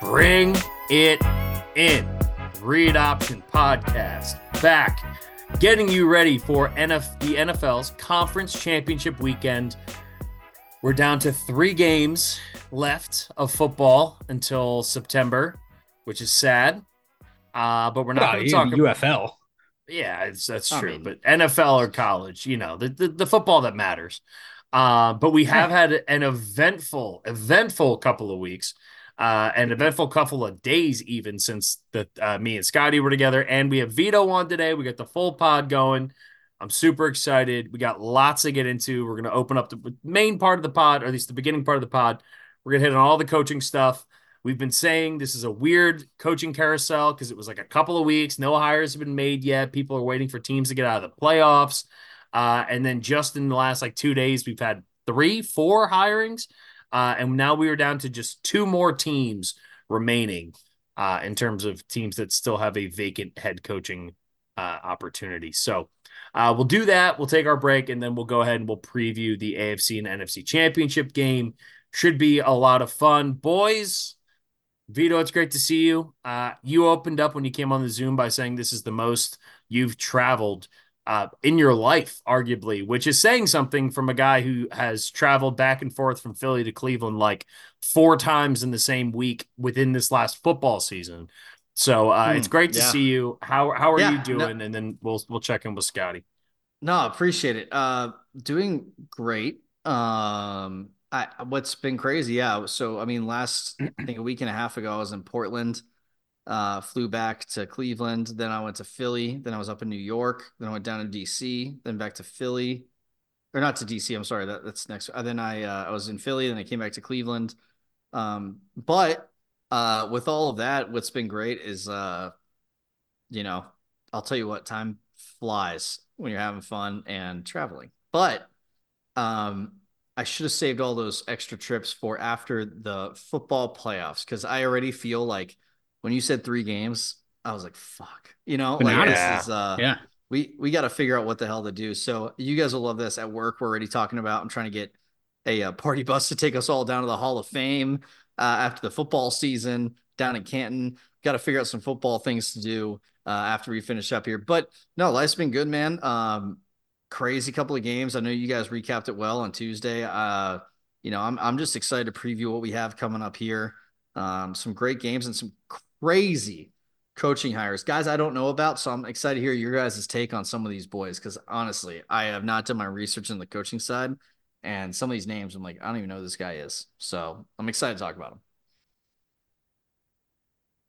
Bring it in. Read Option Podcast back, getting you ready for NF- the NFL's Conference Championship weekend. We're down to three games left of football until September, which is sad. Uh, but we're not Well, going to talk about UFL. yeah, it's, that's I true. mean- but NFL or college, you know, the, the, the football that matters. Uh, but we have had an eventful, eventful couple of weeks, uh, an eventful couple of days, even since the uh, me and Scotty were together. And we have Vito on today. We got the full pod going. I'm super excited. We got lots to get into. We're going to open up the main part of the pod, or at least the beginning part of the pod. We're going to hit on all the coaching stuff. We've been saying this is a weird coaching carousel because it was like a couple of weeks. No hires have been made yet. People are waiting for teams to get out of the playoffs. Uh, and then just in the last like two days, we've had three, four hirings. Uh, and now we are down to just two more teams remaining uh, in terms of teams that still have a vacant head coaching uh, opportunity. So uh, we'll do that. We'll take our break and then we'll go ahead and we'll preview the AFC and NFC championship game. Should be a lot of fun. Boys, Vito, it's great to see you. Uh, you opened up when you came on the Zoom by saying this is the most you've traveled uh, in your life, arguably, which is saying something from a guy who has traveled back and forth from Philly to Cleveland like four times in the same week within this last football season. So uh, Hmm, it's great to yeah. see you. How how are Yeah, you no- doing? and then we'll we'll check in with Scotty. No, appreciate it. Uh, doing great. Um, I what's been crazy, yeah. So I mean, last I think a week and a half ago, I was in Portland. Uh, flew back to Cleveland. Then I went to Philly. Then I was up in New York. Then I went down to DC. Then back to Philly, or not to DC. I'm sorry. That, that's next. Then I uh, I was in Philly. Then I came back to Cleveland. Um, but uh, with all of that, what's been great is uh, you know, I'll tell you what, time flies when you're having fun and traveling. But um, I should have saved all those extra trips for after the football playoffs because I already feel like when you said three games, I was like, fuck, you know, like Bananas. this is uh, Yeah. we we got to figure out what the hell to do. So you guys will love this at work. We're already talking about. I'm trying to get a, uh party bus to take us all down to the Hall of Fame uh, after the football season down in Canton. Got to figure out some football things to do uh, after we finish up here. But no, life's been good, man. Um, crazy couple of games. I know you guys recapped it well on Tuesday. Uh, you know, I'm I'm just excited to preview what we have coming up here. Um, some great games and some crazy coaching hires, guys I don't know about. So I'm excited to hear your guys' take on some of these boys because honestly, I have not done my research in the coaching side, and some of these names I'm like, I don't even know who this guy is. So I'm excited to talk about him.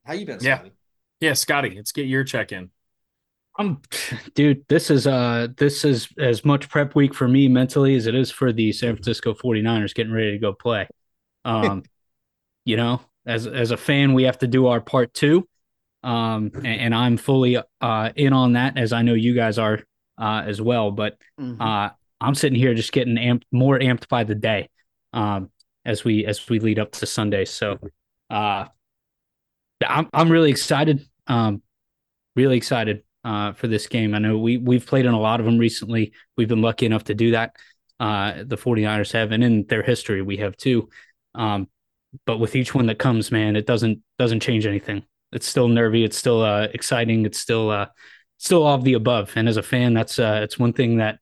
How you been, Yeah. Scotty? Yeah, Scotty, let's get your check in. I'm dude, this is uh this is as much prep week for me mentally as it is for the San Francisco 49ers getting ready to go play. Um you know, as as a fan, we have to do our part too. Um and, and I'm fully uh in on that as I know you guys are uh as well, but Mhm. uh I'm sitting here just getting amped more amped by the day um as we as we lead up to Sunday. So uh I'm I'm really excited. Um really excited uh, for this game. I know we we've played in a lot of them recently. We've been lucky enough to do that. Uh, the 49ers have, and in their history, we have too. Um, but with each one that comes, man, it doesn't doesn't change anything. It's still nervy. It's still uh, exciting. It's still uh, still all of the above. And as a fan, that's uh, it's one thing that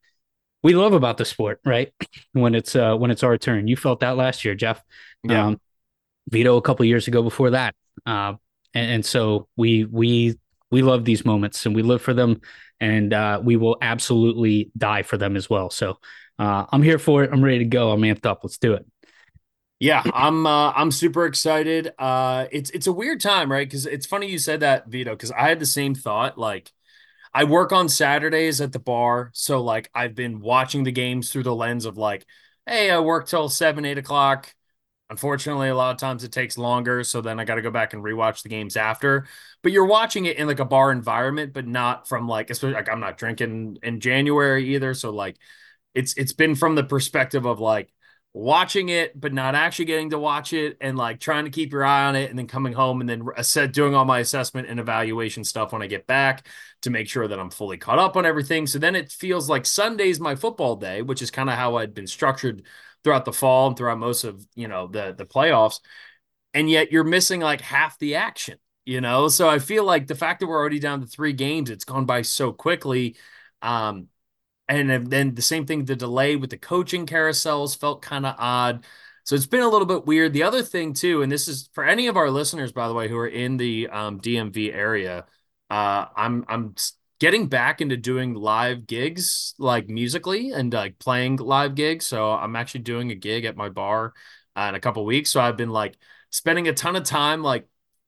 we love about the sport, right? when it's uh, when it's our turn. You felt that last year, Jeff. Yeah. Um, Vito a couple years ago before that. Uh, and, and so we we we love these moments and we live for them and uh, we will absolutely die for them as well. So uh, I'm here for it. I'm ready to go. I'm amped up. Let's do it. Yeah, I'm uh, I'm super excited. Uh, it's it's a weird time, right? Because it's funny you said that, Vito, because I had the same thought. Like, I work on Saturdays at the bar, so like I've been watching the games through the lens of like, hey, I work till seven, eight o'clock. Unfortunately, a lot of times it takes longer, so then I got to go back and rewatch the games after. But you're watching it in like a bar environment, but not from like, especially like I'm not drinking in January either, so like, it's it's been from the perspective of like watching it but not actually getting to watch it and like trying to keep your eye on it and then coming home and then said doing all my assessment and evaluation stuff when I get back to make sure that I'm fully caught up on everything. So then it feels like Sunday's my football day, which is kind of how I'd been structured throughout the fall and throughout most of, you know, the the playoffs. And yet you're missing like half the action, you know? So I feel like the fact that we're already down to 3 games, it's gone by so quickly. Um and then the same thing, the delay with the coaching carousels felt kind of odd. So it's been a little bit weird. The other thing too, and this is for any of our listeners, by the way, who are in the um, DMV area, uh, I'm I'm getting back into doing live gigs, like musically and like playing live gigs. So I'm actually doing a gig at my bar uh, in a couple weeks. So I've been like spending a ton of time like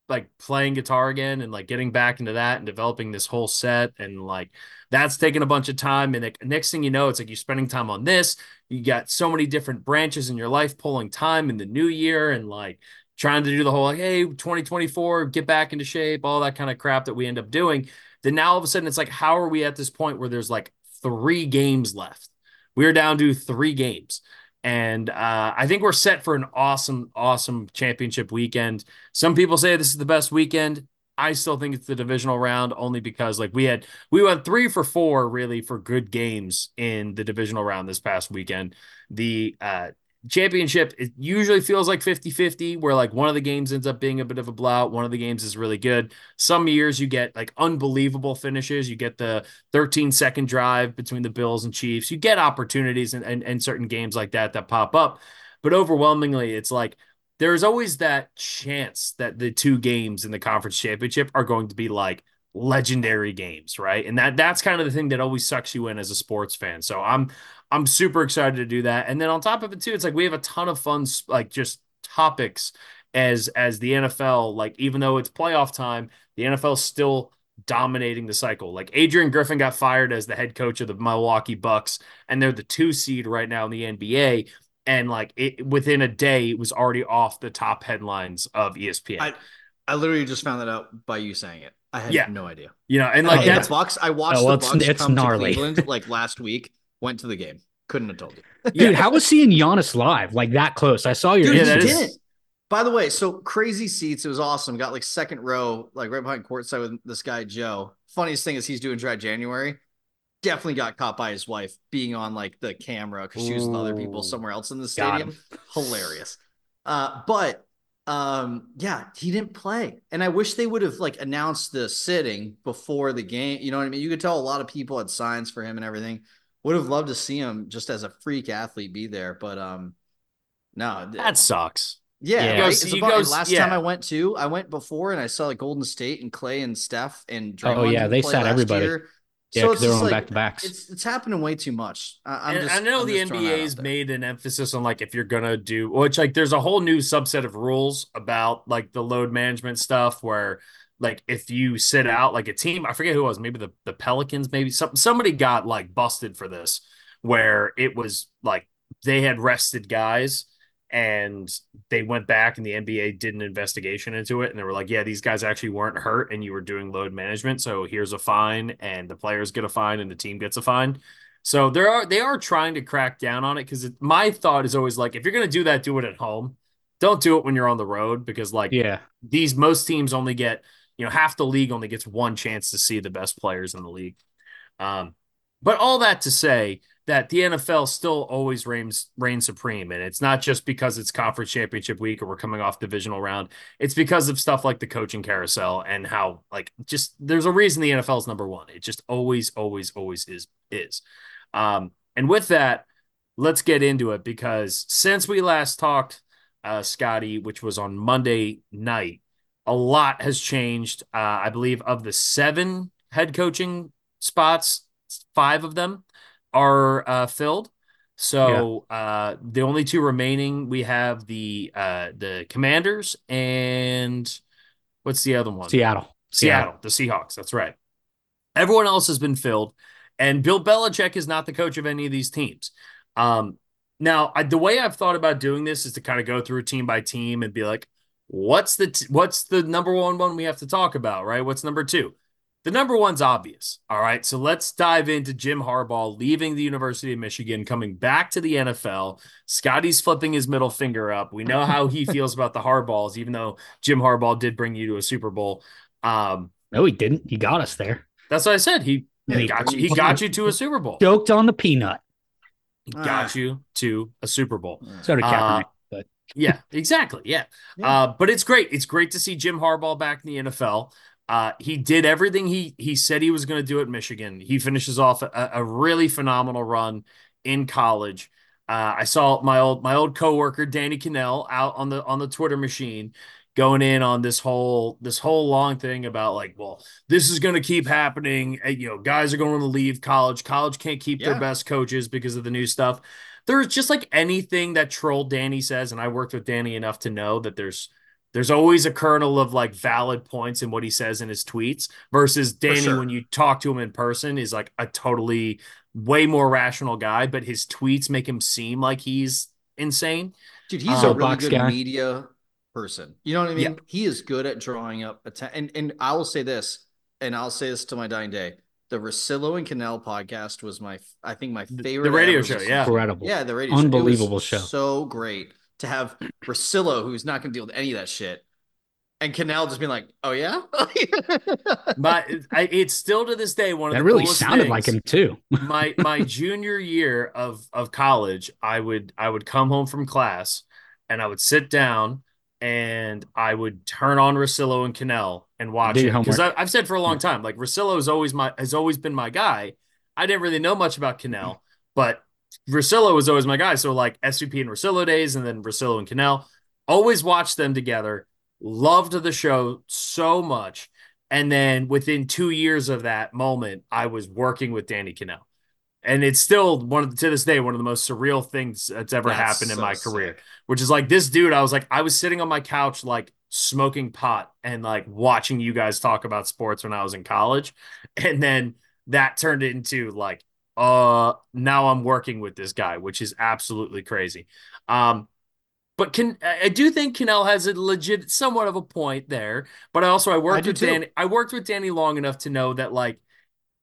like playing guitar again and like getting back into that and developing this whole set and like that's taking a bunch of time and the next thing you know it's like you're spending time on this you got so many different branches in your life pulling time in the new year and like trying to do the whole like hey 2024 get back into shape all that kind of crap that we end up doing then now all of a sudden it's like how are we at this point where there's like three games left we're down to three games and uh, I think we're set for an awesome, awesome championship weekend. Some people say this is the best weekend. I still think it's the divisional round only because like we had we went three for four really for good games in the divisional round this past weekend. The uh, championship it usually feels like 50-50 where like one of the games ends up being a bit of a blowout one of the games is really good some years you get like unbelievable finishes you get the 13 second drive between the bills and chiefs you get opportunities and, and, and certain games like that that pop up but overwhelmingly it's like there's always that chance that the two games in the conference championship are going to be like legendary games, right? And that that's kind of the thing that always sucks you in as a sports fan. So I'm I'm super excited to do that. And then on top of it too, it's like we have a ton of fun like just topics as as the NFL like even though it's playoff time, the NFL still dominating the cycle. Like Adrian Griffin got fired as the head coach of the Milwaukee Bucks and they're the 2 seed right now in the NBA and like it within a day it was already off the top headlines of ESPN. I, I literally just found that out by you saying it. I had yeah. no idea. You know, and like oh, that's Bucks. I watched oh, well, the Bucks it's, it's come gnarly. to Cleveland like last week. Went to the game. Couldn't have told you. Dude, how was seeing Giannis live like that close? I saw your. Dude, yeah, didn't. By the way, so crazy seats. It was awesome. Got like second row, like right behind courtside with this guy Joe. Funniest thing is he's doing dry January. Definitely got caught by his wife being on like the camera because she was with other people somewhere else in the stadium. Hilarious. Uh, but um yeah he didn't play and i wish they would have like announced the sitting before the game you know what i mean you could tell a lot of people had signs for him and everything would have loved to see him just as a freak athlete be there but um no that sucks yeah, yeah. Right? Goes, goes, last yeah. time I went to, I went before and I saw like Golden State and Clay and Steph and Draymond. Oh yeah, they sat everybody. Year. Yeah, so they're on like, back to backs. It's it's happening way too much. I, just, I know I'm the NBA's made an emphasis on like if you're gonna do which like there's a whole new subset of rules about like the load management stuff where like if you sit out like a team, I forget who it was, maybe the the Pelicans, maybe some somebody got like busted for this where it was like they had rested guys and they went back and the NBA did an investigation into it and they were like, yeah, these guys actually weren't hurt and you were doing load management. So here's a fine and the players get a fine and the team gets a fine. So there are they are trying to crack down on it because my thought is always like if you're gonna do that, do it at home. Don't do it when you're on the road because like yeah, these most teams only get you know half the league only gets one chance to see the best players in the league. Um, but all that to say, that the NFL still always reigns reigns supreme, and it's not just because it's conference championship week or we're coming off divisional round. It's because of stuff like the coaching carousel and how like just there's a reason the NFL is number one. It just always, always, always is is. Um, and with that, let's get into it because since we last talked, uh, Scotty, which was on Monday night, a lot has changed. Uh, I believe of the seven head coaching spots, five of them are uh, filled. So yeah. uh, the only two remaining, we have the uh, the Commanders and what's the other one? Seattle. Seattle, the Seahawks. That's right. Everyone else has been filled, and Bill Belichick is not the coach of any of these teams. Um, now, I, the way I've thought about doing this is to kind of go through team by team and be like, what's the t- what's the number one one we have to talk about, right? What's number two? The number one's obvious. All right. So let's dive into Jim Harbaugh leaving the University of Michigan, coming back to the NFL. Scotty's flipping his middle finger up. We know how he feels about the Harbaughs, even though Jim Harbaugh did bring you to a Super Bowl. Um, no, he didn't. He got us there. That's what I said. He, he got you. He got you to a Super Bowl. Joked on the peanut. He got uh, you to a Super Bowl. So did Kaepernick. Uh, but yeah, exactly. Yeah. yeah. Uh, but it's great. It's great to see Jim Harbaugh back in the NFL. Uh, he did everything he he said he was going to do at Michigan. He finishes off a, a really phenomenal run in college. Uh, I saw my old my old coworker Danny Kanell out on the on the Twitter machine going in on this whole this whole long thing about like, well, this is going to keep happening. You know, guys are going to leave college. College can't keep yeah. their best coaches because of the new stuff. There's just like anything that troll Danny says, and I worked with Danny enough to know that there's there's always a kernel of like valid points in what he says in his tweets versus Danny sure. when you talk to him in person is like a totally way more rational guy, but his tweets make him seem like he's insane. Dude, he's um, a really good guy. media person. You know what I mean? Yeah. He is good at drawing up attention. And, and I will say this, and I'll say this to my dying day. The Russillo and Kanell podcast was my, I think, my favorite. The radio show, yeah, incredible, yeah, the radio, unbelievable show, so great to have Russillo, who's not going to deal with any of that shit, and Kanell just being like, "Oh yeah," but it's still to this day one of that the really sounded things. like him too. my my junior year of of college, I would I would come home from class and I would sit down and I would turn on Russillo and Kanell and watch it because I've said for a long time, like Russillo is always my has always been my guy. I didn't really know much about Kanell, mm-hmm. but Russillo was always my guy. So like SVP and Russillo days, and then Russillo and Kanell, always watched them together. Loved the show so much, and then within two years of that moment, I was working with Danny Kanell and it's still one of to this day one of the most surreal things that's ever that's happened in my career sick. which is like this dude i was like i was sitting on my couch like smoking pot and like watching you guys talk about sports when i was in college and then that turned into like uh now i'm working with this guy which is absolutely crazy um but can I do think Kanell has a legit somewhat of a point there, but I also I worked I with Danny. I worked with Danny long enough to know that like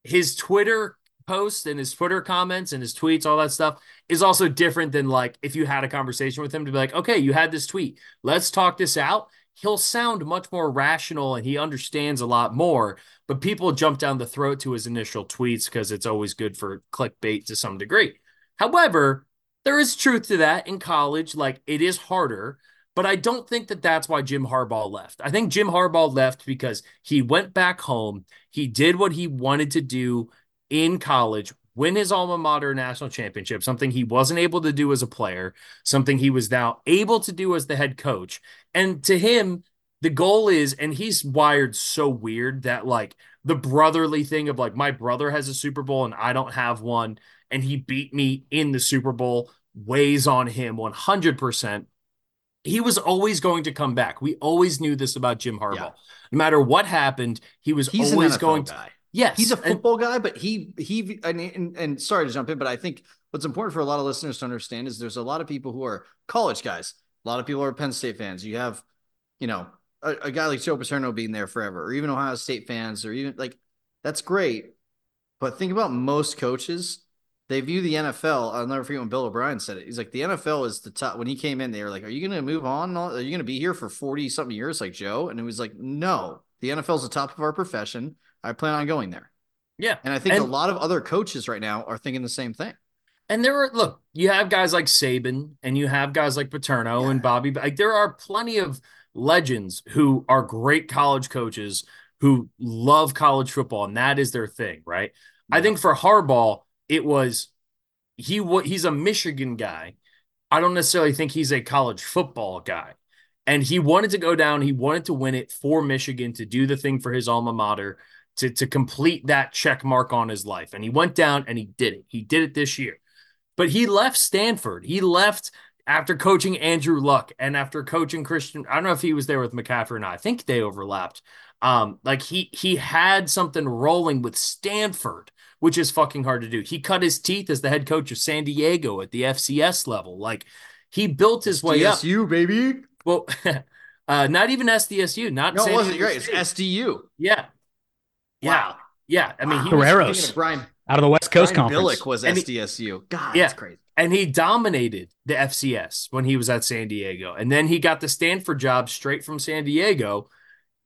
his Twitter posts and his Twitter comments and his tweets, all that stuff is also different than like if you had a conversation with him to be like, okay, you had this tweet, let's talk this out. He'll sound much more rational and he understands a lot more. But people jump down the throat to his initial tweets because it's always good for clickbait to some degree. However, there is truth to that in college. Like it is harder, but I don't think that that's why Jim Harbaugh left. I think Jim Harbaugh left because he went back home. He did what he wanted to do in college, win his alma mater national championship, something he wasn't able to do as a player, something he was now able to do as the head coach. And to him, the goal is, and he's wired so weird that like the brotherly thing of like, my brother has a Super Bowl and I don't have one, and he beat me in the Super Bowl weighs on him 100%. He was always going to come back. We always knew this about Jim Harbaugh. Yeah. No matter what happened, he was He's always going to. Guy. Yes, he's a football and, guy, but he he and, and, and sorry to jump in, but I think what's important for a lot of listeners to understand is there's a lot of people who are college guys. A lot of people are Penn State fans. You have, you know, a, a guy like Joe Paterno being there forever, or even Ohio State fans, or even like that's great. But think about most coaches. They view the NFL. I'll never forget when Bill O'Brien said it. He's like, the NFL is the top. When he came in, they were like, "Are you going to move on? Are you going to be here for forty something years, like Joe?" And it was like, "No, the NFL is the top of our profession. I plan on going there. Yeah. And I think and, a lot of other coaches right now are thinking the same thing. And there are look, you have guys like Saban and you have guys like Paterno yeah. and Bobby. Like there are plenty of legends who are great college coaches who love college football, and that is their thing, right? Yeah. I think for Harbaugh, it was he he's a Michigan guy. I don't necessarily think he's a college football guy. And he wanted to go down, he wanted to win it for Michigan to do the thing for his alma mater to, to complete that check mark on his life. And he went down and he did it. He did it this year. But he left Stanford. He left after coaching Andrew Luck and after coaching Christian. I don't know if he was there with McCaffrey or not. I think they overlapped. Um, like he he had something rolling with Stanford, which is fucking hard to do. He cut his teeth as the head coach of San Diego at the FCS level. Like he built his way up. You baby. Well, uh, not even SDSU. Not no, San it wasn't great. It's SDU. Yeah. Wow. Yeah. I mean, he Wow. was, Guerreros. Of Brian, out of the West Coast Brian Conference. Billick was And he- SDSU. God, Yeah. that's crazy. and he dominated the FCS when he was at San Diego. And then he got the Stanford job straight from San Diego,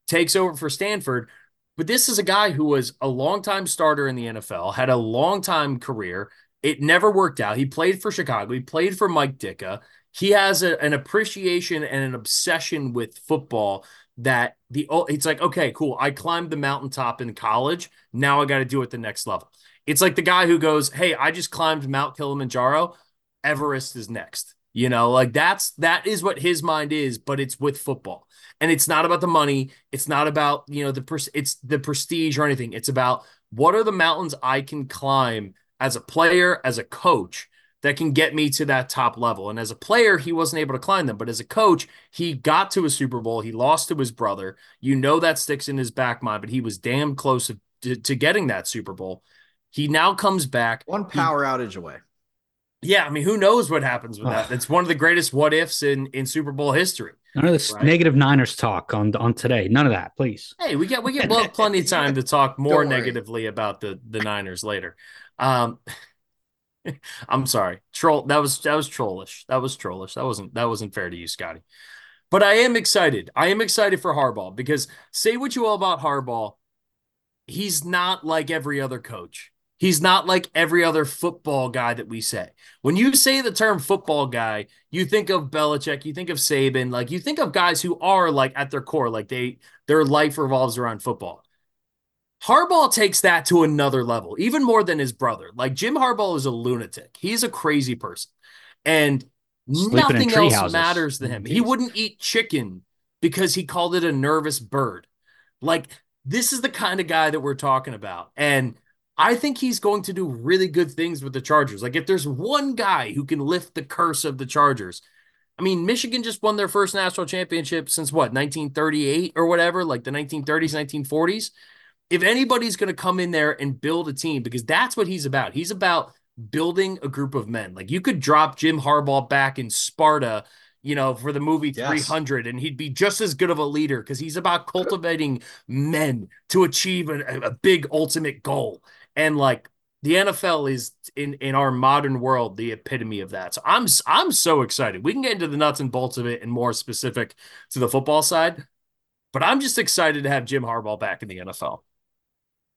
takes over for Stanford. But this is a guy who was a longtime starter in the NFL, had a long time career. It never worked out. He played for Chicago, he played for Mike Ditka. He has a, an appreciation and an obsession with football that the oh, it's like, okay, cool. I climbed the mountaintop in college. Now I got to do it the next level. It's like the guy who goes, Hey, I just climbed Mount Kilimanjaro. Everest is next. You know, like that's that is what his mind is, but it's with football. And it's not about the money. It's not about, you know, the pres- it's the prestige or anything. It's about what are the mountains I can climb as a player, as a coach that can get me to that top level. And as a player, he wasn't able to climb them, but as a coach, he got to a Super Bowl. He lost to his brother. You know that sticks in his back mind, but he was damn close to, to getting that Super Bowl. He now comes back. One He- power outage away. yeah, I mean, who knows what happens with that? Ugh. It's one of the greatest what ifs in in Super Bowl history. None of this Right. negative Niners talk on on today. None of that, please. Hey, we get we get plenty of time to talk more negatively about the the Niners later. Um, I'm sorry, troll. That was that was trollish. That was trollish. That wasn't that wasn't fair to you, Scotty. But I am excited. I am excited for Harbaugh because say what you will about Harbaugh, he's not like every other coach. He's not like every other football guy that we say. When you say the term football guy, you think of Belichick, you think of Saban, like you think of guys who are like at their core, like they their life revolves around football. Harbaugh takes that to another level, even more than his brother. Like Jim Harbaugh is a lunatic. He's a crazy person. And Sleeping nothing else houses. matters to him. He wouldn't eat chicken because he called it a nervous bird. Like this is the kind of guy that we're talking about. And I think he's going to do really good things with the Chargers. Like if there's one guy who can lift the curse of the Chargers, I mean, Michigan just won their first national championship since what, 1938 or whatever, like the 1930s, 1940s. If anybody's going to come in there and build a team, because that's what he's about. He's about building a group of men. Like you could drop Jim Harbaugh back in Sparta, you know, for the movie Yes. 300, and he'd be just as good of a leader because he's about cultivating men to achieve a, a big ultimate goal. And like the NFL is in in our modern world the epitome of that. So I'm I'm so excited. We can get into the nuts and bolts of it and more specific to the football side, but I'm just excited to have Jim Harbaugh back in the NFL.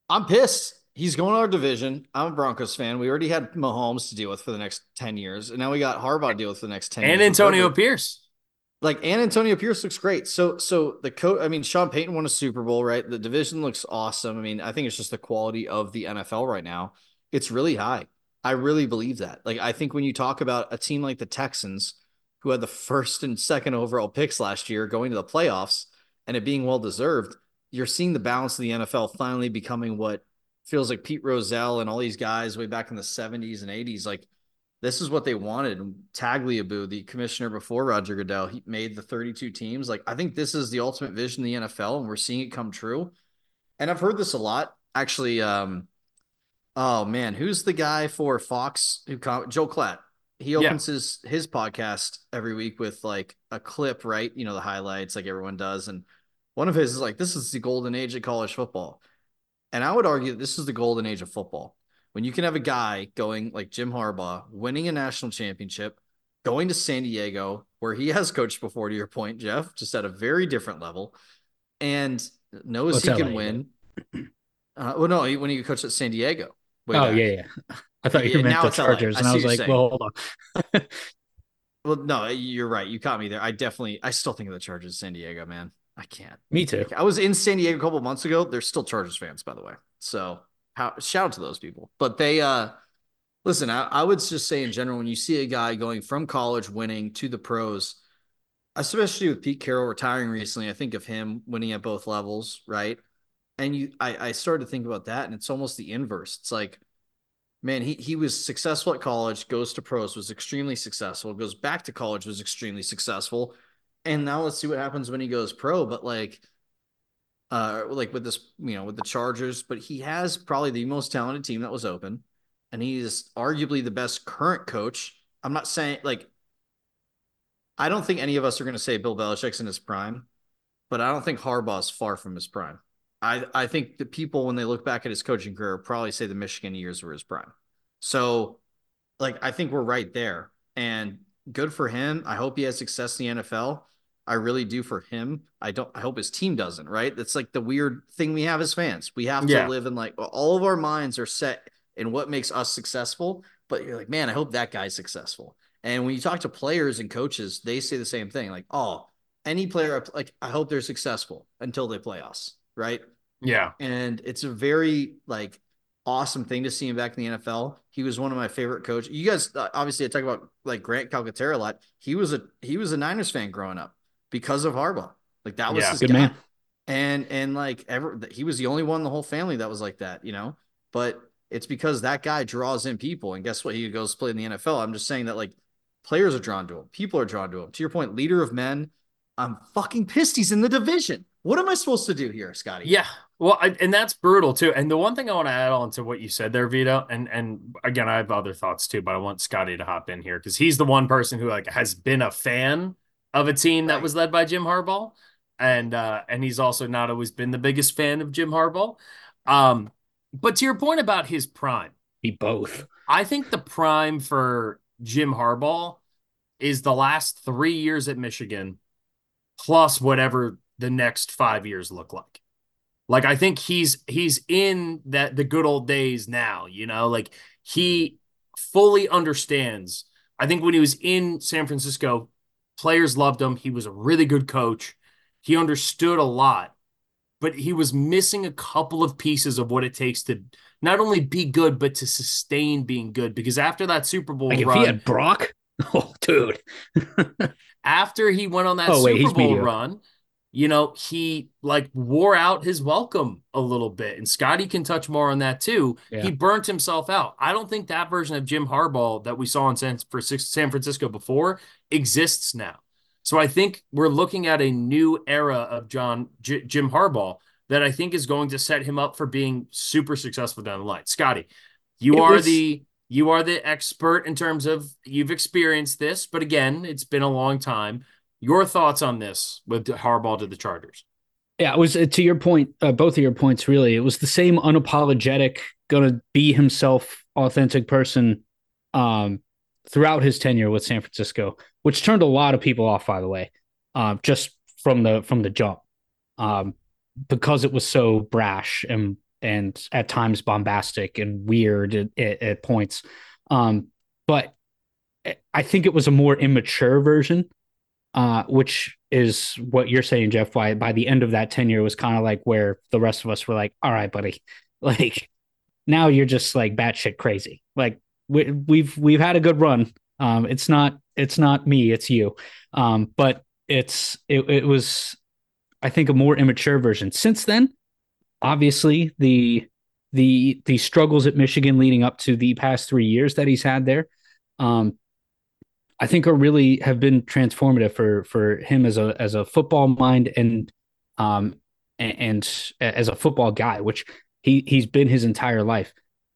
I'm pissed. He's going to our division. I'm a Broncos fan. We already had Mahomes to deal with for the next 10 years. And now we got Harbaugh to deal with for the next 10 And. Antonio. Pierce. Like, and Antonio Pierce looks great. So, so the coach, I mean, Sean Payton won a Super Bowl, right? The division looks awesome. I mean, I think it's just the quality of the NFL right now. It's really high. I really believe that. Like, I think when you talk about a team like the Texans, who had the first and second overall picks last year going to the playoffs and it being well deserved, you're seeing the balance of the NFL finally becoming what feels like Pete Rozelle and all these guys way back in the 70s and 80s. Like, this is what they wanted. And Tagliabue, the commissioner before Roger Goodell, he made the 32 teams. Like, I think this is the ultimate vision of the NFL, and we're seeing it come true. And I've heard this a lot. Actually, um, oh man, who's the guy for Fox who com- Joel Klatt? He Yeah. opens his his podcast every week with like a clip, right? You know, the highlights like everyone does. And one of his is like, this is the golden age of college football. And I would argue this is the golden age of football when you can have a guy going like Jim Harbaugh, winning a national championship, going to San Diego, where he has coached before, to your point, Jeff, just at a very different level, and knows What's he can win. Uh, well, no, he- when he coached at San Diego. oh back. yeah, yeah. I thought you Yeah, meant the. Chargers, I and I was like, you're well, hold on. Well, no, you're right. You caught me there. I definitely, I still think of the Chargers, San Diego, man. I can't. Me too. I was in San Diego a couple months ago. They're still Chargers fans, by the way. So how, shout out to those people. But they, uh, listen, I, I would just say in general, when you see a guy going from college winning to the pros, especially with Pete Carroll retiring recently, I think of him winning at both levels, right? And you, I, I started to think about that, and it's almost the inverse. It's like, man, he he was successful at college, goes to pros, was extremely successful, goes back to college, was extremely successful, and now let's see what happens when he goes pro. But like, uh, like with this, you know, with the Chargers, but he has probably the most talented team that was open, and he's arguably the best current coach. I'm not saying like, I don't think any of us are going to say Bill Belichick's in his prime, but I don't think Harbaugh's far from his prime. I I think the people when they look back at his coaching career probably say the Michigan years were his prime. So, like I think we're right there, and good for him. I hope he has success in the NFL. I really do for him. I don't. I hope his team doesn't. Right? That's like the weird thing we have as fans. We have to live in like all of our minds are set in what makes us successful. But you're like, man, I hope that guy's successful. And when you talk to players and coaches, they say the same thing. Like, oh, any player, like I hope they're successful until they play us. Right? Yeah. and it's a very like awesome thing to see him back in the NFL. He was one of my favorite coaches. You guys uh, obviously I talk about like Grant Calcaterra a lot. He was a he was a Niners fan growing up because of Harbaugh. Like that was Yeah. his Good guy. man. And and like ever he was the only one in the whole family that was like that, you know. But it's because that guy draws in people, and guess what? He goes play in the NFL. I'm just saying that like players are drawn to him, people are drawn to him. To your point, leader of men. I'm fucking pissed he's in the division. What am I supposed to do here, Scotty? Yeah. Well, I, and that's brutal too. And the one thing I want to add on to what you said there, Vito, and and again, I have other thoughts too, but I want Scotty to hop in here because he's the one person who like has been a fan of a team that was led by Jim Harbaugh, and uh, and he's also not always been the biggest fan of Jim Harbaugh. Um, but to your point about his prime, Be both. I think the prime for Jim Harbaugh is the last three years at Michigan, plus whatever the next five years look like. Like I think he's he's in that the good old days now, you know, like he fully understands. I think when he was in San Francisco, players loved him. He was a really good coach. He understood a lot, but he was missing a couple of pieces of what it takes to not only be good, but to sustain being good. Because after that Super Bowl Like if run, he had Brock, oh dude. after he went on that Oh, wait, Super he's Bowl run, you know, he like wore out his welcome a little bit. And Scotty can touch more on that too. Yeah. He burnt himself out. I don't think that version of Jim Harbaugh that we saw in San Francisco, San Francisco before exists now. So I think we're looking at a new era of John J- Jim Harbaugh that I think is going to set him up for being super successful down the line. Scotty, you It are was- the you are the expert in terms of you've experienced this, but again, it's been a long time. Your thoughts on this with Harbaugh to the Chargers? Yeah, it was uh, to your point, uh, both of your points, really. It was the same unapologetic, gonna be himself, authentic person um, throughout his tenure with San Francisco, which turned a lot of people off, by the way, um, just from the from the jump, um, because it was so brash and and at times bombastic and weird at, at, points. Um, but I think it was a more immature version uh, which is what you're saying, Jeff. Why by the end of that tenure was kind of like where the rest of us were like, "All right, buddy, like now you're just like batshit crazy. Like we, we've we've had a good run. Um, it's not it's not me, it's you. Um, but it's it, it was, I think, a more immature version. Since then, obviously the the the struggles at Michigan leading up to the past three years that he's had there. Um, I think are really have been transformative for for him as a as a football mind and um and, and as a football guy, which he he's been his entire life.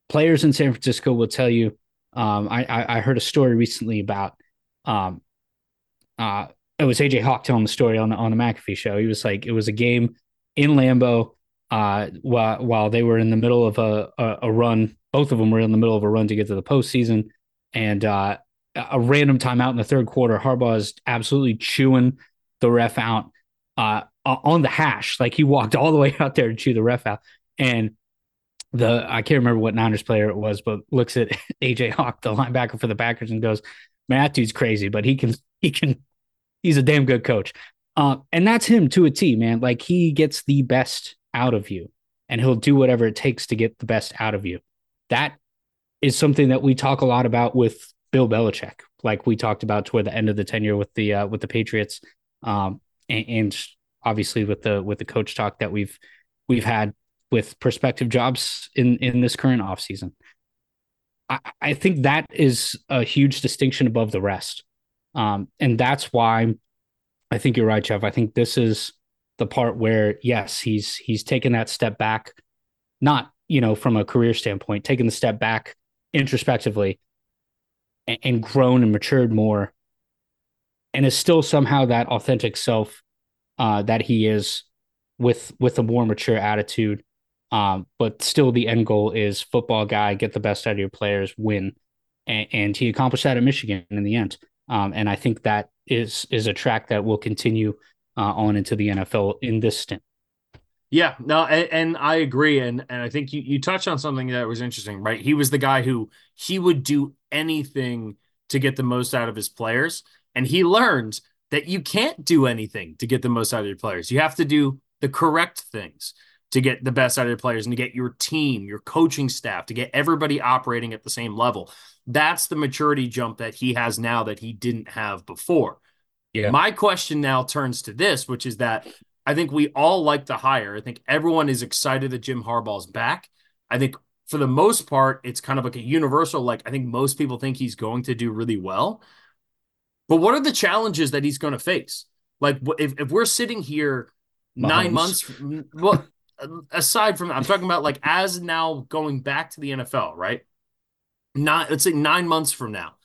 Players in San Francisco will tell you. Um, I, I I heard a story recently about um uh it was AJ Hawk telling the story on the on the McAfee show. He was like it was a game in Lambeau uh while while they were in the middle of a a, a run. Both of them were in the middle of a run to get to the postseason, and uh a random timeout in the third quarter. Harbaugh is absolutely chewing the ref out uh, on the hash. Like he walked all the way out there to chew the ref out. And the I can't remember what Niners player it was, but looks at AJ Hawk, the linebacker for the Packers, and goes, "Man, that dude's crazy, but he can he can he's a damn good coach." Uh, and that's him to a T, man. Like he gets the best out of you, and he'll do whatever it takes to get the best out of you. That is something that we talk a lot about with Bill Belichick, like we talked about toward the end of the tenure with the uh, with the Patriots, um, and, and obviously with the with the coach talk that we've we've had with prospective jobs in in this current offseason. I, I think that is a huge distinction above the rest, um, and that's why I think you're right, Jeff. I think this is the part where yes, he's he's taken that step back, not you know from a career standpoint, taking the step back introspectively and, and grown and matured more and is still somehow that authentic self uh, that he is with with a more mature attitude. Um, but still, the end goal is football guy, get the best out of your players, win, and, and he accomplished that at Michigan in the end. Um, and I think that is is a track that will continue uh, on into the NFL in this stint. Yeah, no, and, and, I agree, and and I think you you touched on something that was interesting, right? He was the guy who he would do anything to get the most out of his players, and he learned that you can't do anything to get the most out of your players. You have to do the correct things to get the best out of your players and to get your team, your coaching staff, to get everybody operating at the same level. That's the maturity jump that he has now that he didn't have before. Yeah. My question now turns to this, which is that I think we all like the hire. I think everyone is excited that Jim Harbaugh's back. I think for the most part, it's kind of like a universal, like, I think most people think he's going to do really well. But what are the challenges that he's going to face? Like, if, if we're sitting here nine months, well, aside from I'm talking about like as now going back to the NFL, right? Not let's say nine months from now,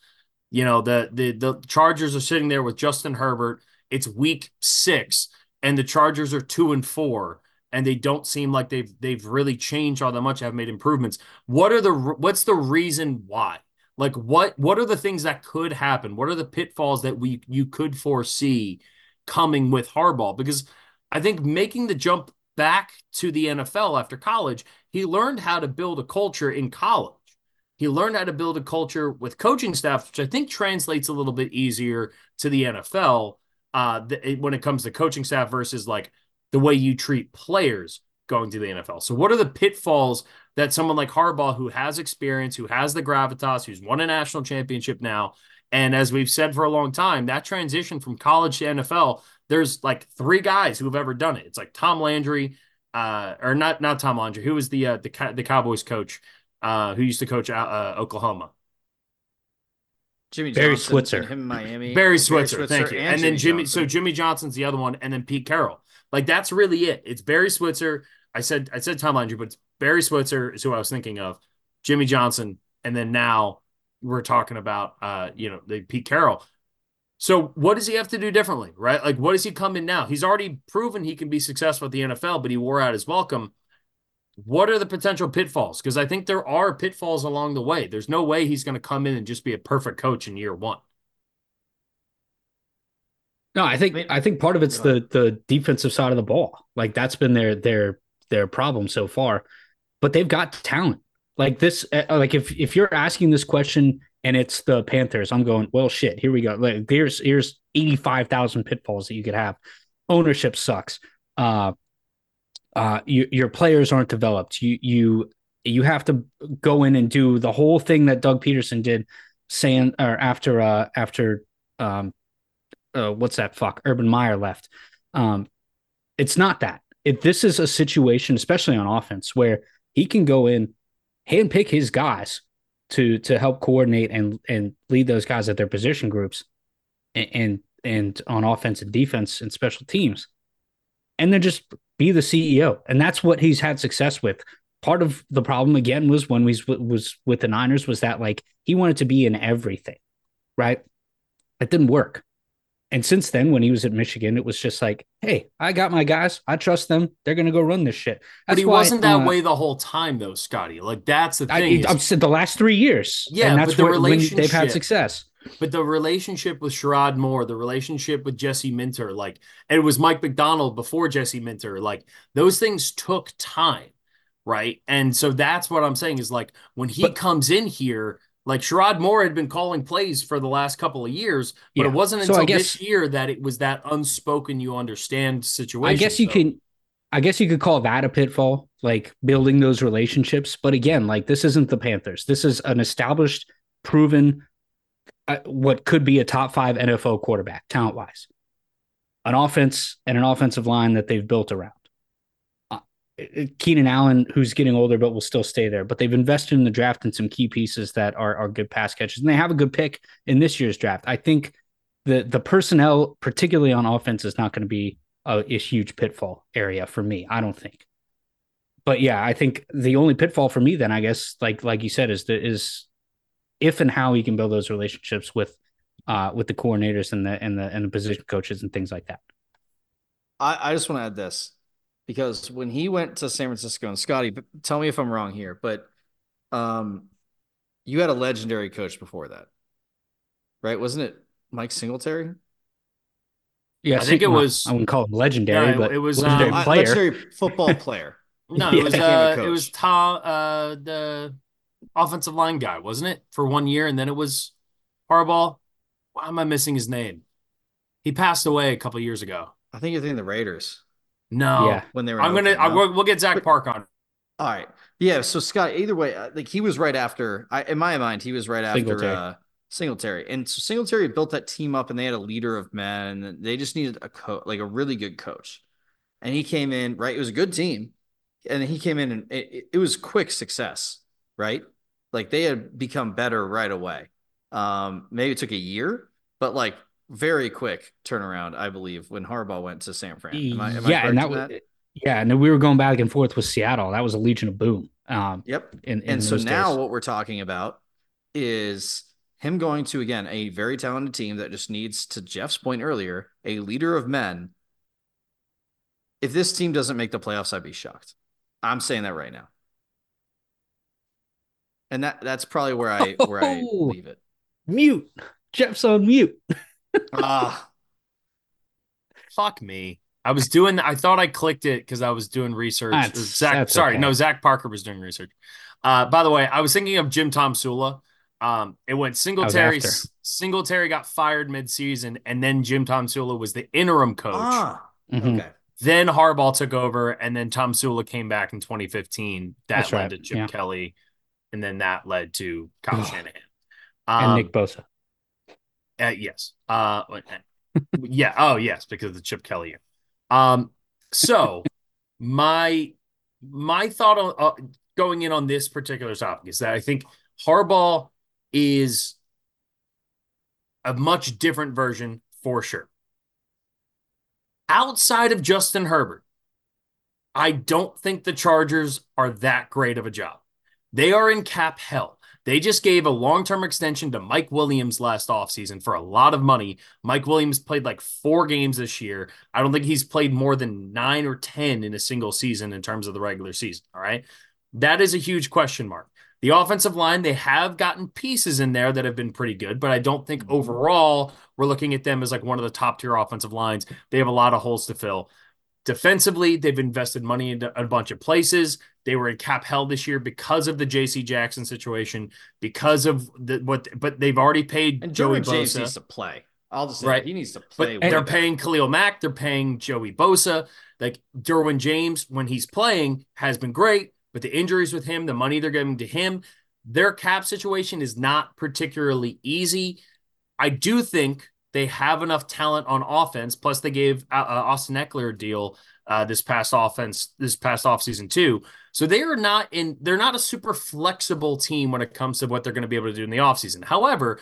you know, the the the Chargers are sitting there with Justin Herbert. It's week six and the Chargers are two and four, and they don't seem like they've they've really changed all that much, have made improvements. What are the what's the reason why? Like what what are the things that could happen? What are the pitfalls that we you could foresee coming with Harbaugh? Because I think making the jump back to the NFL after college, he learned how to build a culture in college. He learned how to build a culture with coaching staff, which I think translates a little bit easier to the NFL uh, th- when it comes to coaching staff versus like the way you treat players going to the NFL. So, what are the pitfalls that someone like Harbaugh, who has experience, who has the gravitas, who's won a national championship now, and as we've said for a long time, that transition from college to NFL, there's like three guys who have ever done it. It's like Tom Landry, uh, or not not Tom Landry, who was the uh, the the Cowboys coach, uh, who used to coach uh, Oklahoma. Jimmy Barry Johnson, Switzer, him in Miami. Barry Switzer, Barry Switzer thank you. And, and then Jimmy, Johnson. so Jimmy Johnson's the other one, and then Pete Carroll. Like that's really it. It's Barry Switzer. I said I said Tom Landry, but it's Barry Switzer is who I was thinking of. Jimmy Johnson, and then now we're talking about uh, you know, the Pete Carroll. So what does he have to do differently, right? Like what does he come in now? He's already proven he can be successful at the NFL, but he wore out his welcome what are the potential pitfalls? Because I think there are pitfalls along the way. There's no way he's going to come in and just be a perfect coach in year one. No, I think I think part of it's the the defensive side of the ball. Like that's been their their their problem so far. But they've got talent. Like this uh, like if if you're asking this question and it's the Panthers, I'm going, well shit, here we go. Like here's here's 85,000 pitfalls that you could have. Ownership sucks. Uh uh, you, your players aren't developed. You you you have to go in and do the whole thing that Doug Pederson did, saying or after uh after um uh, what's that fuck Urban Meyer left. Um, it's not that. If this is a situation, especially on offense, where he can go in, handpick his guys to to help coordinate and and lead those guys at their position groups, and and, and on offense and defense and special teams, and then just be the CEO. And that's what he's had success with. Part of the problem again was when we was with the Niners was that like he wanted to be in everything, right? It didn't work. And since then, when he was at Michigan, it was just like, hey, I got my guys. I trust them. They're going to go run this shit. That's but he why, wasn't that uh, way the whole time, though, Scotty. Like, that's the thing. I, said the last three years. Yeah, and that's but the relationship, they've had success. But the relationship with Sherrone Moore, the relationship with Jesse Minter, like it was Mike Macdonald before Jesse Minter, like those things took time, right? And so that's what I'm saying is like when he but, comes in here, like Sherrone Moore had been calling plays for the last couple of years, but yeah. it wasn't until so guess, this year that it was that unspoken you understand situation. I guess you so. can I guess you could call that a pitfall, like building those relationships. But again, like this isn't the Panthers. This is an established, proven what could be a top five NFL quarterback, talent wise, an offense and an offensive line that they've built around. Uh, Keenan Allen, who's getting older but will still stay there, but they've invested in the draft and some key pieces that are are good pass catches, and they have a good pick in this year's draft. I think the the personnel, particularly on offense, is not going to be a, a huge pitfall area for me. I don't think but yeah, I think the only pitfall for me then, I guess, like like you said, is the is if and how he can build those relationships with uh, with the coordinators and the and the and the position coaches and things like that. I, I just want to add this. because when he went to San Francisco and Scotty, tell me if I'm wrong here, but um, you had a legendary coach before that, right? Wasn't it Mike Singletary? Yeah, I think it was- I wouldn't call him legendary, No, but it was, legendary um, Uh, player. legendary football player. No, Yeah. it was uh, it was Tom, uh, the offensive line guy, wasn't it, for one year, and then it was Harbaugh. Why am I missing his name? He passed away a couple years ago. I think you're thinking the Raiders No, Yeah. when they were. I'm gonna. I, we'll, we'll get Zach But- Park on. All right. Yeah. So Scott, either way, uh, like he was right after. I in my mind, he was right after Singletary. uh, Singletary, and so Singletary built that team up, and they had a leader of men. And they just needed a coach, like a really good coach. And he came in right. It was a good team, and he came in, and it, it- it was quick success, right? Like they had become better right away. Um, maybe it took a year, but like very quick turnaround, I believe, when Harbaugh went to San Fran. Am I, am I yeah, and that was yeah, and then we were going back and forth with Seattle. That was a Legion of Boom. Um, Yep. in, in and so now days. what we're talking about is him going to again a very talented team that just needs to Jeff's point earlier a leader of men. If this team doesn't make the playoffs, I'd be shocked. I'm saying that right now, and that that's probably where I where I Oh. leave it. mute. Jeff's on mute. Ah, Fuck me. I was doing. I thought I clicked it because I was doing research. That's- Zach, that's sorry, okay. no, Zach Parker was doing research. Uh, by the way, I was thinking of Jim Tomsula. Um, it went Singletary. after. Singletary got fired midseason, and then Jim Tomsula was the interim coach. ah, Mhm. okay. Then Harbaugh took over, and then Tomsula came back in 2015. That That's led right, to Chip yeah. Kelly, and then that led to Kyle. Shanahan. And Um, Nick Bosa. uh, yes. Uh, yeah. Oh, yes, because of the Chip Kelly year. Um, so my my thought on uh, going in on this particular topic is that I think Harbaugh is a much different version for sure. Outside of Justin Herbert, I don't think the Chargers are that great of a job. They are in cap hell. They just gave a long term extension to Mike Williams last offseason for a lot of money. Mike Williams played like four games this year. I don't think he's played more than nine or 10 in a single season in terms of the regular season. All right. That is a huge question mark. The offensive line, they have gotten pieces in there that have been pretty good, but I don't think mm-hmm. overall we're looking at them as like one of the top tier offensive lines. They have a lot of holes to fill. Defensively, they've invested money into a bunch of places. They were in cap hell this year because of the J.C. Jackson situation, because of the what. But they've already paid And Joey Joey James Bosa. needs to play. I'll just say Right. he needs to play. way they're paying Khalil Mack. They're paying Joey Bosa. Like Derwin James, when he's playing, has been great. But the injuries with him, the money they're giving to him, their cap situation is not particularly easy. I do think they have enough talent on offense. Plus, they gave uh, uh, Austin Ekeler a deal uh, this past offense, this past offseason too. So they are not in. They're not a super flexible team when it comes to what they're going to be able to do in the offseason. However,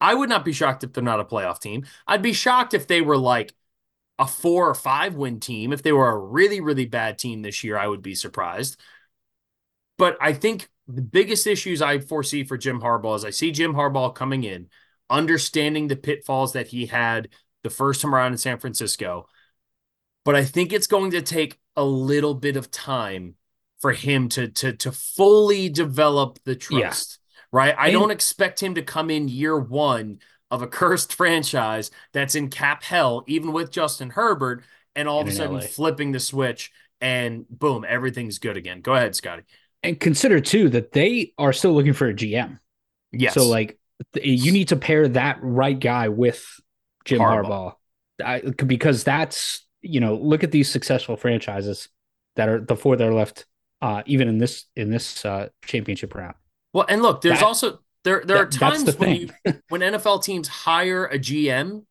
I would not be shocked if they're not a playoff team. I'd be shocked if they were like a four or five win team. If they were a really, really bad team this year, I would be surprised. But I think the biggest issues I foresee for Jim Harbaugh is I see Jim Harbaugh coming in, understanding the pitfalls that he had the first time around in San Francisco. But I think it's going to take a little bit of time for him to to to fully develop the Yeah. trust. Right? I And- don't expect him to come in year one of a cursed franchise that's in cap hell, even with Justin Herbert, and all of a sudden LA. flipping the switch and boom, everything's good again. Go ahead, Scotty. And consider too that they are still looking for a GM. Yes. So like you need to pair that right guy with Jim Harbaugh. Harbaugh, I, because that's you know look at these successful franchises that are the four that are left, uh, even in this in this uh, championship round. well, and look, there's that- also there there are that- that's times the when you when NFL teams hire a GM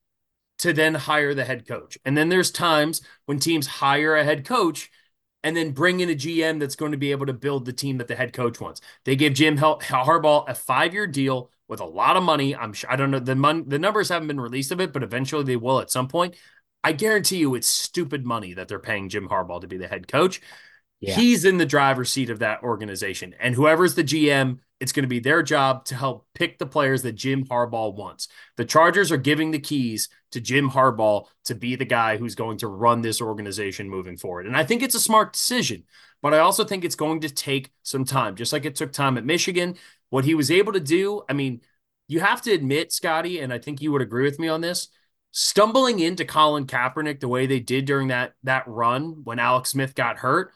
to then hire the head coach. And then there's times when teams hire a head coach and then bring in a GM that's going to be able to build the team that the head coach wants. They gave Jim Harbaugh a five-year deal with a lot of money. I'm sure I don't know the mon- the numbers haven't been released of it, but eventually they will at some point. I guarantee you it's stupid money that they're paying Jim Harbaugh to be the head coach. Yeah. He's in the driver's seat of that organization. And whoever's the GM It's going to be their job to help pick the players that Jim Harbaugh wants. The Chargers are giving the keys to Jim Harbaugh to be the guy who's going to run this organization moving forward. And I think it's a smart decision, but I also think it's going to take some time, just like it took time at Michigan. What he was able to do, I mean, you have to admit, Scotty, and I think you would agree with me on this, stumbling into Colin Kaepernick the way they did during that that run when Alex Smith got hurt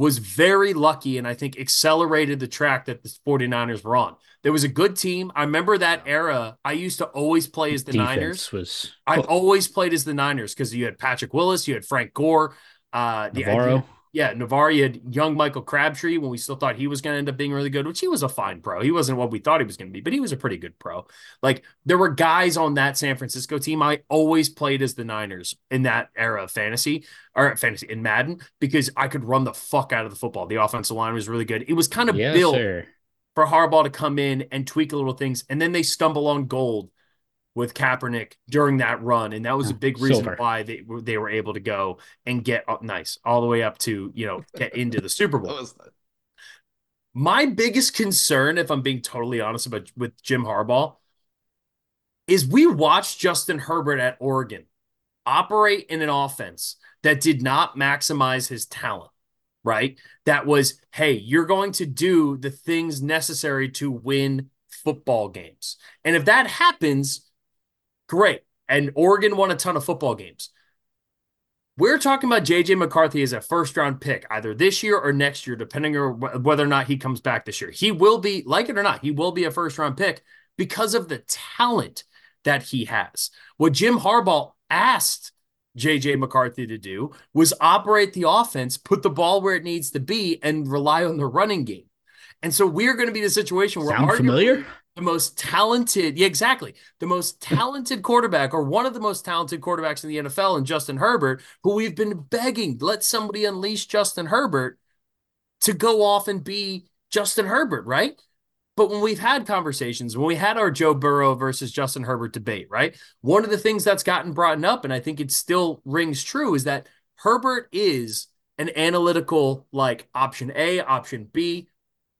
was very lucky and I think accelerated the track that the 49ers were on. There was a good team. I remember that era. I used to always play as the Defense Niners. was I always played as the Niners because you had Patrick Willis, you had Frank Gore, uh, the- NaVorro. Yeah, NaVorro had young Michael Crabtree when we still thought he was going to end up being really good, which he was a fine pro. He wasn't what we thought he was going to be, but he was a pretty good pro. Like there were guys on that San Francisco team. I always played as the Niners in that era of fantasy or fantasy in Madden because I could run the fuck out of the football. The offensive line was really good. It was kind of yes, built sir. for Harbaugh to come in and tweak a little things, and then they stumble on gold with Kaepernick during that run, and that was a mm, big reason Silver. why they were they were able to go and get up nice all the way up to you know get into the Super Bowl. My biggest concern, if I'm being totally honest about with Jim Harbaugh, is we watched Justin Herbert at Oregon operate in an offense that did not maximize his talent, right? That was, hey, you're going to do the things necessary to win football games. And if that happens, great. And Oregon won a ton of football games. We're talking about JJ McCarthy as a first round pick, either this year or next year, depending on whether or not he comes back this year. He will be, like it or not, he will be a first round pick because of the talent that he has. What Jim Harbaugh asked JJ McCarthy to do was operate the offense, put the ball where it needs to be, and rely on the running game. And so we're going to be in a situation where Sound arguably familiar? The most talented, yeah, exactly, the most talented quarterback, or one of the most talented quarterbacks in the NFL, and Justin Herbert, who we've been begging, let somebody unleash Justin Herbert to go off and be Justin Herbert, right? But when we've had conversations, when we had our Joe Burrow versus Justin Herbert debate, right? One of the things that's gotten brought up, and I think it still rings true, is that Herbert is an analytical, like option A, option B,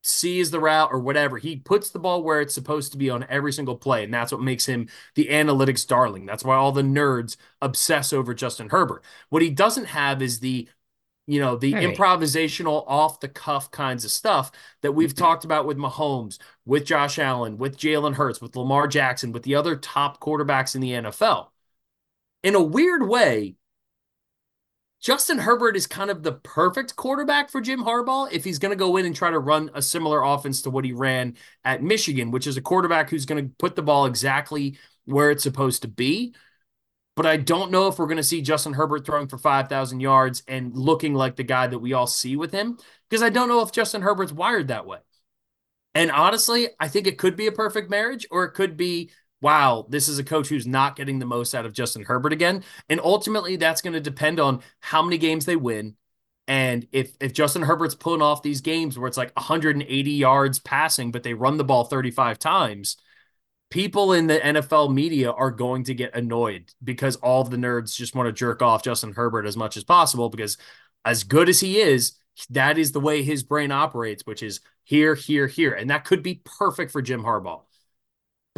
C is the route or whatever. He puts the ball where it's supposed to be on every single play. And that's what makes him the analytics darling. That's why all the nerds obsess over Justin Herbert. What he doesn't have is the you know, the improvisational off the cuff kinds of stuff that we've mm-hmm. talked about with Mahomes, with Josh Allen, with Jalen Hurts, with Lamar Jackson, with the other top quarterbacks in the NFL. In a weird way, Justin Herbert is kind of the perfect quarterback for Jim Harbaugh if he's going to go in and try to run a similar offense to what he ran at Michigan, which is a quarterback who's going to put the ball exactly where it's supposed to be. But I don't know if we're going to see Justin Herbert throwing for 5,000 yards and looking like the guy that we all see with him because I don't know if Justin Herbert's wired that way. And honestly, I think it could be a perfect marriage or it could be, wow, this is a coach who's not getting the most out of Justin Herbert again. And ultimately, that's going to depend on how many games they win. And if if Justin Herbert's pulling off these games where it's like 180 yards passing, but they run the ball 35 times, people in the NFL media are going to get annoyed because all the nerds just want to jerk off Justin Herbert as much as possible because as good as he is, that is the way his brain operates, which is here, here, here. And that could be perfect for Jim Harbaugh.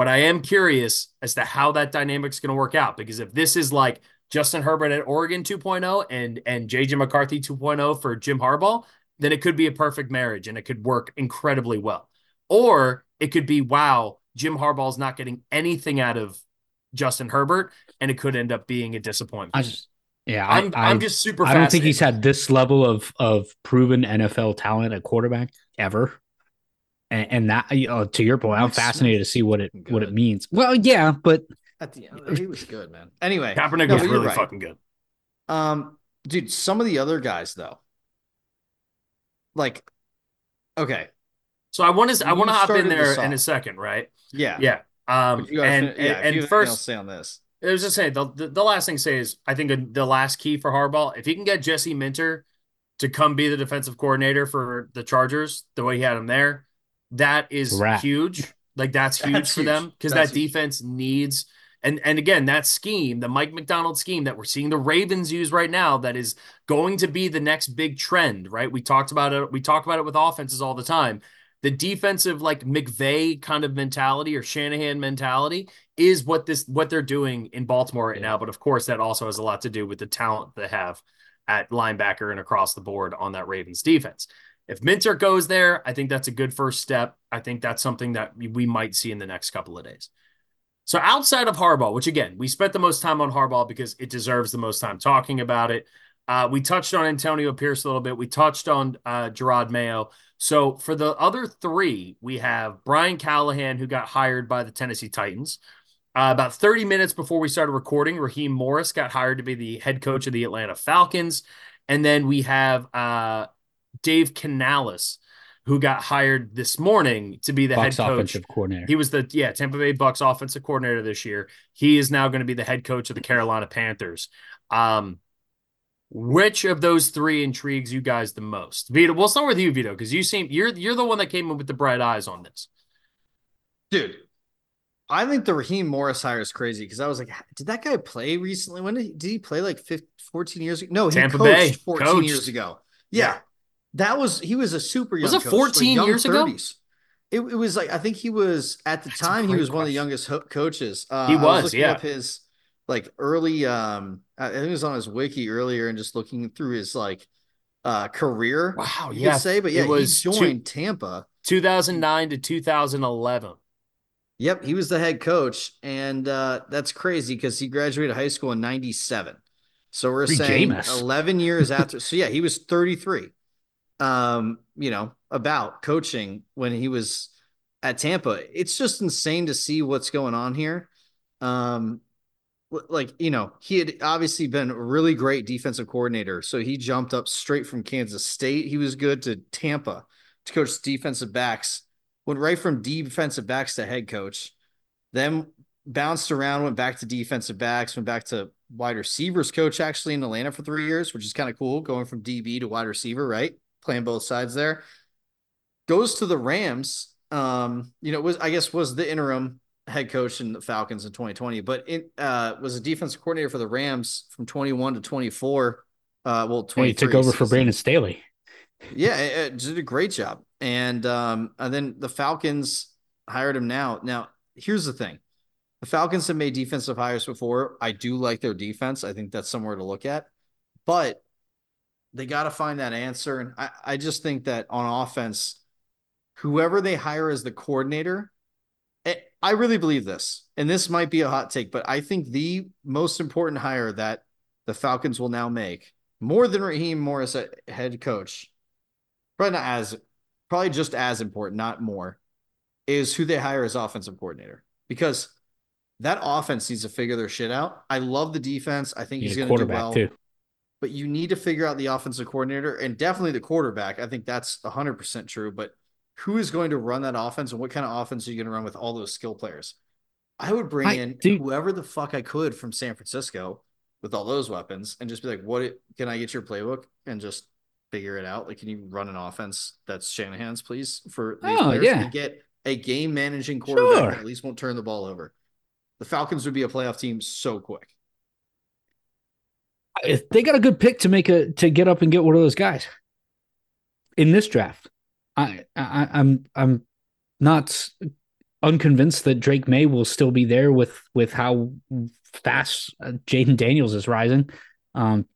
But I am curious as to how that dynamic's going to work out because if this is like Justin Herbert at Oregon 2.0 and and JJ McCarthy 2.0 for Jim Harbaugh, then it could be a perfect marriage and it could work incredibly well. Or it could be wow, Jim Harbaugh's not getting anything out of Justin Herbert and it could end up being a disappointment. I just, yeah, I, I'm I, I'm just super I don't think he's had this level of of proven NFL talent at quarterback ever. And, and that, you know, to your point, I'm Alex fascinated Smith to see what it what it means. Well, yeah, but At the end, he was good, man. Anyway, Kaepernick no, was really right. fucking good. Um, dude, some of the other guys though, like, okay, So I want to I want to hop in there this in a second, right? yeah, Yeah. Um you guys- and yeah, and, if you have and first say on this, I was just saying the, the the last thing to say is I think the last key for Harbaugh, if he can get Jesse Minter to come be the defensive coordinator for the Chargers, the way he had him there, that is Rat. huge. Like that's huge That's for huge. them because That's that huge. defense needs and and again that scheme, the Mike Macdonald scheme that we're seeing the Ravens use right now, that is going to be the next big trend. Right? We talked about it. We talk about it with offenses all the time. the defensive like McVay kind of mentality or Shanahan mentality is what this what they're doing in Baltimore right yeah. now. But of course, that also has a lot to do with the talent they have at linebacker and across the board on that Ravens defense. If Minter goes there, I think that's a good first step. I think that's something that we might see in the next couple of days. So outside of Harbaugh, which again, we spent the most time on Harbaugh because it deserves the most time talking about it. Uh, we touched on Antonio Pierce a little bit. We touched on uh, Jerod Mayo. So for the other three, we have Brian Callahan, who got hired by the Tennessee Titans. Uh, about 30 minutes before we started recording, Raheem Morris got hired to be the head coach of the Atlanta Falcons. And then we have uh, Dave Canales, who got hired this morning to be the Bucs head coach. offensive coordinator. He was the yeah Tampa Bay Bucs offensive coordinator this year. He is now going to be the head coach of the Carolina Panthers. Um, which of those three intrigues you guys the most? Vito, we'll start with you, Vito, because you seem you're you're the one that came in with the bright eyes on this. Dude, I think the Raheem Morris hire is crazy because I was like, did that guy play recently? When did he, did he play like 15, 14 years ago? No, he Tampa coached Bay, 14 coached. years ago. Yeah. yeah. That was he was a super young. Was it 14 like years 30s. ago? It, it was like I think he was at the That's time he was question. one of the youngest ho- coaches. Uh, he was, was yeah. his like early um I think it was on his wiki earlier and just looking through his like uh career. Wow, you yeah. say, but yeah, it was he joined two, Tampa 2009 to 2011. Yep, he was the head coach, and uh, that's crazy because he graduated high school in '97. So we're saying Jameis. 11 years after. so yeah, he was 33. Um, you know, about coaching when he was at Tampa. It's just insane to see what's going on here. Um, like you know he had obviously been a really great defensive coordinator so he jumped up straight from kansas state he was good to tampa to coach defensive backs went right from defensive backs to head coach then bounced around went back to defensive backs went back to wide receivers coach actually in atlanta for three years which is kind of cool going from db to wide receiver right playing both sides there goes to the rams um you know was i guess was the interim head coach in the Falcons in 2020, but it uh, was a defensive coordinator for the Rams from 21 to 24. Uh, well, 20 he took over for Brandon Staley. Yeah, it, it did a great job, and um, and then the Falcons hired him now. Now, here's the thing: the Falcons have made defensive hires before. I do like their defense. I think that's somewhere to look at, but they got to find that answer. And I, I just think that on offense, whoever they hire as the coordinator eh, I really believe this, and this might be a hot take, but I think the most important hire that the Falcons will now make, more than Raheem Morris at head coach, probably not as, probably just as important, not more, is who they hire as offensive coordinator because that offense needs to figure their shit out. I love the defense. I think he's going to do well. Too. But you need to figure out the offensive coordinator and definitely the quarterback. I think that's 100% true. But who is going to run that offense and what kind of offense are you going to run with all those skill players? I would bring I, in dude, whoever the fuck I could from San Francisco with all those weapons and just be like, what can I get your playbook and just figure it out? Like, can you run an offense that's Shanahan's, please, for these oh, players yeah. get a game managing quarterback sure. that at least won't turn the ball over? The Falcons would be a playoff team so quick. They got a good pick to make a to get up and get one of those guys in this draft. I, I I'm I'm not unconvinced that Drake Maye will still be there with with how fast Jayden Daniels is rising. Um,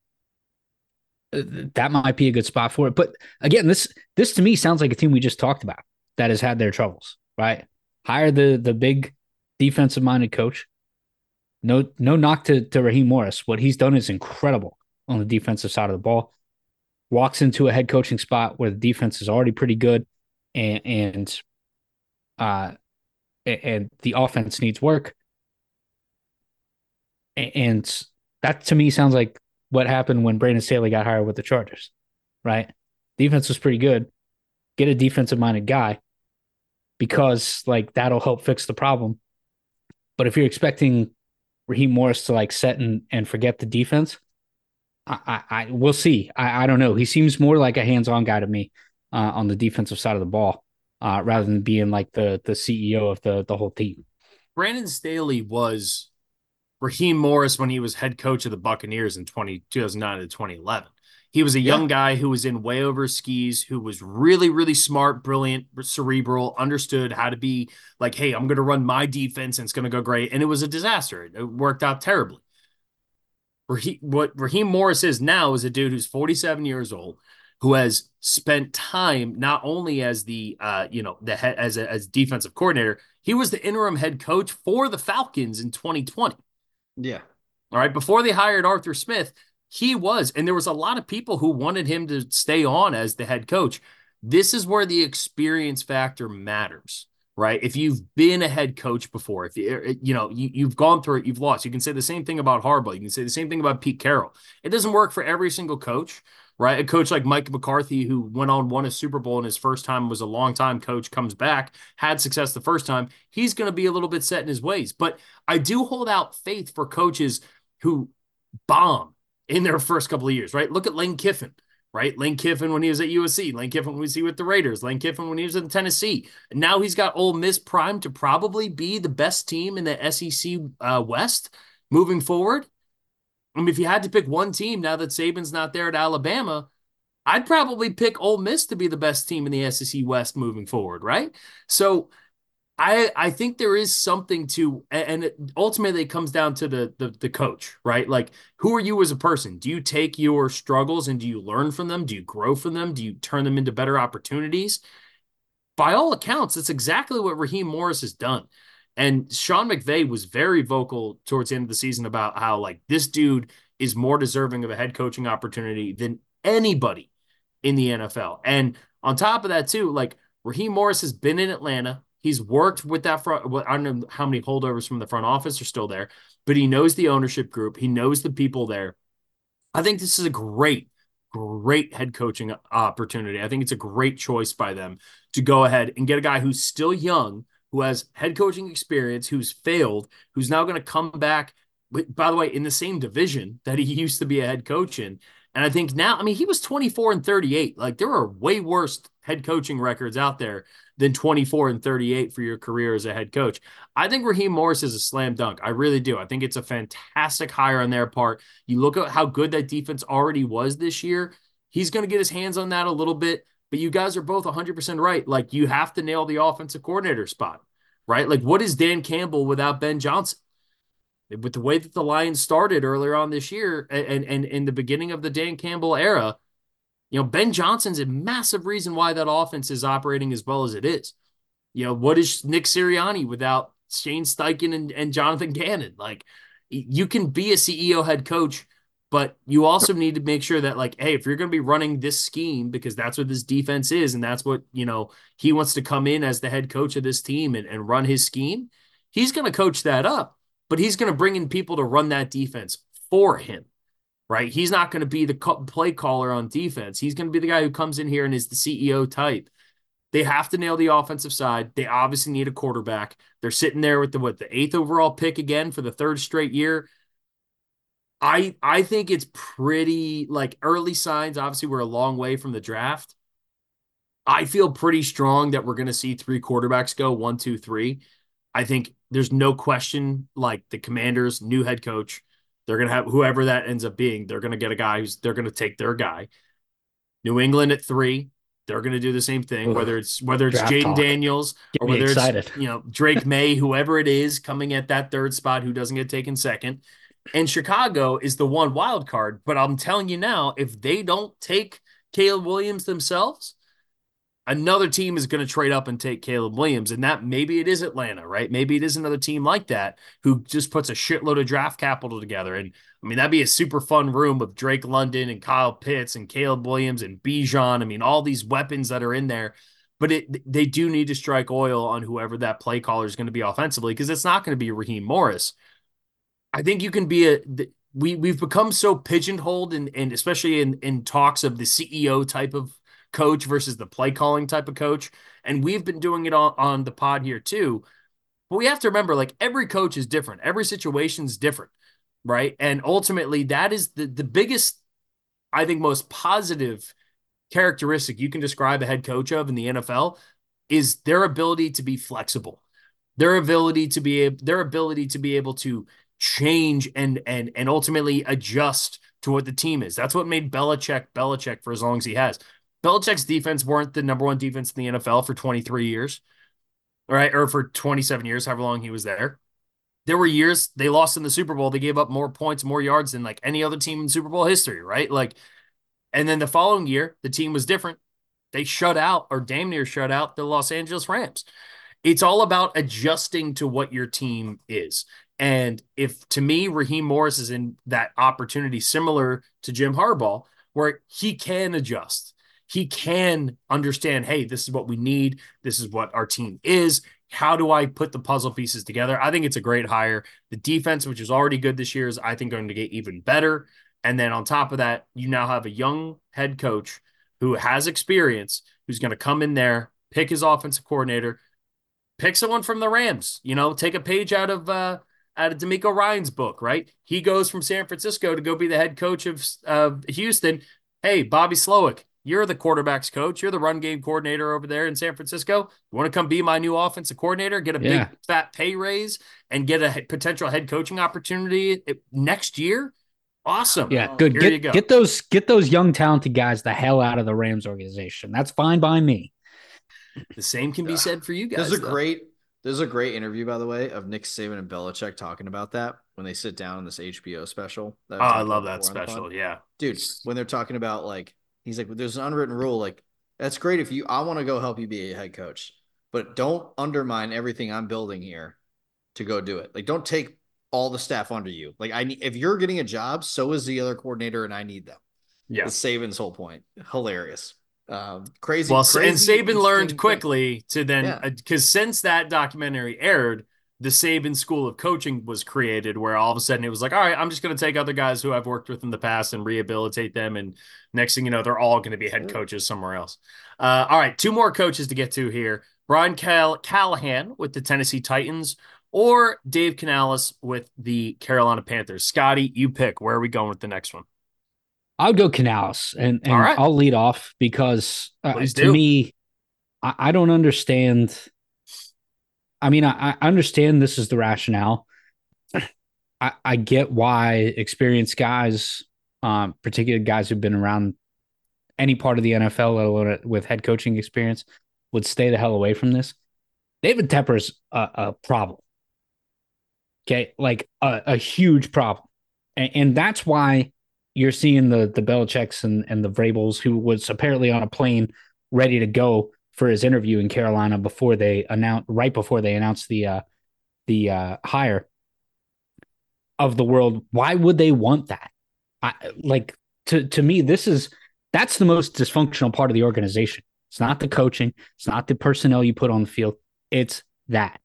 uh, that might be a good spot for it. But again, this this to me sounds like a team we just talked about that has had their troubles. Right, hire the the big defensive minded coach. No no knock to to Raheem Morris. What he's done is incredible on the defensive side of the ball walks into a head coaching spot where the defense is already pretty good and and uh and the offense needs work and that to me sounds like what happened when Brandon Staley got hired with the Chargers, right? Defense was pretty good. Get a defensive minded guy because like that'll help fix the problem. But if you're expecting Raheem Morris to like set and, and forget the defense, I, I, I we'll see. I, I don't know. He seems more like a hands-on guy to me uh, on the defensive side of the ball, uh, rather than being like the the CEO of the the whole team. Brandon Staley was Raheem Morris when he was head coach of the Buccaneers in 20, 2009 to 2011. He was a young yeah. guy who was in way over skis, who was really, really smart, brilliant, cerebral, understood how to be like, hey, I'm going to run my defense and it's going to go great. And it was a disaster. It worked out terribly. Raheem, what Raheem Morris is now is a dude who's 47 years old, who has spent time not only as the uh, you know the head as a as defensive coordinator, he was the interim head coach for the Falcons in 2020. Yeah. All right. Before they hired Arthur Smith, he was, and there was a lot of people who wanted him to stay on as the head coach. This is where the experience factor matters, right? If you've been a head coach before, if you you know you, you've gone through it, you've lost. You can say the same thing about Harbaugh. You can say the same thing about Pete Carroll. It doesn't work for every single coach, right? A coach like Mike McCarthy, who went on won a Super Bowl in his first time, was a long time coach, comes back, had success the first time. He's going to be a little bit set in his ways, but I do hold out faith for coaches who bomb in their first couple of years, right? Look at Lane Kiffin, right? Lane Kiffin when he was at USC, Lane Kiffin when we see with the Raiders, Lane Kiffin when he was in Tennessee. And now he's got Ole Miss primed to probably be the best team in the SEC uh, West moving forward. I mean, if you had to pick one team now that Saban's not there at Alabama, I'd probably pick Ole Miss to be the best team in the SEC West moving forward, right? So I I think there is something to, and it ultimately it comes down to the, the the coach, right? Like, who are you as a person? Do you take your struggles and do you learn from them? Do you grow from them? Do you turn them into better opportunities? By all accounts, that's exactly what Raheem Morris has done. And Sean McVay was very vocal towards the end of the season about how like this dude is more deserving of a head coaching opportunity than anybody in the NFL. And on top of that, too, like Raheem Morris has been in Atlanta He's worked with that front. I don't know how many holdovers from the front office are still there, but he knows the ownership group. He knows the people there. I think this is a great, great head coaching opportunity. I think it's a great choice by them to go ahead and get a guy who's still young, who has head coaching experience, who's failed, who's now going to come back. By the way, in the same division that he used to be a head coach in, and I think now, I mean, he was 24 and 38. Like there are way worse head coaching records out there than 24 and 38 for your career as a head coach. I think Raheem Morris is a slam dunk. I really do. I think it's a fantastic hire on their part. You look at how good that defense already was this year. He's going to get his hands on that a little bit, but you guys are both 100% right. Like you have to nail the offensive coordinator spot, right? Like what is Dan Campbell without Ben Johnson? with the way that the Lions started earlier on this year and and in the beginning of the Dan Campbell era, you know, Ben Johnson's a massive reason why that offense is operating as well as it is. You know, what is Nick Sirianni without Shane Steichen and, and Jonathan Gannon? Like, you can be a CEO head coach, but you also need to make sure that, like, hey, if you're going to be running this scheme, because that's what this defense is, and that's what, you know, he wants to come in as the head coach of this team and, and run his scheme, he's going to coach that up but he's going to bring in people to run that defense for him, right? He's not going to be the play caller on defense. He's going to be the guy who comes in here and is the CEO type. They have to nail the offensive side. They obviously need a quarterback. They're sitting there with the what the eighth overall pick again for the third straight year. I I think it's pretty like early signs. Obviously, we're a long way from the draft. I feel pretty strong that we're going to see three quarterbacks go one, two, three. I think there's no question like the commanders new head coach they're going to have whoever that ends up being they're going to get a guy who's they're going to take their guy. New england at three they're going to do the same thing whether it's whether it's Jayden Daniels Get or whether excited. it's you know Drake Maye, whoever it is coming at that third spot who doesn't get taken second. And Chicago is the one wild card but I'm telling you now if they don't take Caleb Williams themselves another team is going to trade up and take Caleb Williams. And that maybe it is Atlanta, right? Maybe it is another team like that who just puts a shitload of draft capital together. And I mean, that'd be a super fun room of Drake London and Kyle Pitts and Caleb Williams and Bijan. I mean, all these weapons that are in there. But it, they do need to strike oil on whoever that play caller is going to be offensively because it's not going to be Raheem Morris. I think you can be a we we've become so pigeonholed and and especially in in talks of the CEO type of coach versus the play calling type of coach. And we've been doing it on, on the pod here too. But we have to remember like every coach is different, every situation is different, right? And ultimately, that is the, the biggest, I think, most positive characteristic you can describe a head coach of in the NFL is their ability to be flexible their ability to be their ability to be able to change and and and ultimately adjust to what the team is. That's what made Belichick Belichick for as long as he has. Belichick's defense weren't the number one defense in the NFL for 23 years, right? Or for 27 years, however long he was there. There were years they lost in the Super Bowl. They gave up more points, more yards than like any other team in Super Bowl history, right? Like, and then the following year, the team was different. They shut out or damn near shut out the Los Angeles Rams. It's all about adjusting to what your team is. And if to me, Raheem Morris is in that opportunity similar to Jim Harbaugh, where he can adjust he can understand hey this is what we need. This is what our team is. How do i put the puzzle pieces together? I think it's a great hire. The defense which is already good this year is i think going to get even better. And then on top of that you now have a young head coach who has experience who's going to come in there pick his offensive coordinator pick someone from the rams you know take a page out of uh out of DeMeco Ryans book, right? He goes from San Francisco to go be the head coach of, of Houston. Hey, Bobby Slowik, you're the quarterback's coach. You're the run game coordinator over there in San Francisco. You want to come be my new offensive coordinator, get a yeah. big fat pay raise, and get a potential head coaching opportunity eh, next year? Awesome. Yeah, good. get, go. get those get those young talented guys the hell out of the Rams organization. That's fine by me. The same can be said for you guys. There's a though. great there's a great interview, by the way, of Nick Saban and Belichick talking about that when they sit down in this HBO special. oh, I love that special. Yeah, dude, when they're talking about like He's like, there's an unwritten rule. Like, that's great if you, I want to go help you be a head coach, but don't undermine everything I'm building here to go do it. Like, don't take all the staff under you. Like, I need, if you're getting a job, so is the other coordinator, and I need them. Yeah. It's Saban's whole point. Hilarious. Um, crazy. Well, crazy, and Saban learned quickly to then, because yeah. uh, since that documentary aired, the Saban School of Coaching was created, where all of a sudden it was like, all right, I'm just going to take other guys who I've worked with in the past and rehabilitate them. And next thing you know, they're all going to be head coaches somewhere else. Uh, all right, two more coaches to get to here Brian Cal- Callahan with the Tennessee Titans or Dave Canales with the Carolina Panthers. Scotty, you pick. Where are we going with the next one? I'll go Canales, and, and right. I'll lead off because uh, to do. me, I, I don't understand I mean, I, I understand this is the rationale. I, I get why experienced guys, um, particularly guys who've been around any part of the NFL, let alone with head coaching experience, would stay the hell away from this. David Tepper's a, a problem. Okay, like a, a huge problem, and, and, that's why you're seeing the the Belichick's and and the Vrabels, who was apparently on a plane ready to go for his interview in Carolina before they announced right before they announced the uh, the uh, hire of the world. Why would they want that? I, like to to me, this is that's the most dysfunctional part of the organization. It's not the coaching. It's not the personnel you put on the field. It's that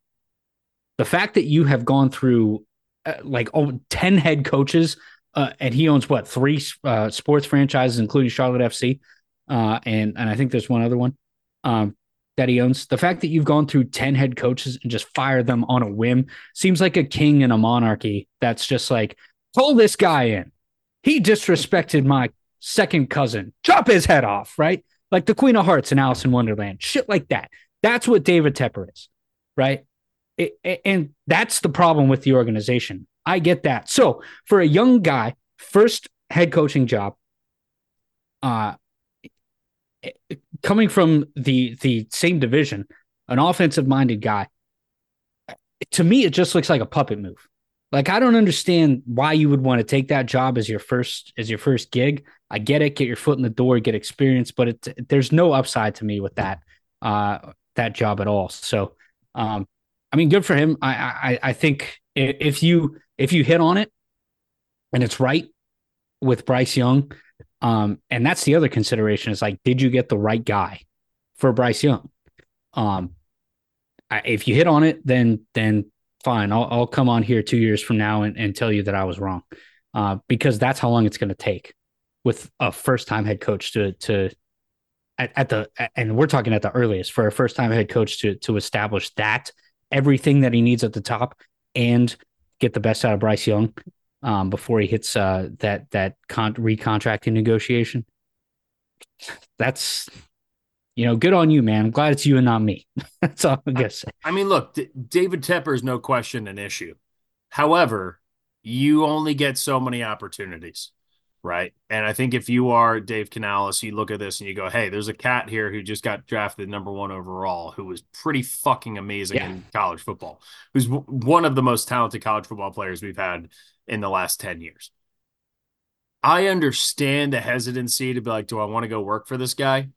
the fact that you have gone through uh, like oh, 10 head coaches uh, and he owns what three uh, sports franchises including charlotte fc uh, and and i think there's one other one um, that he owns. The fact that you've gone through 10 head coaches and just fired them on a whim seems like a king in a monarchy that's just like, pull this guy in. He disrespected my second cousin. Chop his head off, right? Like the Queen of Hearts in Alice in Wonderland. Shit like that. That's what David Tepper is, right? It, it, and that's the problem with the organization. I get that. So for a young guy, first head coaching job, uh, coming from the the same division, an offensive minded guy, to me it just looks like a puppet move. Like I don't understand why you would want to take that job as your first as your first gig. I get it, get your foot in the door, get experience, but it, there's no upside to me with that uh that job at all. So um I mean good for him. I I I think if you if you hit on it and it's right with Bryce Young, um, and that's the other consideration is like, did you get the right guy for Bryce Young? Um, I, if you hit on it, then then fine. I'll, I'll come on here two years from now and, and tell you that I was wrong, uh, because that's how long it's going to take with a first time head coach to to at, at the and we're talking at the earliest for a first time head coach to to establish that everything that he needs at the top and get the best out of Bryce Young um, before he hits uh, that that con- recontracting negotiation. That's you know, good on you, man. I'm glad it's you and not me. That's all I guess. I, I mean, look, D- David Tepper is no question an issue. However, you only get so many opportunities. right? And I think if you are Dave Canales, you look at this and you go, hey, there's a cat here who just got drafted number one overall, who was pretty fucking amazing yeah. in college football, who's w- one of the most talented college football players we've had in the last 10 years. I understand the hesitancy to be like, do I want to go work for this guy?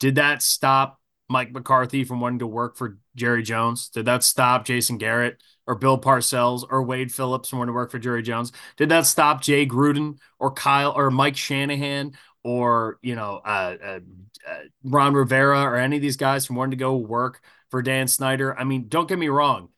Did that stop Mike McCarthy from wanting to work for Jerry Jones? Did that stop Jason Garrett or Bill Parcells or Wade Phillips from wanting to work for Jerry Jones? Did that stop Jay Gruden or Kyle or Mike Shanahan or you know uh, uh, uh, Ron Rivera or any of these guys from wanting to go work for Dan Snyder? I mean, don't get me wrong.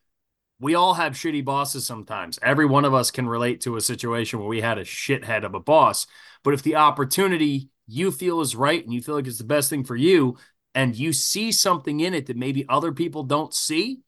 We all have shitty bosses sometimes. Every one of us can relate to a situation where we had a shithead of a boss. But if the opportunity you feel is right and you feel like it's the best thing for you, and you see something in it that maybe other people don't see,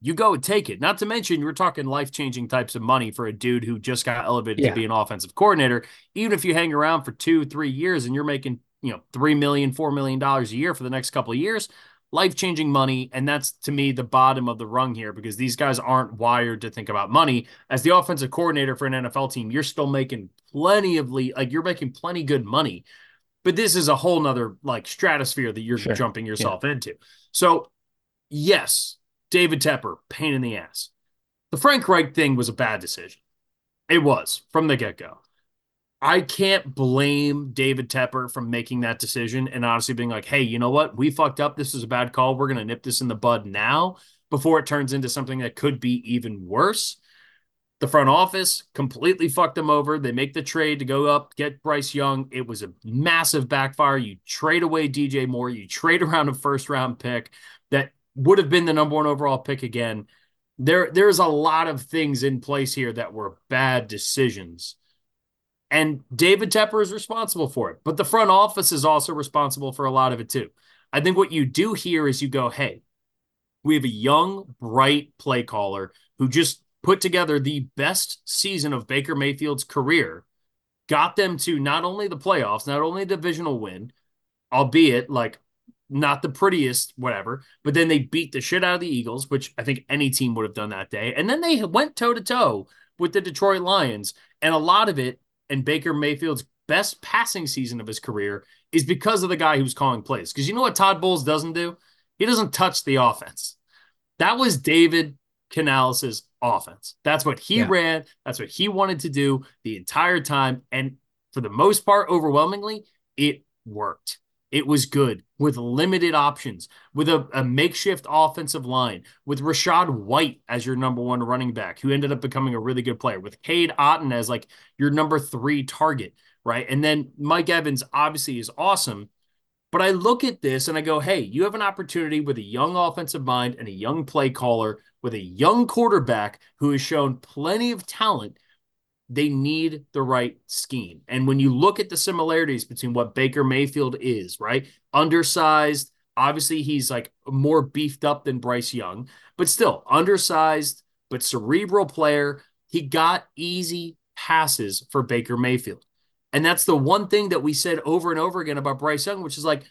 you go and take it. Not to mention, you're talking life changing types of money for a dude who just got elevated yeah. to be an offensive coordinator. Even if you hang around for two, three years and you're making, you know, three million, four million dollars a year for the next couple of years, life changing money. And that's to me the bottom of the rung here because these guys aren't wired to think about money. As the offensive coordinator for an NFL team, you're still making plenty of le- like you're making plenty good money but this is a whole nother like stratosphere that you're sure. jumping yourself yeah. into. So, yes, David Tepper, pain in the ass. The Frank Reich thing was a bad decision. It was from the get go. I can't blame David Tepper from making that decision and honestly being like, hey, you know what? We fucked up. This is a bad call. We're going to nip this in the bud now before it turns into something that could be even worse. The front office completely fucked them over. They make the trade to go up, get Bryce Young. It was a massive backfire. You trade away DJ Moore, you trade around a first round pick that would have been the number one overall pick again. There, there's a lot of things in place here that were bad decisions. And David Tepper is responsible for it. But the front office is also responsible for a lot of it too. I think what you do here is you go, hey, we have a young, bright play caller who just put together the best season of Baker Mayfield's career, got them to not only the playoffs, not only a divisional win, albeit like not the prettiest, whatever, but then they beat the shit out of the Eagles, which I think any team would have done that day. And then they went toe to toe with the Detroit Lions. And a lot of it, and Baker Mayfield's best passing season of his career, is because of the guy who's calling plays. Because you know what Todd Bowles doesn't do? He doesn't touch the offense. That was David Canales' offense. That's what he yeah. ran. That's what he wanted to do the entire time. And for the most part, overwhelmingly, it worked. It was good with limited options, with a, a, makeshift offensive line, with Rachaad White as your number one running back, who ended up becoming a really good player, with Cade Otton as like your number three target, right? And then Mike Evans obviously is awesome. But I look at this and I go, hey, you have an opportunity with a young offensive mind and a young play caller with a young quarterback who has shown plenty of talent. They need the right scheme. And when you look at the similarities between what Baker Mayfield is, right? Undersized. Obviously, he's like more beefed up than Bryce Young, but still undersized, but cerebral player. He got easy passes for Baker Mayfield. And that's the one thing that we said over and over again about Bryce Young, which is like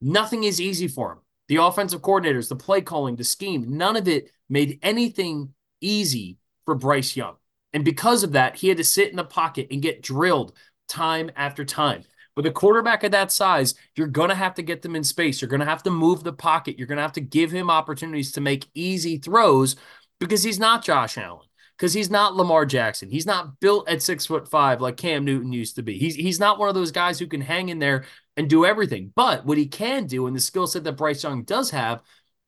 nothing is easy for him. The offensive coordinators, the play calling, the scheme, none of it made anything easy for Bryce Young. And because of that, he had to sit in the pocket and get drilled time after time. With a quarterback of that size, you're going to have to get them in space. You're going to have to move the pocket. You're going to have to give him opportunities to make easy throws because he's not Josh Allen because he's not Lamar Jackson. He's not built at six foot five like Cam Newton used to be. He's he's not one of those guys who can hang in there and do everything. But what he can do, and the skill set that Bryce Young does have,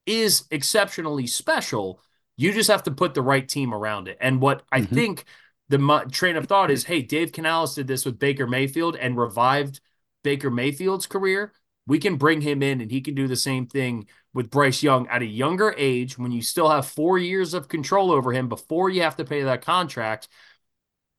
is exceptionally special. You just have to put the right team around it. And what I mm-hmm. think the train of thought is, hey, Dave Canales did this with Baker Mayfield and revived Baker Mayfield's career. We can bring him in and he can do the same thing with Bryce Young at a younger age when you still have four years of control over him before you have to pay that contract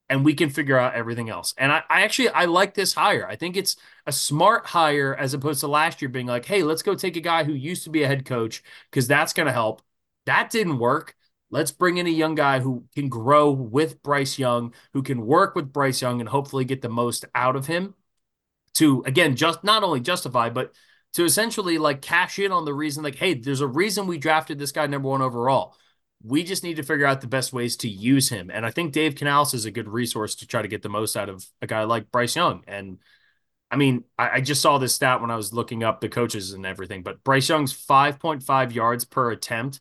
and we can figure out everything else. And I, I, actually I like this hire. I think it's a smart hire as opposed to last year being like, hey, let's go take a guy who used to be a head coach because that's going to help. That didn't work. Let's bring in a young guy who can grow with Bryce Young, who can work with Bryce Young and hopefully get the most out of him to again just not only justify but to essentially like cash in on the reason like hey there's a reason we drafted this guy number one overall We just need to figure out the best ways to use him. And I think Dave Canales is a good resource to try to get the most out of a guy like Bryce Young. And I mean, I, I just saw this stat when I was looking up the coaches and everything, but Bryce Young's 5.5 yards per attempt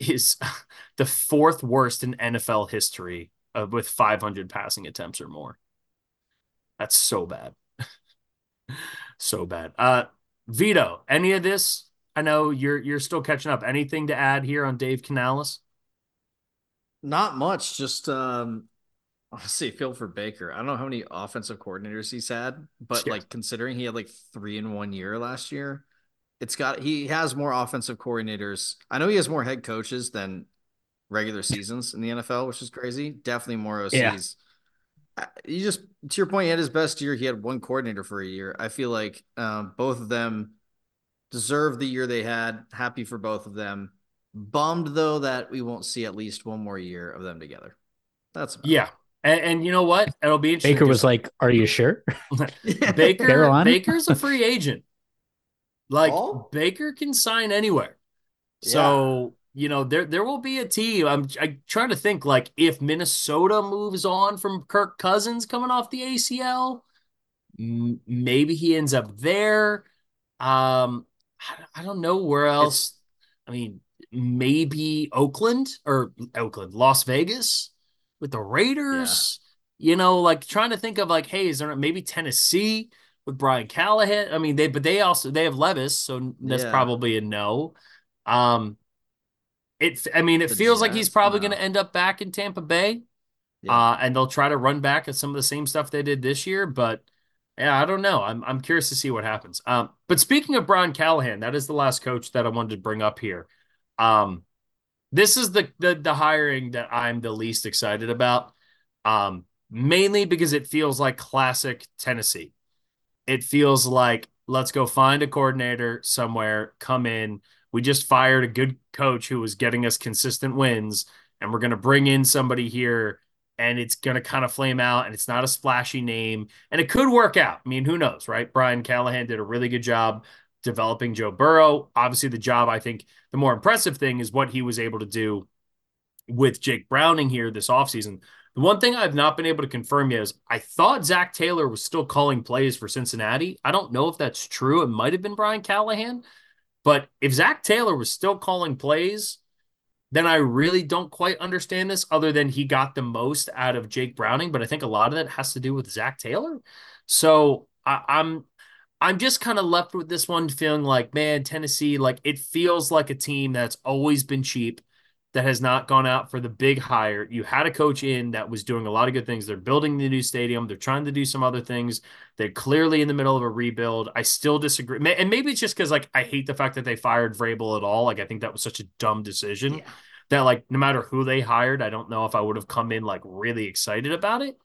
is the fourth worst in NFL history uh, with 500 passing attempts or more. That's so bad. so bad. Uh, Vito, any of this? I know you're you're still catching up. Anything to add here on Dave Canales? Not much. Just um, honestly, feel for Baker. I don't know how many offensive coordinators he's had, but yeah. like considering he had like three in one year last year, it's got he has more offensive coordinators. I know he has more head coaches than regular seasons in the NFL, which is crazy. Definitely more OCs. Yeah. Uh, you just to your point, he had his best year. He had one coordinator for a year. I feel like um, both of them deserve the year they had. Happy for both of them. Bummed though that we won't see at least one more year of them together. That's yeah. And, and, you know what? It'll be interesting. Baker was like, "Are you sure?" Baker Baker's a free agent. Like oh? Baker can sign anywhere. Yeah. So you know there there will be a team. I'm I'm trying to think like if Minnesota moves on from Kirk Cousins coming off the ACL, m- maybe he ends up there. Um, I, I don't know where else. I mean, maybe Oakland or Oakland, Las Vegas with the Raiders. Yeah. You know, like trying to think of like, hey, is there maybe Tennessee? With Brian Callahan. I mean, they but they also they have Levis, so that's yeah. probably a no. Um, it I mean, it the feels Jets, like he's probably no. going to end up back in Tampa Bay. Yeah. Uh, and they'll try to run back at some of the same stuff they did this year, but yeah, I don't know. I'm I'm curious to see what happens. Um, but speaking of Brian Callahan, that is the last coach that I wanted to bring up here. Um, this is the the, the hiring that I'm the least excited about. Um, mainly because it feels like classic Tennessee it feels like let's go find a coordinator somewhere, come in. We just fired a good coach who was getting us consistent wins, and we're going to bring in somebody here and it's going to kind of flame out and it's not a splashy name and it could work out. I mean, who knows, right? Brian Callahan did a really good job developing Joe Burrow. Obviously, the job, I think the more impressive thing is what he was able to do with Jake Browning here this offseason. The one thing I've not been able to confirm yet is I thought Zac Taylor was still calling plays for Cincinnati. I don't know if that's true. It might have been Brian Callahan. But if Zac Taylor was still calling plays, then I really don't quite understand this other than he got the most out of Jake Browning. But I think a lot of that has to do with Zac Taylor. So I, I'm I'm just kind of left with this one feeling like, man, Tennessee, like it feels like a team that's always been cheap that has not gone out for the big hire. You had a coach in that was doing a lot of good things. They're building the new stadium. They're trying to do some other things. They're clearly in the middle of a rebuild. I still disagree. And maybe it's just because like I hate the fact that they fired Vrabel at all. Like I think that was such a dumb decision yeah. that like no matter who they hired, I don't know if I would have come in like really excited about it.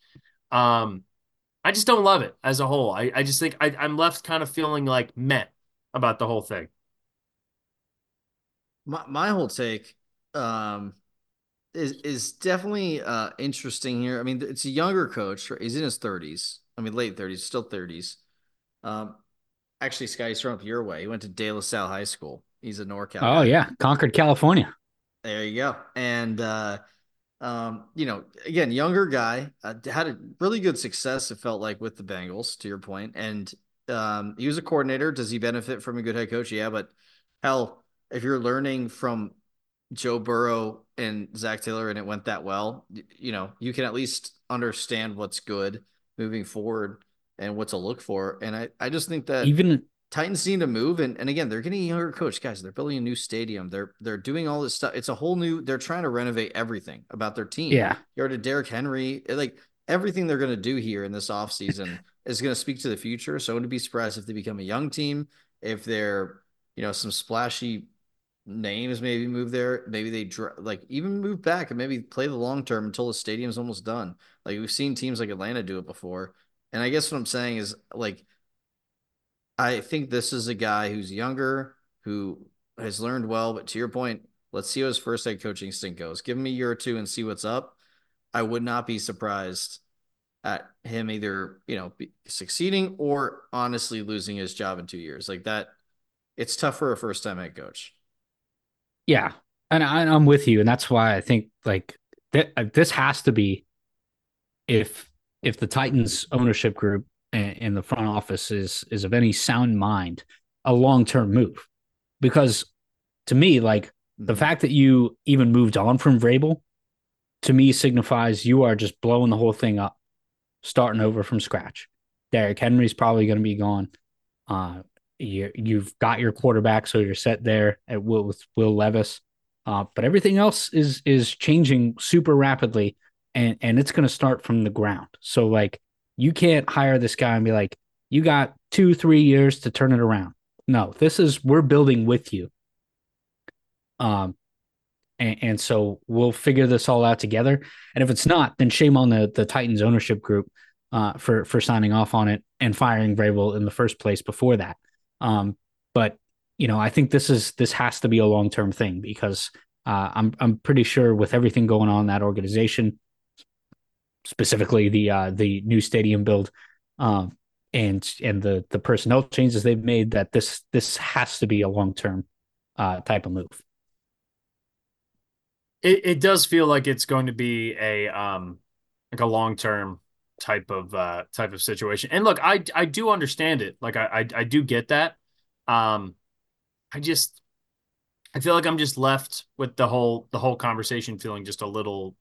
Um, I just don't love it as a whole. I, I just think I, I'm left kind of feeling like met about the whole thing. My my whole take um, is is definitely uh, interesting here. I mean, it's a younger coach. He's in his thirties. I mean, late thirties, still thirties. Um, actually, Sky, he's from up your way. He went to De La Salle High School. He's a NorCal. Oh guy. yeah, Concord, California. There you go. And uh, um, you know, again, younger guy uh, had a really good success. It felt like with the Bengals, to your point, and um, he was a coordinator. Does he benefit from a good head coach? Yeah, but hell, if you're learning from Joe Burrow and Zac Taylor and it went that well, you know, you can at least understand what's good moving forward and what to look for. And I, I just think that even Titans need to move. And, and again, they're getting a younger coach. Guys, they're building a new stadium. They're they're doing all this stuff. It's a whole new, they're trying to renovate everything about their team. Yeah. You heard of Derrick Henry. Like everything they're going to do here in this offseason is going to speak to the future. So I wouldn't be surprised if they become a young team, if they're, you know, some splashy names maybe move there. Maybe they like even move back and maybe play the long term until the stadium's almost done. Like we've seen teams like Atlanta do it before. And I guess what I'm saying is like I think this is a guy who's younger, who has learned well. But to your point, let's see how his first head coaching stint goes. Give him a year or two and see what's up. I would not be surprised at him either, you know, succeeding or honestly losing his job in two years. Like that, it's tough for a first time head coach. Yeah. And I, am with you, and that's why I think like th- uh, this has to be if if the Titans ownership group in the front office is is of any sound mind, a long term move, because to me, like the mm-hmm. fact that you even moved on from Vrabel, to me signifies you are just blowing the whole thing up, starting over from scratch. Derrick Henry's probably going to be gone. Uh, you, you've got your quarterback, so you're set there at Will, with Will Levis. Uh, but everything else is is changing super rapidly, and and it's going to start from the ground. So like you can't hire this guy and be like, you got two three years to turn it around. No, this is we're building with you. Um, and, and so we'll figure this all out together. And if it's not, then shame on the the Titans ownership group uh, for for signing off on it and firing Vrabel in the first place before that. Um, but you know, I think this is this has to be a long term thing because uh, I'm I'm pretty sure with everything going on in that organization, specifically the uh, the new stadium build, um, and and the the personnel changes they've made, that this this has to be a long term uh, type of move. It it does feel like it's going to be a um like a long term type of uh type of situation. And look, I I do understand it. Like I I, I do get that. Um I just I feel like I'm just left with the whole the whole conversation feeling just a little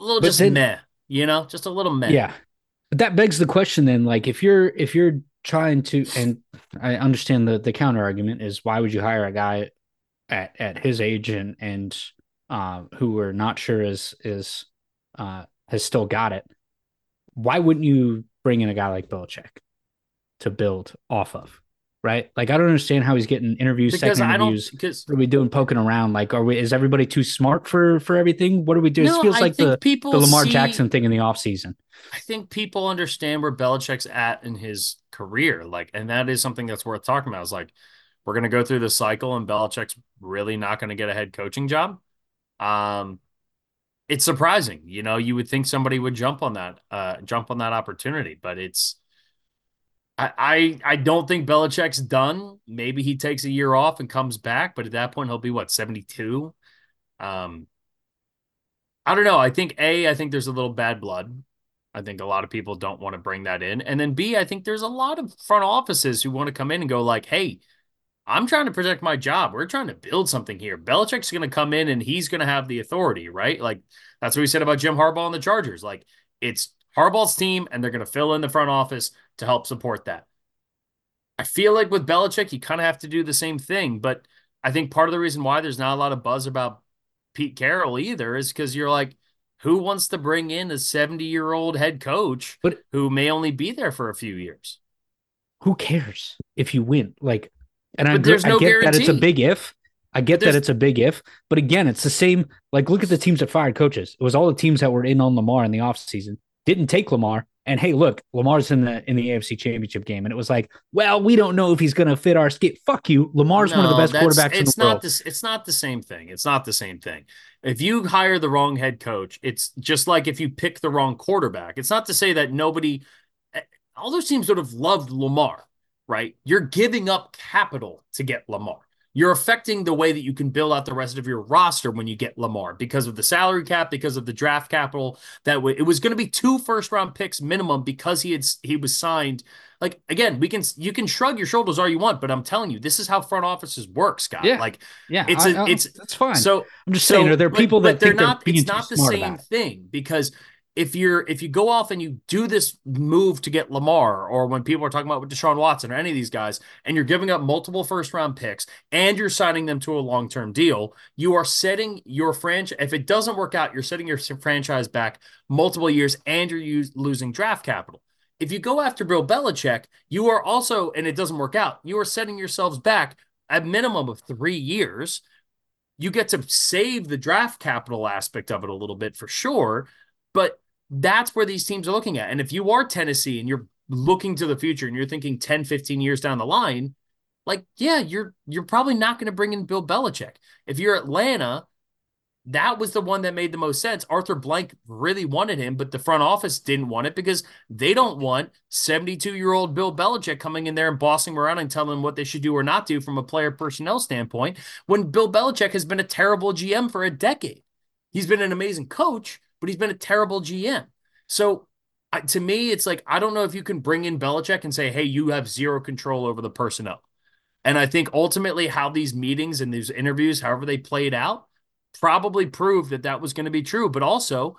a little but just then, meh, you know, just a little meh. Yeah. But that begs the question then, like if you're if you're trying to and I understand the the counter argument is why would you hire a guy at at his age and and uh, who we're not sure is is uh, has still got it why wouldn't you bring in a guy like Belichick to build off of? Right? Like I don't understand how he's getting interviews, because second interviews. Because what are we doing poking around? Like, are we is everybody too smart for for everything? What are we doing? No, it feels I like the, people the Lamar see, Jackson thing in the offseason. I think people understand where Belichick's at in his career. Like, and that is something that's worth talking about. Is like we're gonna go through the cycle and Belichick's really not gonna get a head coaching job. Um, it's surprising. You know, you would think somebody would jump on that, uh, jump on that opportunity, but it's. I, I I don't think Belichick's done. Maybe he takes a year off and comes back, but at that point he'll be what seventy two. Um, I don't know. I think a I think there's a little bad blood. I think a lot of people don't want to bring that in, and then B I think there's a lot of front offices who want to come in and go like, hey, I'm trying to protect my job. We're trying to build something here. Belichick's going to come in and he's going to have the authority, right? Like that's what we said about Jim Harbaugh and the Chargers. Like it's Harbaugh's team, and they're going to fill in the front office to help support that. I feel like with Belichick, you kind of have to do the same thing. But I think part of the reason why there's not a lot of buzz about Pete Carroll either is because you're like, who wants to bring in a 70 year old head coach but, who may only be there for a few years? Who cares if you win? Like, and I, agree, no I get guarantee. that it's a big if. I get that it's a big if, but again, it's the same. Like, look at the teams that fired coaches. It was all the teams that were in on Lamar in the offseason, didn't take Lamar. And hey, look, Lamar's in the in the AFC Championship game, and it was like, well, we don't know if he's going to fit our skit. Fuck you, Lamar's no, one of the best quarterbacks in the not world. This, it's not the same thing. It's not the same thing. If you hire the wrong head coach, it's just like if you pick the wrong quarterback. It's not to say that nobody, eh, all those teams would have loved Lamar right? You're giving up capital to get Lamar. You're affecting the way that you can build out the rest of your roster when you get Lamar because of the salary cap, because of the draft capital. That w- it was going to be two first round picks minimum because he had he was signed. Like again, we can you can shrug your shoulders all you want, but I'm telling you, this is how front offices work, Scott. Yeah. Like yeah, it's a, I, it's that's fine. So I'm just so, saying, are there people but, that but they're not? They're it's not the same thing because if you're if you go off and you do this move to get Lamar, or when people are talking about with Deshaun Watson or any of these guys, and you're giving up multiple first round picks and you're signing them to a long term deal, you are setting your franchise. If it doesn't work out, you're setting your franchise back multiple years, and you're use, losing draft capital. If you go after Bill Belichick, you are also, and it doesn't work out, you are setting yourselves back a minimum of three years. You get to save the draft capital aspect of it a little bit for sure, but that's where these teams are looking at. And if you are Tennessee and you're looking to the future and you're thinking 10, 15 years down the line, like, yeah, you're you're probably not going to bring in Bill Belichick. If you're Atlanta, that was the one that made the most sense. Arthur Blank really wanted him, but the front office didn't want it because they don't want 72 year old Bill Belichick coming in there and bossing around and telling them what they should do or not do from a player personnel standpoint when Bill Belichick has been a terrible GM for a decade. He's been an amazing coach, but he's been a terrible GM. So to me, it's like, I don't know if you can bring in Belichick and say, hey, you have zero control over the personnel. And I think ultimately how these meetings and these interviews, however they played out, probably proved that that was going to be true. But also,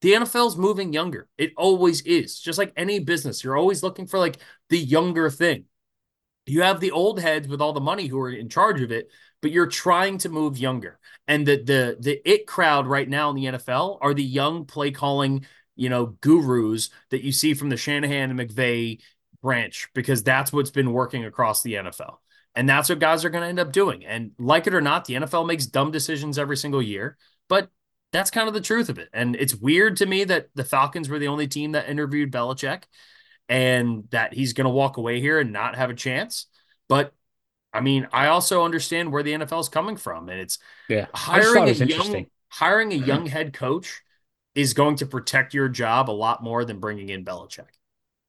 the NFL's moving younger. It always is. Just like any business, you're always looking for like the younger thing. You have the old heads with all the money who are in charge of it, but you're trying to move younger. And the the the it crowd right now in the NFL are the young play calling, you know, gurus that you see from the Shanahan and McVay branch because that's what's been working across the NFL. And that's what guys are going to end up doing. And like it or not, the NFL makes dumb decisions every single year, but that's kind of the truth of it. And it's weird to me that the Falcons were the only team that interviewed Belichick and that he's going to walk away here and not have a chance. But I mean, I also understand where the NFL is coming from, and it's yeah, hiring a young hiring a young head coach is going to protect your job a lot more than bringing in Belichick.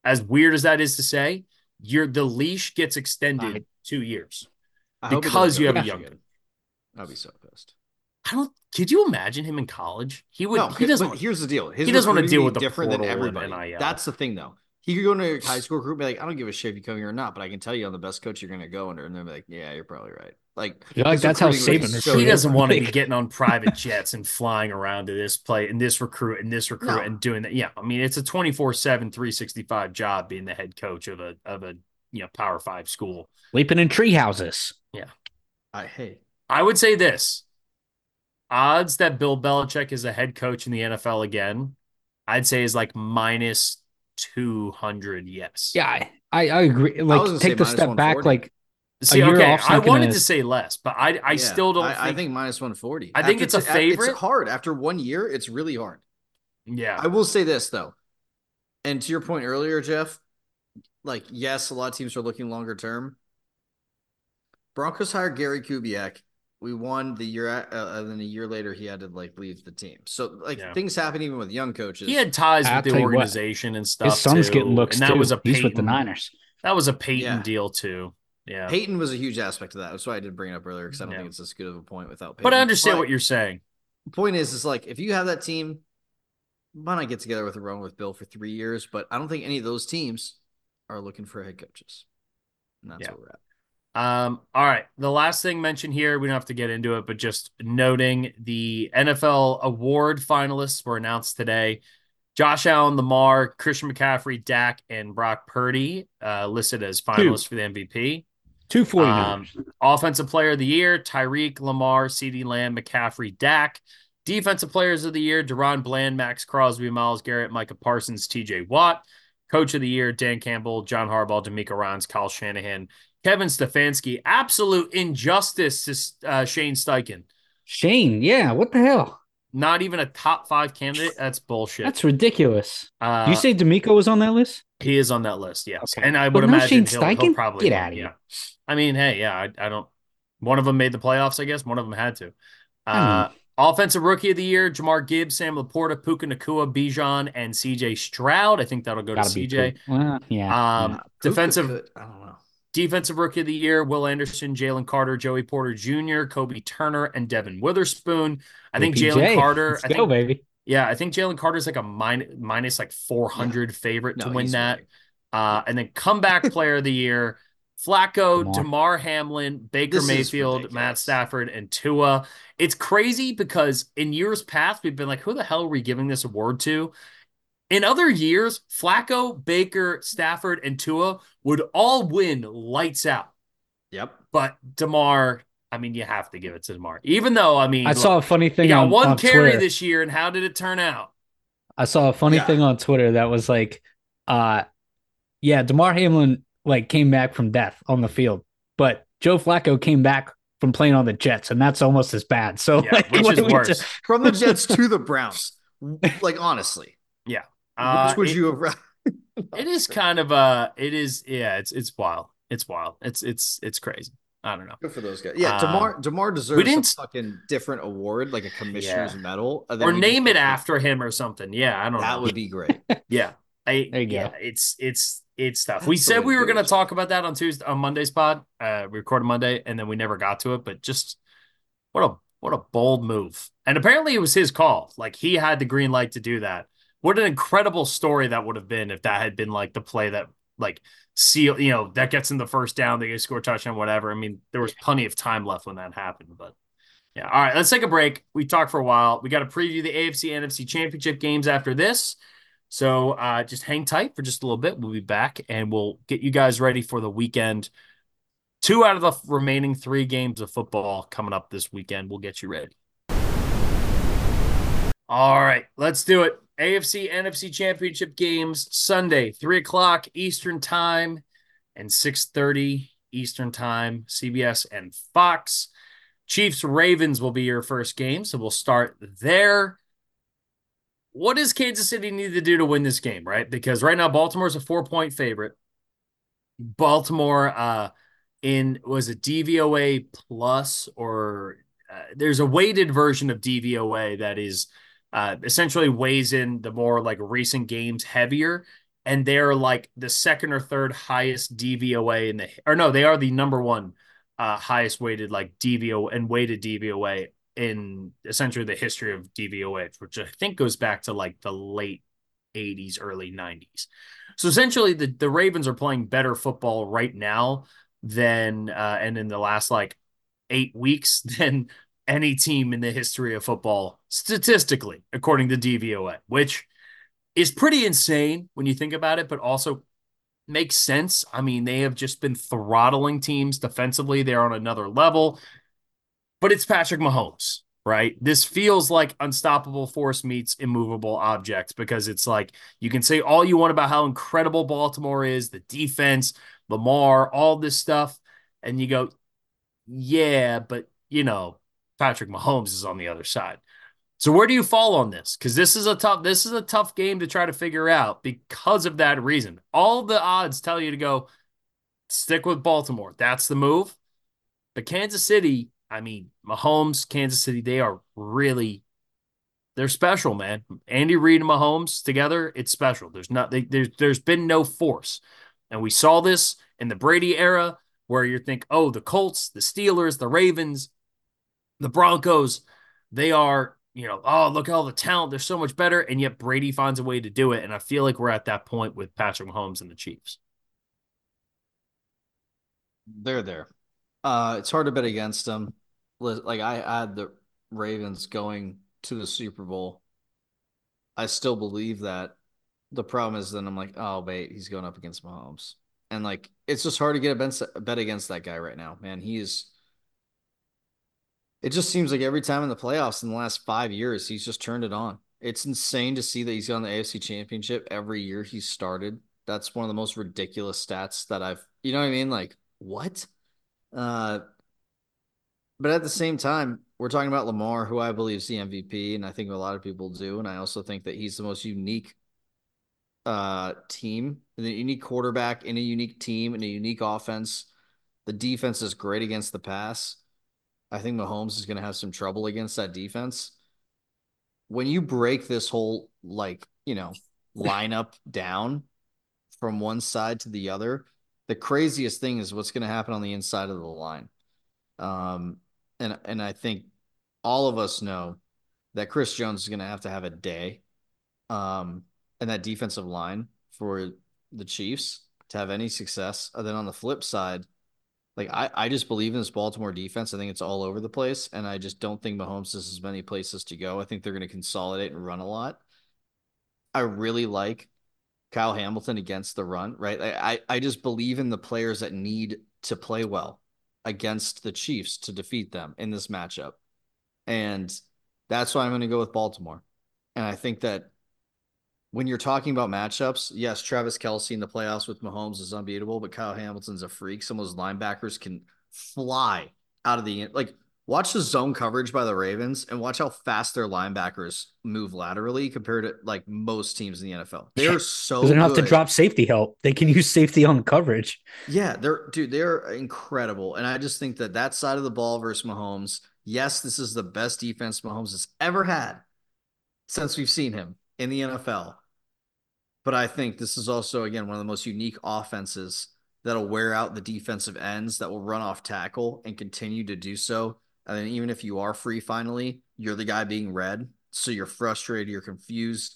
As weird as that is to say, your the leash gets extended I, two years because you have a young. I'll be so pissed. I don't. Could you imagine him in college? He would. No, he doesn't. Here's the deal. His he doesn't want to deal with the different than everybody. That's the thing, though. He could go into a high school group, be like, I don't give a shit if you come here or not, but I can tell you I'm the best coach you're going to go under, and they're like, Yeah, you're probably right. Like, like that's how Saban. So he doesn't want to be getting on private jets and flying around to this play and this recruit and this recruit no. and doing that. Yeah, I mean, it's a 24 7 365 job being the head coach of a of a you know Power Five school. Sleeping in tree houses. Yeah. I hate. I would say this: odds that Bill Belichick is a head coach in the NFL again, I'd say is like minus two hundred. Yes. Yeah, I I agree. Like take the step back, like. See, okay, I wanted gonna... to say less, but I I yeah, still don't. I think, I think minus one forty. I think it's a favorite. It's hard after one year. It's really hard. Yeah, I will say this though, and to your point earlier, Jeff, like yes, a lot of teams are looking longer term. Broncos hired Gary Kubiak. We won the year, uh, and then a year later he had to like leave the team. So like yeah. things happen even with young coaches. He had ties I'll with the organization what, and stuff. His son's too. getting looks and that too. was a Peyton, He's with the Niners. That was a Peyton yeah. deal too. Yeah, Peyton was a huge aspect of that. That's why I did bring it up earlier because I don't yeah. think it's as good of a point without. Peyton. But I understand but what you're saying. the Point is, is like if you have that team, why not get together with a run with Bill for three years? But I don't think any of those teams are looking for head coaches. And that's yeah. where we're at. Um, all right. The last thing mentioned here, we don't have to get into it, but just noting the NFL award finalists were announced today. Josh Allen, Lamar, Christian McCaffrey, Dak, and Brock Purdy uh, listed as finalists Two. for the MVP. 240. Um, offensive player of the year, Tyreek, Lamar, CeeDee Lamb, McCaffrey, Dak. Defensive players of the year, DaRon Bland, Maxx Crosby, Myles Garrett, Micah Parsons, TJ Watt. Coach of the year, Dan Campbell, John Harbaugh, DeMeco Ryans, Kyle Shanahan, Kevin Stefanski. Absolute injustice to uh, Shane Steichen. Shane, yeah, what the hell? Not even a top five candidate. That's bullshit. That's ridiculous. Uh, you say DeMeco was on that list? He is on that list, yes. Okay. And I would imagine he'll, he'll, probably get out of here. Yeah. I mean, hey, yeah, I, I, don't. One of them made the playoffs, I guess. One of them had to. Uh, Offensive Rookie of the Year: Jahmyr Gibbs, Sam LaPorta, Puka Nacua, Bijan, and C.J. Stroud. I think that'll go Gotta to C.J. Well, yeah. Um, defensive. Could, I don't know. Defensive Rookie of the Year: Will Anderson, Jalen Carter, Joey Porter Jr., Kobie Turner, and Devon Witherspoon. I think Jalen Carter. Let's I think, go, baby. Yeah, I think Jalen Carter is like a minus, minus like four hundred yeah. favorite no, to win that. Uh, and then comeback player of the year. Flacco, Damar Hamlin, Baker this Mayfield, Matt Stafford, and Tua. It's crazy because in years past, we've been like, who the hell are we giving this award to? In other years, Flacco, Baker, Stafford, and Tua would all win lights out. Yep. But Damar, I mean, you have to give it to Damar. Even though, I mean, I look, saw a funny thing. He got on, one on carry Twitter. this year, and how did it turn out? I saw a funny yeah. thing on Twitter that was like, uh, yeah, Damar Hamlin like came back from death on the field, but Joe Flacco came back from playing on the Jets, and that's almost as bad. So, yeah, like, which is worse. Just... from the Jets to the Browns. Like honestly, yeah. Which would it, you have? it is kind of uh it is yeah. It's it's wild. It's wild. It's it's it's crazy. I don't know. Good for those guys. Yeah, Damar Um, Damar deserves didn't- a fucking different award, like a commissioner's Yeah. medal, Or name it after him or something. Yeah, I don't know. That know. would be great. Yeah. I, There you go. yeah, it's it's it's tough. That's We said we were going to talk about that on Tuesday on Monday's pod. Uh, we recorded Monday, and then we never got to it. But just what a what a bold move! And apparently, it was his call. Like he had the green light to do that. What an incredible story that would have been if that had been like the play that like seal. You know that gets in the first down, they get score touchdown, whatever. I mean, there was plenty of time left when that happened, but. Yeah. All right. Let's take a break. We talked for a while. We got to preview the AFC NFC championship games after this. So uh, just hang tight for just a little bit. We'll be back and we'll get you guys ready for the weekend. Two out of the remaining three games of football coming up this weekend. We'll get you ready. All right, let's do it. AFC NFC championship games Sunday, three o'clock Eastern time and 6:30 Eastern time, CBS and Fox. Chiefs Ravens will be your first game, so we'll start there. What does Kansas City need to do to win this game, right? Because right now Baltimore's a four point favorite. Baltimore uh in was it DVOA plus or uh, there's a weighted version of DVOA that is uh essentially weighs in the more like recent games heavier and they're like the second or third highest DVOA in the or no, they are the number one uh highest weighted like DVO and weighted DVOA in essentially the history of DVOA, which I think goes back to like the late 80s, early 90s. So essentially, the, the Ravens are playing better football right now than, uh, and in the last like eight weeks than any team in the history of football, statistically, according to DVOA, which is pretty insane when you think about it, but also makes sense. I mean, they have just been throttling teams defensively, they're on another level but it's Patrick Mahomes, right? This feels like unstoppable force meets immovable objects because it's like you can say all you want about how incredible Baltimore is, the defense, Lamar, all this stuff, and you go, yeah, but you know, Patrick Mahomes is on the other side. So where do you fall on this? Because this is a tough this is a tough game to try to figure out because of that reason. All the odds tell you to go stick with Baltimore. That's the move. But Kansas City, I mean, Mahomes, Kansas City, they are really they're special, man. Andy Reid and Mahomes together, it's special. There's not they, there's there's been no force. And we saw this in the Brady era where you think, "Oh, the Colts, the Steelers, the Ravens, the Broncos, they are, you know, oh, look at all the talent. They're so much better." And yet Brady finds a way to do it, and I feel like we're at that point with Patrick Mahomes and the Chiefs. They're there. Uh, it's hard to bet against them. Like I had the Ravens going to the Super Bowl. I still believe that. The problem is then I'm like, oh wait, he's going up against Mahomes, and like it's just hard to get a bet, against that guy right now, man. He is. It just seems like every time in the playoffs in the last five years, he's just turned it on. It's insane to see that he's on the AFC Championship every year he's started. That's one of the most ridiculous stats that I've. You know what I mean? Like what? Uh, but at the same time, we're talking about Lamar, who I believe is the MVP, and I think a lot of people do. And I also think that he's the most unique uh team, the unique quarterback in a unique team in a unique offense. The defense is great against the pass. I think Mahomes is going to have some trouble against that defense. When you break this whole like, you know, lineup down from one side to the other, the craziest thing is what's going to happen on the inside of the line. Um, and and I think all of us know that Chris Jones is going to have to have a day, um, and that defensive line for the Chiefs to have any success. And then on the flip side, like I, I just believe in this Baltimore defense. I think it's all over the place, and I just don't think Mahomes has as many places to go. I think they're going to consolidate and run a lot. I really like Kyle Hamilton against the run, right? I, I, I just believe in the players that need to play well against the Chiefs to defeat them in this matchup. And that's why I'm going to go with Baltimore. And I think that when you're talking about matchups, yes, Travis Kelce in the playoffs with Mahomes is unbeatable, but Kyle Hamilton's a freak. Some of those linebackers can fly out of the like watch the zone coverage by the Ravens and watch how fast their linebackers move laterally compared to like most teams in the NFL. They are so they don't have to drop safety help. They can use safety on coverage. Yeah, they're dude, they're incredible. And I just think that that side of the ball versus Mahomes, yes, this is the best defense Mahomes has ever had since we've seen him in the NFL. But I think this is also again one of the most unique offenses that'll wear out the defensive ends that will run off tackle and continue to do so and then even if you are free finally, you're the guy being read. So you're frustrated, you're confused,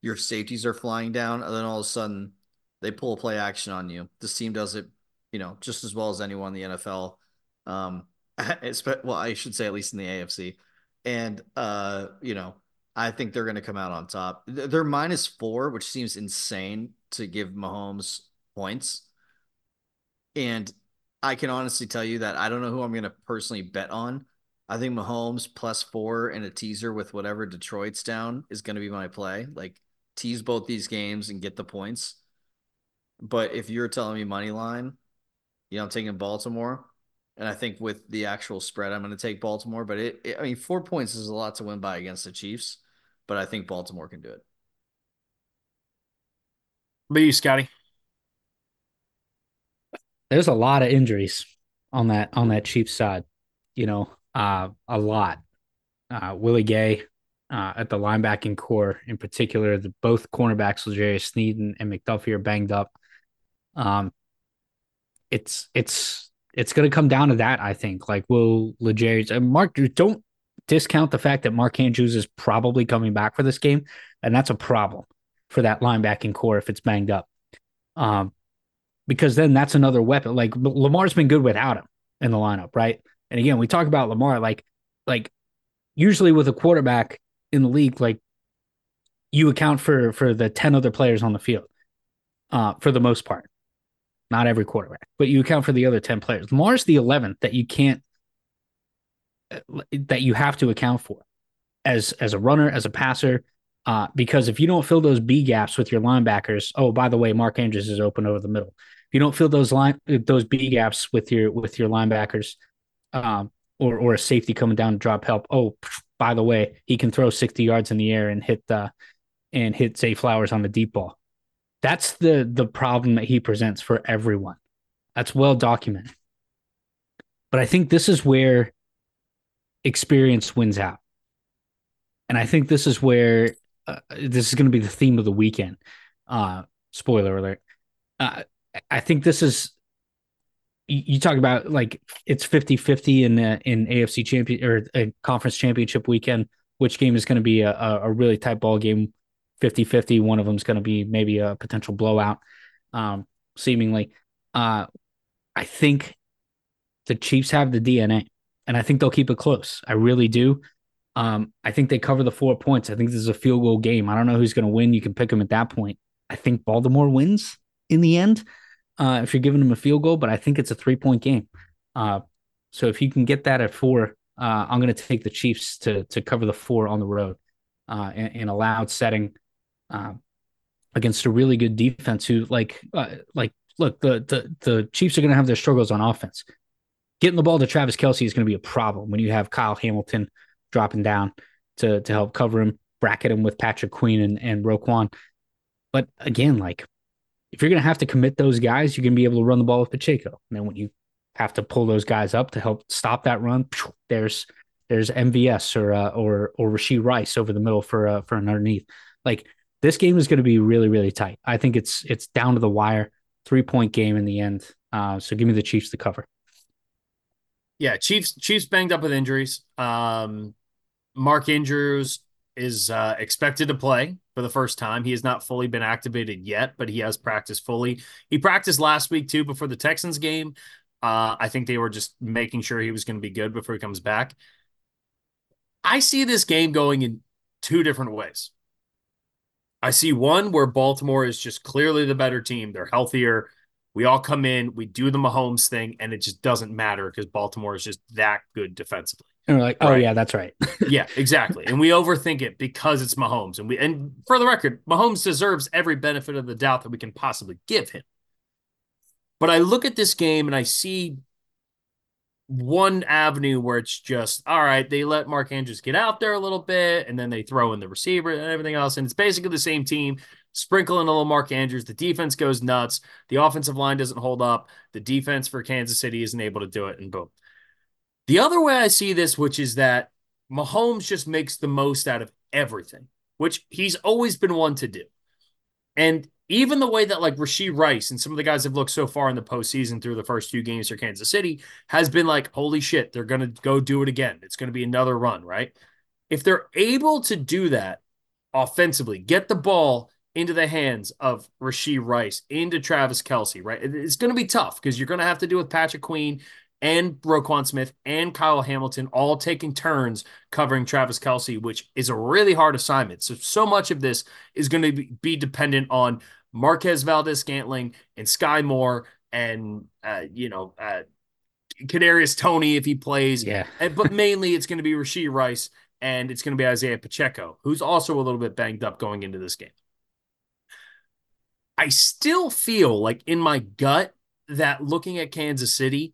your safeties are flying down, and then all of a sudden they pull a play action on you. This team does it, you know, just as well as anyone in the NFL. Um, well, I should say at least in the AFC. And uh, you know, I think they're going to come out on top. They're minus four, which seems insane to give Mahomes points. And I can honestly tell you that I don't know who I'm going to personally bet on. I think Mahomes plus four and a teaser with whatever Detroit's down is going to be my play. Like tease both these games and get the points. But if you're telling me money line, you know, I'm taking Baltimore. And I think with the actual spread, I'm going to take Baltimore. But it, it, I mean, four points is a lot to win by against the Chiefs. But I think Baltimore can do it. But you, Scotty? there's a lot of injuries on that on that Chiefs side. You know, uh, a lot. Uh, Willie Gay uh, at the linebacking core, in particular, the both cornerbacks, L'Jarius Sneed and McDuffie, are banged up. Um, it's it's it's going to come down to that. I think. Like, will L'Jarius and Mark don't discount the fact that Mark Andrews is probably coming back for this game, and that's a problem for that linebacking core if it's banged up. Um, because then that's another weapon. Like Lamar's been good without him in the lineup, right? And again, we talk about Lamar like like usually with a quarterback in the league, like you account for for the 10 other players on the field. Uh, for the most part. Not every quarterback, but you account for the other 10 players. Lamar's the 11th that you can't that you have to account for as as a runner, as a passer, uh, because if you don't fill those B gaps with your linebackers, oh, by the way, Mark Andrews is open over the middle if you don't fill those line those B gaps with your with your linebackers, um, or or a safety coming down to drop help. Oh, by the way, he can throw 60 yards in the air and hit the and hit Zay Flowers on the deep ball. That's the the problem that he presents for everyone. That's well documented. But I think this is where experience wins out. And I think this is where uh, this is going to be the theme of the weekend. Uh, spoiler alert. Uh, I think this is you talk about like it's 50-50 in uh, in AFC champion or a conference championship weekend which game is going to be a, a really tight ball game 50-50 one of them is going to be maybe a potential blowout um seemingly uh I think the Chiefs have the DNA and I think they'll keep it close I really do um I think they cover the 4 points I think this is a field goal game I don't know who's going to win you can pick them at that point I think Baltimore wins in the end uh, if you're giving them a field goal, but I think it's a three point game. Uh, so if you can get that at four, uh, I'm going to take the Chiefs to to cover the four on the road uh, in, in, a loud setting uh, against a really good defense. Who like uh, like look the the the Chiefs are going to have their struggles on offense. Getting the ball to Travis Kelce is going to be a problem when you have Kyle Hamilton dropping down to to help cover him, bracket him with Patrick Queen and and Roquan. But again, like if you're going to have to commit those guys, you're going to be able to run the ball with Pacheco. And then when you have to pull those guys up to help stop that run, there's there's MVS or uh, or or Rashee Rice over the middle for uh, for an underneath. Like this game is going to be really really tight. I think it's it's down to the wire, three point game in the end. Uh, so give me the Chiefs to cover. Yeah, Chiefs Chiefs banged up with injuries. Um, Mark Andrews is uh, expected to play for the first time. He has not fully been activated yet, but he has practiced fully. He practiced last week too before the Texans game. Uh, I think they were just making sure he was going to be good before he comes back. I see this game going in two different ways. I see one where Baltimore is just clearly the better team. They're healthier. We all come in, we do the Mahomes thing, and it just doesn't matter because Baltimore is just that good defensively. And we're like, oh right. yeah, that's right. yeah, exactly. And we overthink it because it's Mahomes. And we and for the record, Mahomes deserves every benefit of the doubt that we can possibly give him. But I look at this game and I see one avenue where it's just all right. They let Mark Andrews get out there a little bit, and then they throw in the receiver and everything else, and it's basically the same team. Sprinkle in a little Mark Andrews. The defense goes nuts. The offensive line doesn't hold up. The defense for Kansas City isn't able to do it, and boom. The other way I see this, which is that Mahomes just makes the most out of everything, which he's always been one to do. And even the way that like Rashee Rice and some of the guys have looked so far in the postseason through the first few games for Kansas City has been like, holy shit, they're going to go do it again. It's going to be another run, right? If they're able to do that offensively, get the ball into the hands of Rashee Rice, into Travis Kelce, right? It's going to be tough because you're going to have to do with Patrick Queen and Roquan Smith and Kyle Hamilton all taking turns covering Travis Kelce, which is a really hard assignment. So, so much of this is going to be dependent on Marquez Valdes-Scantling and Skyy Moore and, uh, you know, uh, Kadarius Toney if he plays. Yeah. and, but mainly it's going to be Rashee Rice and it's going to be Isaiah Pacheco, who's also a little bit banged up going into this game. I still feel like in my gut that looking at Kansas City,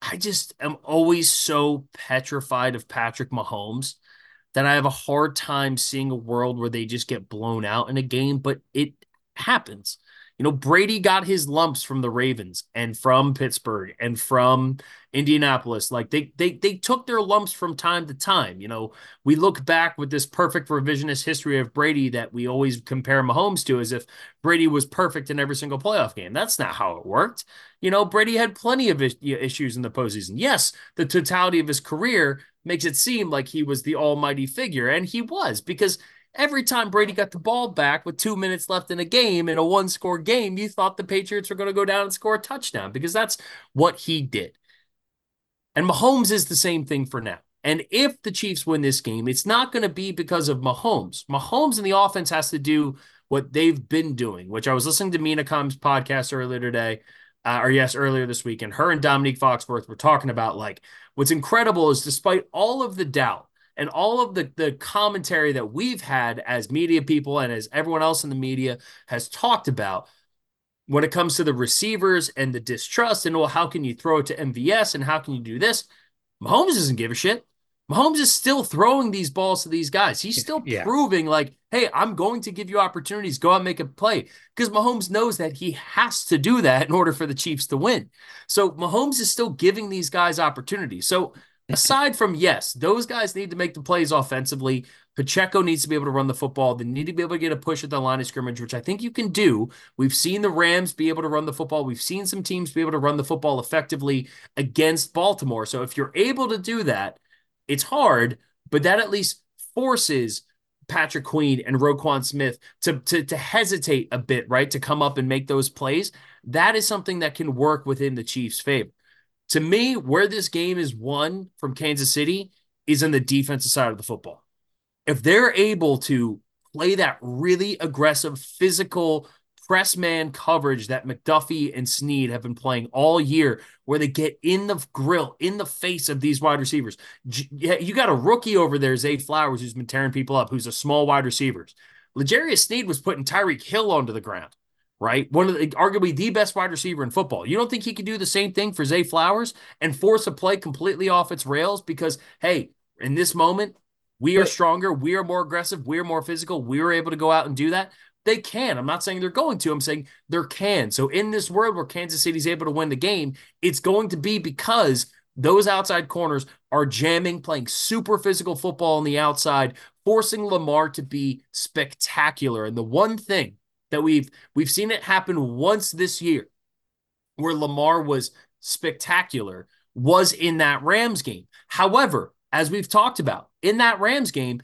I just am always so petrified of Patrick Mahomes that I have a hard time seeing a world where they just get blown out in a game, but it happens. You know, Brady got his lumps from the Ravens and from Pittsburgh and from Indianapolis. Like they they they took their lumps from time to time. You know, we look back with this perfect revisionist history of Brady that we always compare Mahomes to as if Brady was perfect in every single playoff game. That's not how it worked. You know, Brady had plenty of issues in the postseason. Yes, the totality of his career makes it seem like he was the almighty figure, and he was because every time Brady got the ball back with two minutes left in a game in a one score game, you thought the Patriots were going to go down and score a touchdown because that's what he did. And Mahomes is the same thing for now. And if the Chiefs win this game, it's not going to be because of Mahomes. Mahomes and the offense has to do what they've been doing, which I was listening to Mina Kimes' podcast earlier today, uh, or yes, earlier this week, and her and Domonique Foxworth were talking about like what's incredible is despite all of the doubt, and all of the the commentary that we've had as media people and as everyone else in the media has talked about when it comes to the receivers and the distrust and well how can you throw it to MVS and how can you do this Mahomes doesn't give a shit Mahomes is still throwing these balls to these guys. He's still yeah. proving like, hey, I'm going to give you opportunities. Go out and make a play. Because Mahomes knows that he has to do that in order for the Chiefs to win. So Mahomes is still giving these guys opportunities. So aside from yes, those guys need to make the plays offensively. Pacheco needs to be able to run the football. They need to be able to get a push at the line of scrimmage, which I think you can do. We've seen the Rams be able to run the football. We've seen some teams be able to run the football effectively against Baltimore. So if you're able to do that, it's hard, but that at least forces Patrick Queen and Roquan Smith to, to, to hesitate a bit, right? To come up and make those plays. That is something that can work within the Chiefs' favor to me, where this game is won from Kansas City is in the defensive side of the football. If they're able to play that really aggressive, physical press man coverage that McDuffie and Sneed have been playing all year, where they get in the grill, in the face of these wide receivers. You got a rookie over there, Zay Flowers, who's been tearing people up, who's a small wide receiver. L'Jarius Sneed was putting Tyreek Hill onto the ground right? One of the arguably the best wide receiver in football. You don't think he could do the same thing for Zay Flowers and force a play completely off its rails because hey, in this moment, we are stronger, we are more aggressive, we are more physical, we are able to go out and do that. They can. I'm not saying they're going to. I'm saying there can. So in this world where Kansas City's able to win the game, it's going to be because those outside corners are jamming, playing super physical football on the outside, forcing Lamar to be spectacular. And the one thing that we've we've seen it happen once this year where Lamar was spectacular was in that Rams game. However, as we've talked about, in that Rams game,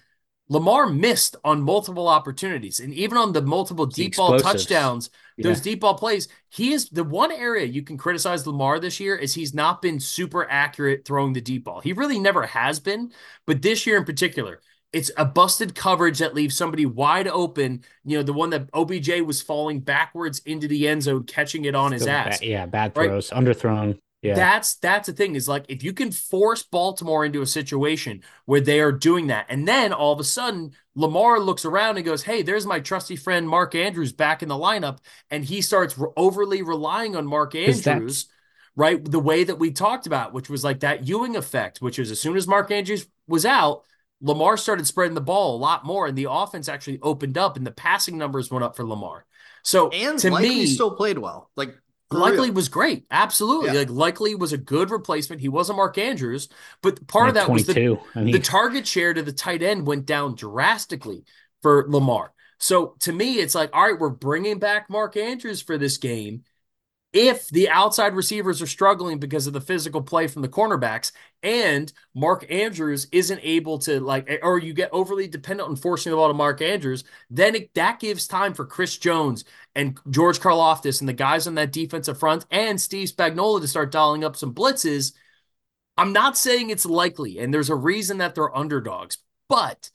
Lamar missed on multiple opportunities and even on the multiple deep ball touchdowns, yeah. those deep ball plays, he is the one area you can criticize Lamar this year is he's not been super accurate throwing the deep ball. He really never has been, but this year in particular, it's a busted coverage that leaves somebody wide open. You know, the one that OBJ was falling backwards into the end zone, catching it on his ass. yeah, bad throws, right? underthrown. Yeah. That's that's the thing is like if you can force Baltimore into a situation where they are doing that, and then all of a sudden Lamar looks around and goes, "Hey, there's my trusty friend Mark Andrews back in the lineup," and he starts re- overly relying on Mark Andrews right? The way that we talked about, which was like that Ewing effect, which is as soon as Mark Andrews was out, Lamar started spreading the ball a lot more, and the offense actually opened up, and the passing numbers went up for Lamar. So and to likely me, still played well. Like Likely was great. Absolutely. Yeah. Like Likely was a good replacement. He wasn't Mark Andrews, but part Like of that was the, I mean, the target share to the tight end went down drastically for Lamar. So to me, it's like, all right, we're bringing back Mark Andrews for this game. If the outside receivers are struggling because of the physical play from the cornerbacks, and Mark Andrews isn't able to like, or you get overly dependent on forcing the ball to Mark Andrews, then it, that gives time for Chris Jones and George Karlaftis and the guys on that defensive front and Steve Spagnuolo to start dialing up some blitzes. I'm not saying it's likely, and there's a reason that they're underdogs, but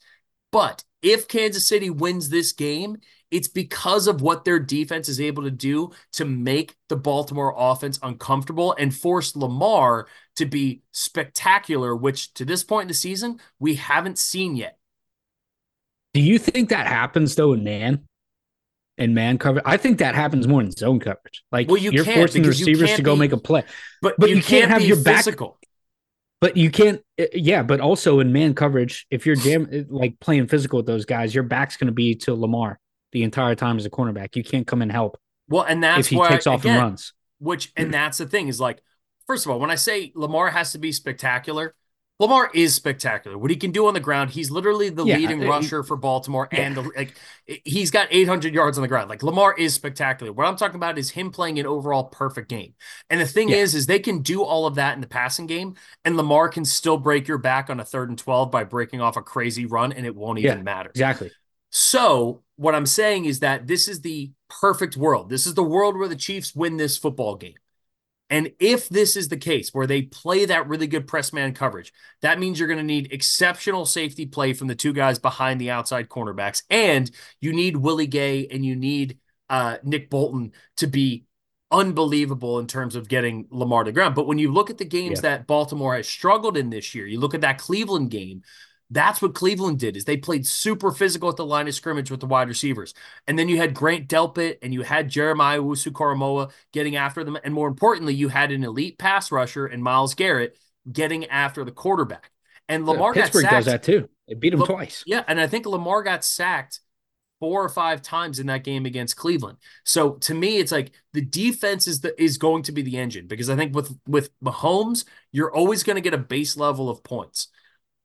but if Kansas City wins this game, it's because of what their defense is able to do to make the Baltimore offense uncomfortable and force Lamar to be spectacular, which to this point in the season, we haven't seen yet. do you think that happens though in man? In man coverage, I think that happens more in zone coverage. Like Well, you you're can't forcing the receivers to go be- make a play, But, But you, you can't can't, have your back- physical. but you can't. uh, Yeah, but also in man coverage, if you're jam like playing physical with those guys, your back's going to be to Lamar the entire time as a cornerback. You can't come and help Well, and that's if he why, takes off again, and runs. Which and that's the thing is like, first of all, when I say Lamar has to be spectacular, Lamar is spectacular. What he can do on the ground, he's literally the Yeah, leading rusher for Baltimore, yeah. and the, like he's got 800 yards on the ground. Like Lamar is spectacular. What I'm talking about is him playing an overall perfect game. And the thing Yeah. is, is they can do all of that in the passing game, and Lamar can still break your back on a third and 12 by breaking off a crazy run, and it won't even matter. Exactly. So, what I'm saying is that this is the perfect world. This is the world where the Chiefs win this football game. And if this is the case where they play that really good press man coverage, that means you're going to need exceptional safety play from the two guys behind the outside cornerbacks. And you need Willie Gay and you need uh, Nick Bolton to be unbelievable in terms of getting Lamar to ground. But when you look at the games Yeah. that Baltimore has struggled in this year, you look at that Cleveland game, that's what Cleveland did is they played super physical at the line of scrimmage with the wide receivers. And then you had Grant Delpit and you had Jeremiah Owusu getting after them. And more importantly, you had an elite pass rusher and Myles Garrett getting after the quarterback. And Lamar got Pittsburgh does that too. They beat him Lam- twice. Yeah, and I think Lamar got sacked four or five times in that game against Cleveland. So to me, it's like the defense is the is going to be the engine because I think with with Mahomes, you're always going to get a base level of points.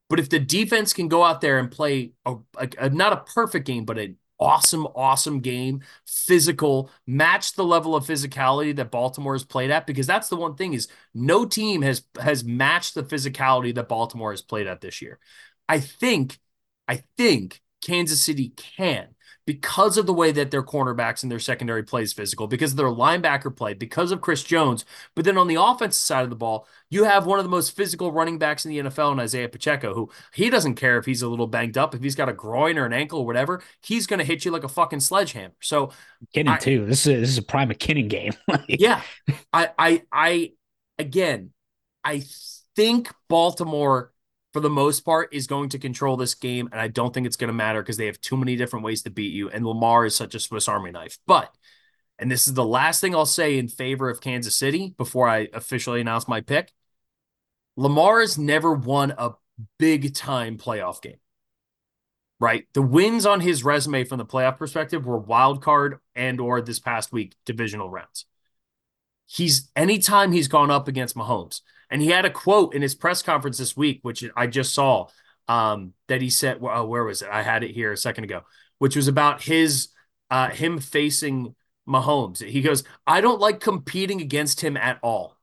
But if the defense can go out there and play a, a, a- not a perfect game, but an awesome, awesome game, physical, match the level of physicality that Baltimore has played at, because that's the one thing is no team has has matched the physicality that Baltimore has played at this year. I think, I think Kansas City can because of the way that their cornerbacks and their secondary plays physical, because of their linebacker play, because of Chris Jones. But then on the offensive side of the ball, you have one of the most physical running backs in the NFL in Isaiah Pacheco, who he doesn't care if he's a little banged up, if he's got a groin or an ankle or whatever, he's going to hit you like a fucking sledgehammer. So McKinnon I- too. This is this is a prime McKinnon game. Yeah, I, I, I, again, I think Baltimore, for the most part, is going to control this game, and I don't think it's going to matter because they have too many different ways to beat you, and Lamar is such a Swiss Army knife. But, and this is the last thing I'll say in favor of Kansas City before I officially announce my pick. Lamar has never won a big time playoff game. Right? The wins on his resume from the playoff perspective were wild card and or this past week divisional rounds he's anytime he's gone up against Mahomes. And he had a quote in his press conference this week, which I just saw, um, that he said, well, where was it? I had it here a second ago, which was about his uh him facing Mahomes. He goes, I don't like competing against him at all,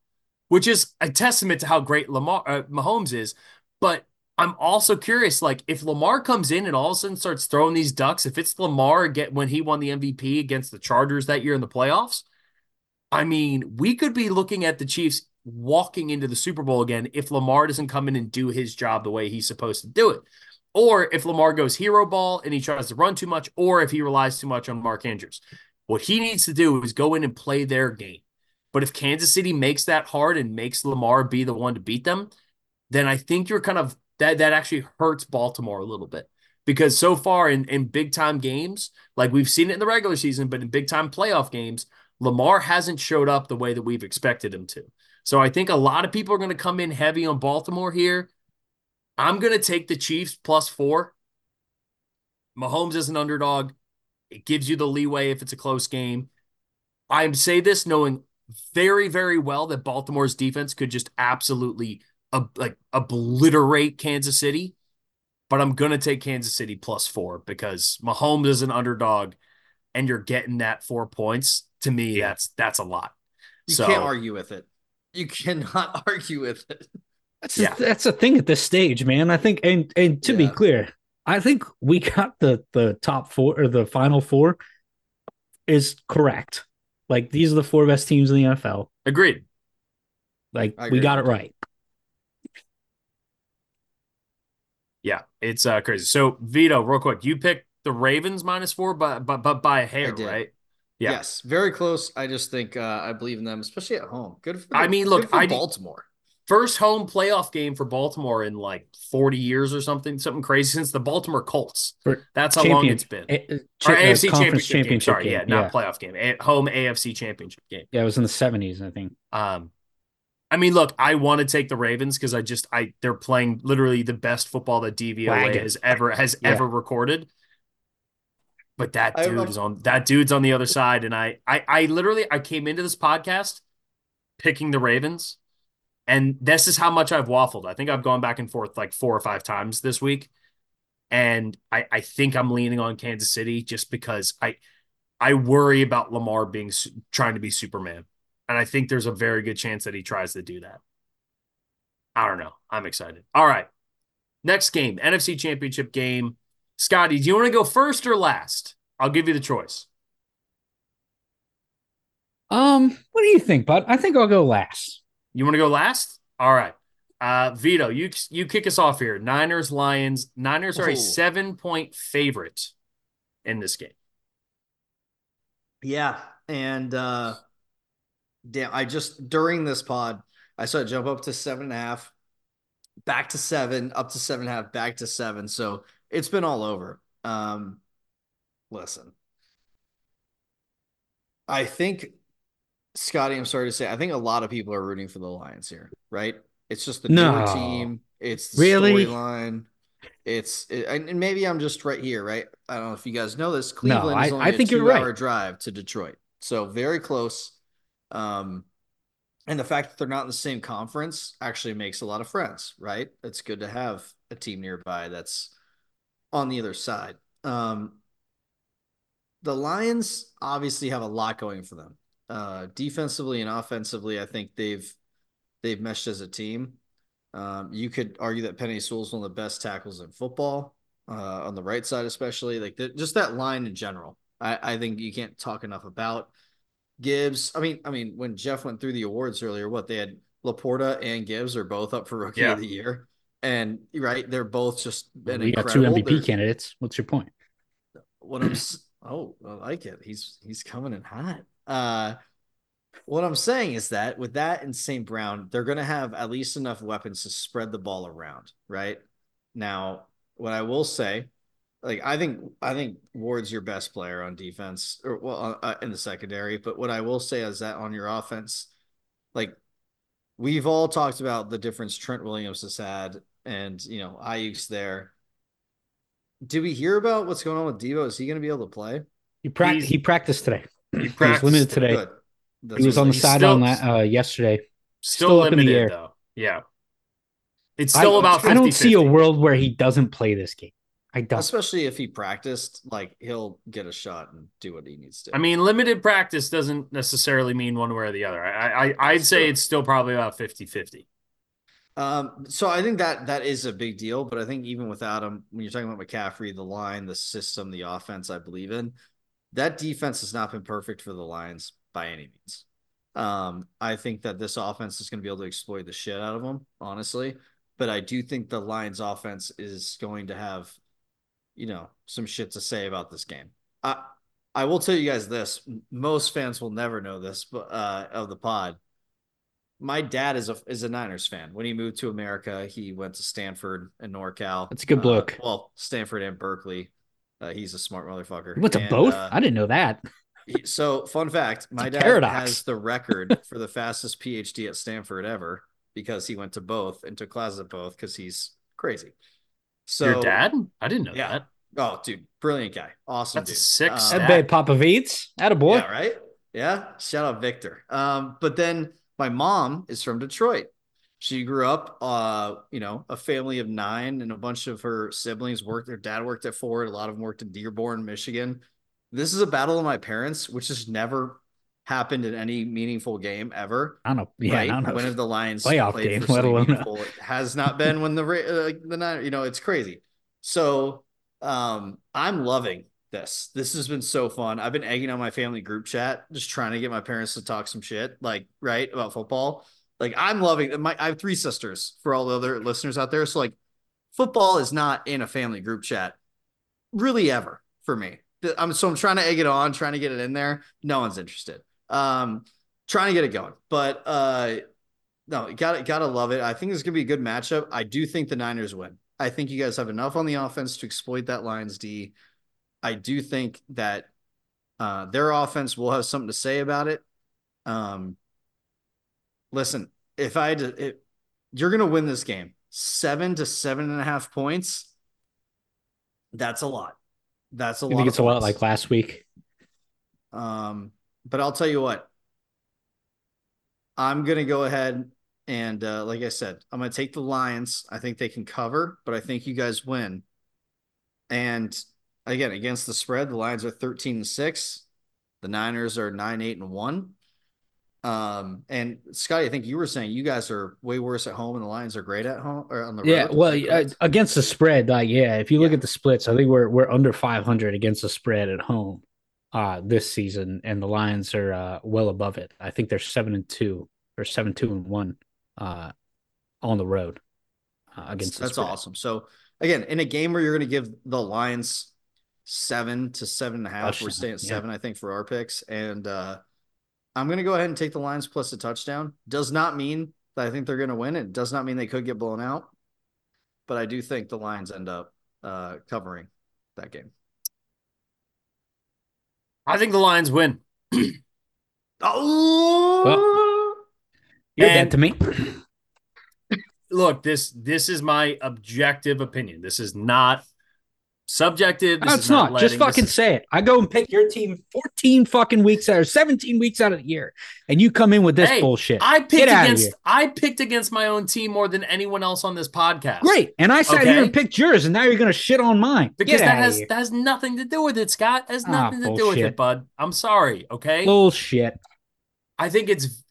which is a testament to how great Lamar uh, Mahomes is. But I'm also curious, like if Lamar comes in and all of a sudden starts throwing these ducks, if it's Lamar get when he won the MVP against the Chargers that year in the playoffs, I mean, we could be looking at the Chiefs walking into the Super Bowl again if Lamar doesn't come in and do his job the way he's supposed to do it. Or if Lamar goes hero ball and he tries to run too much, or if he relies too much on Mark Andrews. What he needs to do is go in and play their game. But if Kansas City makes that hard and makes Lamar be the one to beat them, then I think you're kind of that that actually hurts Baltimore a little bit. Because so far in, in big time games, like we've seen it in the regular season, but in big time playoff games, Lamar hasn't showed up the way that we've expected him to. So I think a lot of people are going to come in heavy on Baltimore here. I'm going to take the Chiefs plus four. Mahomes is an underdog. It gives you the leeway if it's a close game. I say this knowing very, very well that Baltimore's defense could just absolutely uh, like obliterate Kansas City. But I'm gonna take Kansas City plus four because Mahomes is an underdog, and you're getting that four points. To me, yeah. that's that's a lot. You so, can't argue with it. You cannot argue with it. That's yeah. that's a thing at this stage, man. I think, and and to yeah. be clear, I think we got the the top four or the final four is correct. Like these are the four best teams in the NFL. Agreed. Like we got it right. Yeah, it's uh crazy. So Vito, real quick, you picked the Ravens minus four, but but but by a hair, right? Yeah. Yes, very close. I just think uh, I believe in them, especially at home. Good for. I mean, look, I Baltimore first home playoff game for Baltimore in like 40 years or something, something crazy since the Baltimore Colts. That's how champion, long it's been. A, cha- AFC championship, championship game. Sorry, game. yeah, not yeah. playoff game. A- home AFC championship game. Yeah, it was in the 70s, I think. Um, I mean, look, I want to take the Ravens because I just I they're playing literally the best football that DVOA Wagon. has ever has yeah. ever recorded. But that dude is on that dude's on the other side, and I I I literally I came into this podcast picking the Ravens and this is how much I've waffled. I think I've gone back and forth like four or five times this week. And I, I think I'm leaning on Kansas City just because I I worry about Lamar being trying to be Superman. And I think there's a very good chance that he tries to do that. I don't know. I'm excited. All right. Next game, NFC Championship game. Scotty, do you want to go first or last? I'll give you the choice. Um, what do you think, bud? I think I'll go last. You want to go last? All right. Uh, Vito, you you kick us off here. Niners, Lions. Niners are Ooh. a seven point favorite in this game. Yeah, and uh, damn, I just during this pod, I saw it jump up to seven and a half, back to seven, up to seven and a half, back to seven. So it's been all over. Um, listen, I think Scotty, I'm sorry to say, I think a lot of people are rooting for the Lions here, right? It's just the no. newer team. It's the really? storyline. It's it, and maybe I'm just right here, right? I don't know if you guys know this. Cleveland no, I, is only I think a two-hour right. drive to Detroit, so very close. Um, and the fact that they're not in the same conference actually makes a lot of friends, right? It's good to have a team nearby that's on the other side. Um, the Lions obviously have a lot going for them uh, defensively and offensively, I think they've they've meshed as a team. Um, you could argue that Penei Sewell is one of the best tackles in football uh, on the right side, especially like the, just that line in general. I, I think you can't talk enough about Gibbs. I mean, I mean, when Jeff went through the awards earlier, what they had LaPorta and Gibbs are both up for Rookie yeah. of the Year, and right, they're both just been we got two MVP they're, candidates. What's your point? What I'm oh, I like it. He's he's coming in hot. Uh, what I'm saying is that with that and St. Brown, they're going to have at least enough weapons to spread the ball around, right? Now, what I will say, like I think I think Ward's your best player on defense, or well, uh, uh, in the secondary. But what I will say is that on your offense, like we've all talked about the difference Trent Williams has had, and you know Aiyuk's there. Do we hear about what's going on with Deebo? Is he going to be able to play? He, pra- he practiced today. He, he was limited today. He was on the sideline uh, yesterday. Still, still up in the air. though. Yeah. It's still I, about 50, I don't see a world where he doesn't play this game. I don't. Especially if he practiced, like he'll get a shot and do what he needs to. I mean, limited practice doesn't necessarily mean one way or the other. I, I I'd say it's still probably about 50-50. Um, so I think that that is a big deal, but I think even without him, when you're talking about McCaffrey, the line, the system, the offense, I believe in, that defense has not been perfect for the Lions by any means. Um, I think that this offense is going to be able to exploit the shit out of them, honestly. But I do think the Lions offense is going to have, you know, some shit to say about this game. I I will tell you guys this. Most fans will never know this, but uh, of the pod. My dad is a is a Niners fan. When he moved to America, he went to Stanford and NorCal. That's a good book. Uh, well, Stanford and Berkeley. Uh, he's a smart motherfucker. He went to and, both. Uh, I didn't know that. So, fun fact: my dad paradox. has the record for the fastest PhD at Stanford ever because he went to both and took classes at both because he's crazy. So, Your dad? I didn't know Yeah. that. oh, dude, brilliant guy, awesome That's a dude. sick Um, stat. Ed Popovits. Attaboy. Yeah, right. Yeah, shout out Victor. Um, but then my mom is from Detroit. She grew up, uh, you know, a family of nine, and a bunch of her siblings worked. Their dad worked at Ford. A lot of them worked in Dearborn, Michigan. This is a battle of my parents, which has never happened in any meaningful game ever. I don't know. Yeah, right? I don't know. When have the Lions Playoff played game, for let alone meaningful? It has not been when the uh, the nine. You know, it's crazy. So, um, I'm loving this. This has been so fun. I've been egging on my family group chat, just trying to get my parents to talk some shit, like right about football. Like I'm loving. My I have three sisters for all the other listeners out there. So like, football is not in a family group chat, really ever for me. I'm so I'm trying to egg it on, trying to get it in there. No one's interested. Um, trying to get it going, but uh, no, got gotta love it. I think it's gonna be a good matchup. I do think the Niners win. I think you guys have enough on the offense to exploit that Lions D. I do think that uh, their offense will have something to say about it. Um, listen, if I had to, it, you're gonna win this game seven to seven and a half points. That's a lot. That's a You lot. think it's a lot like last week? Um, but I'll tell you what, I'm gonna go ahead and uh, like I said, I'm gonna take the Lions. I think they can cover, but I think you guys win. And again, against the spread, the Lions are 13 and six. The Niners are nine, eight, and one. Um, and Scotty, I think you were saying you guys are way worse at home, and the Lions are great at home or on the Yeah, road. Yeah, well, uh, against the spread, like yeah, if you look Yeah. at the splits, I think we're we're under 500 against the spread at home uh this season, and the Lions are uh, well above it. I think they're seven and two or seven two and one uh on the road uh, against the that's awesome. So again, in a game where you're going to give the Lions seven to seven and a half, we're staying at yeah. seven, I think, for our picks, and uh, I'm going to go ahead and take the Lions plus a touchdown. Does not mean that I think they're going to win. It does not mean they could get blown out, but I do think the Lions end up uh, covering that game. I think the Lions win. Oh, You're And- dead to me. Look, this this is my objective opinion. This is not subjective. This No, it's not. Just letting- this fucking is- say it. I go and pick your team 14 fucking weeks out or 17 weeks out of the year, and you come in with this Hey, bullshit. I picked against. I picked against my own team more than anyone else on this podcast. Great. And I sat here and picked yours, and now you're gonna shit on mine. Because that has here. that has nothing to do with it, Scott. That has Ah, nothing to do with it, bud. I'm sorry. Okay. bullshit. I think it's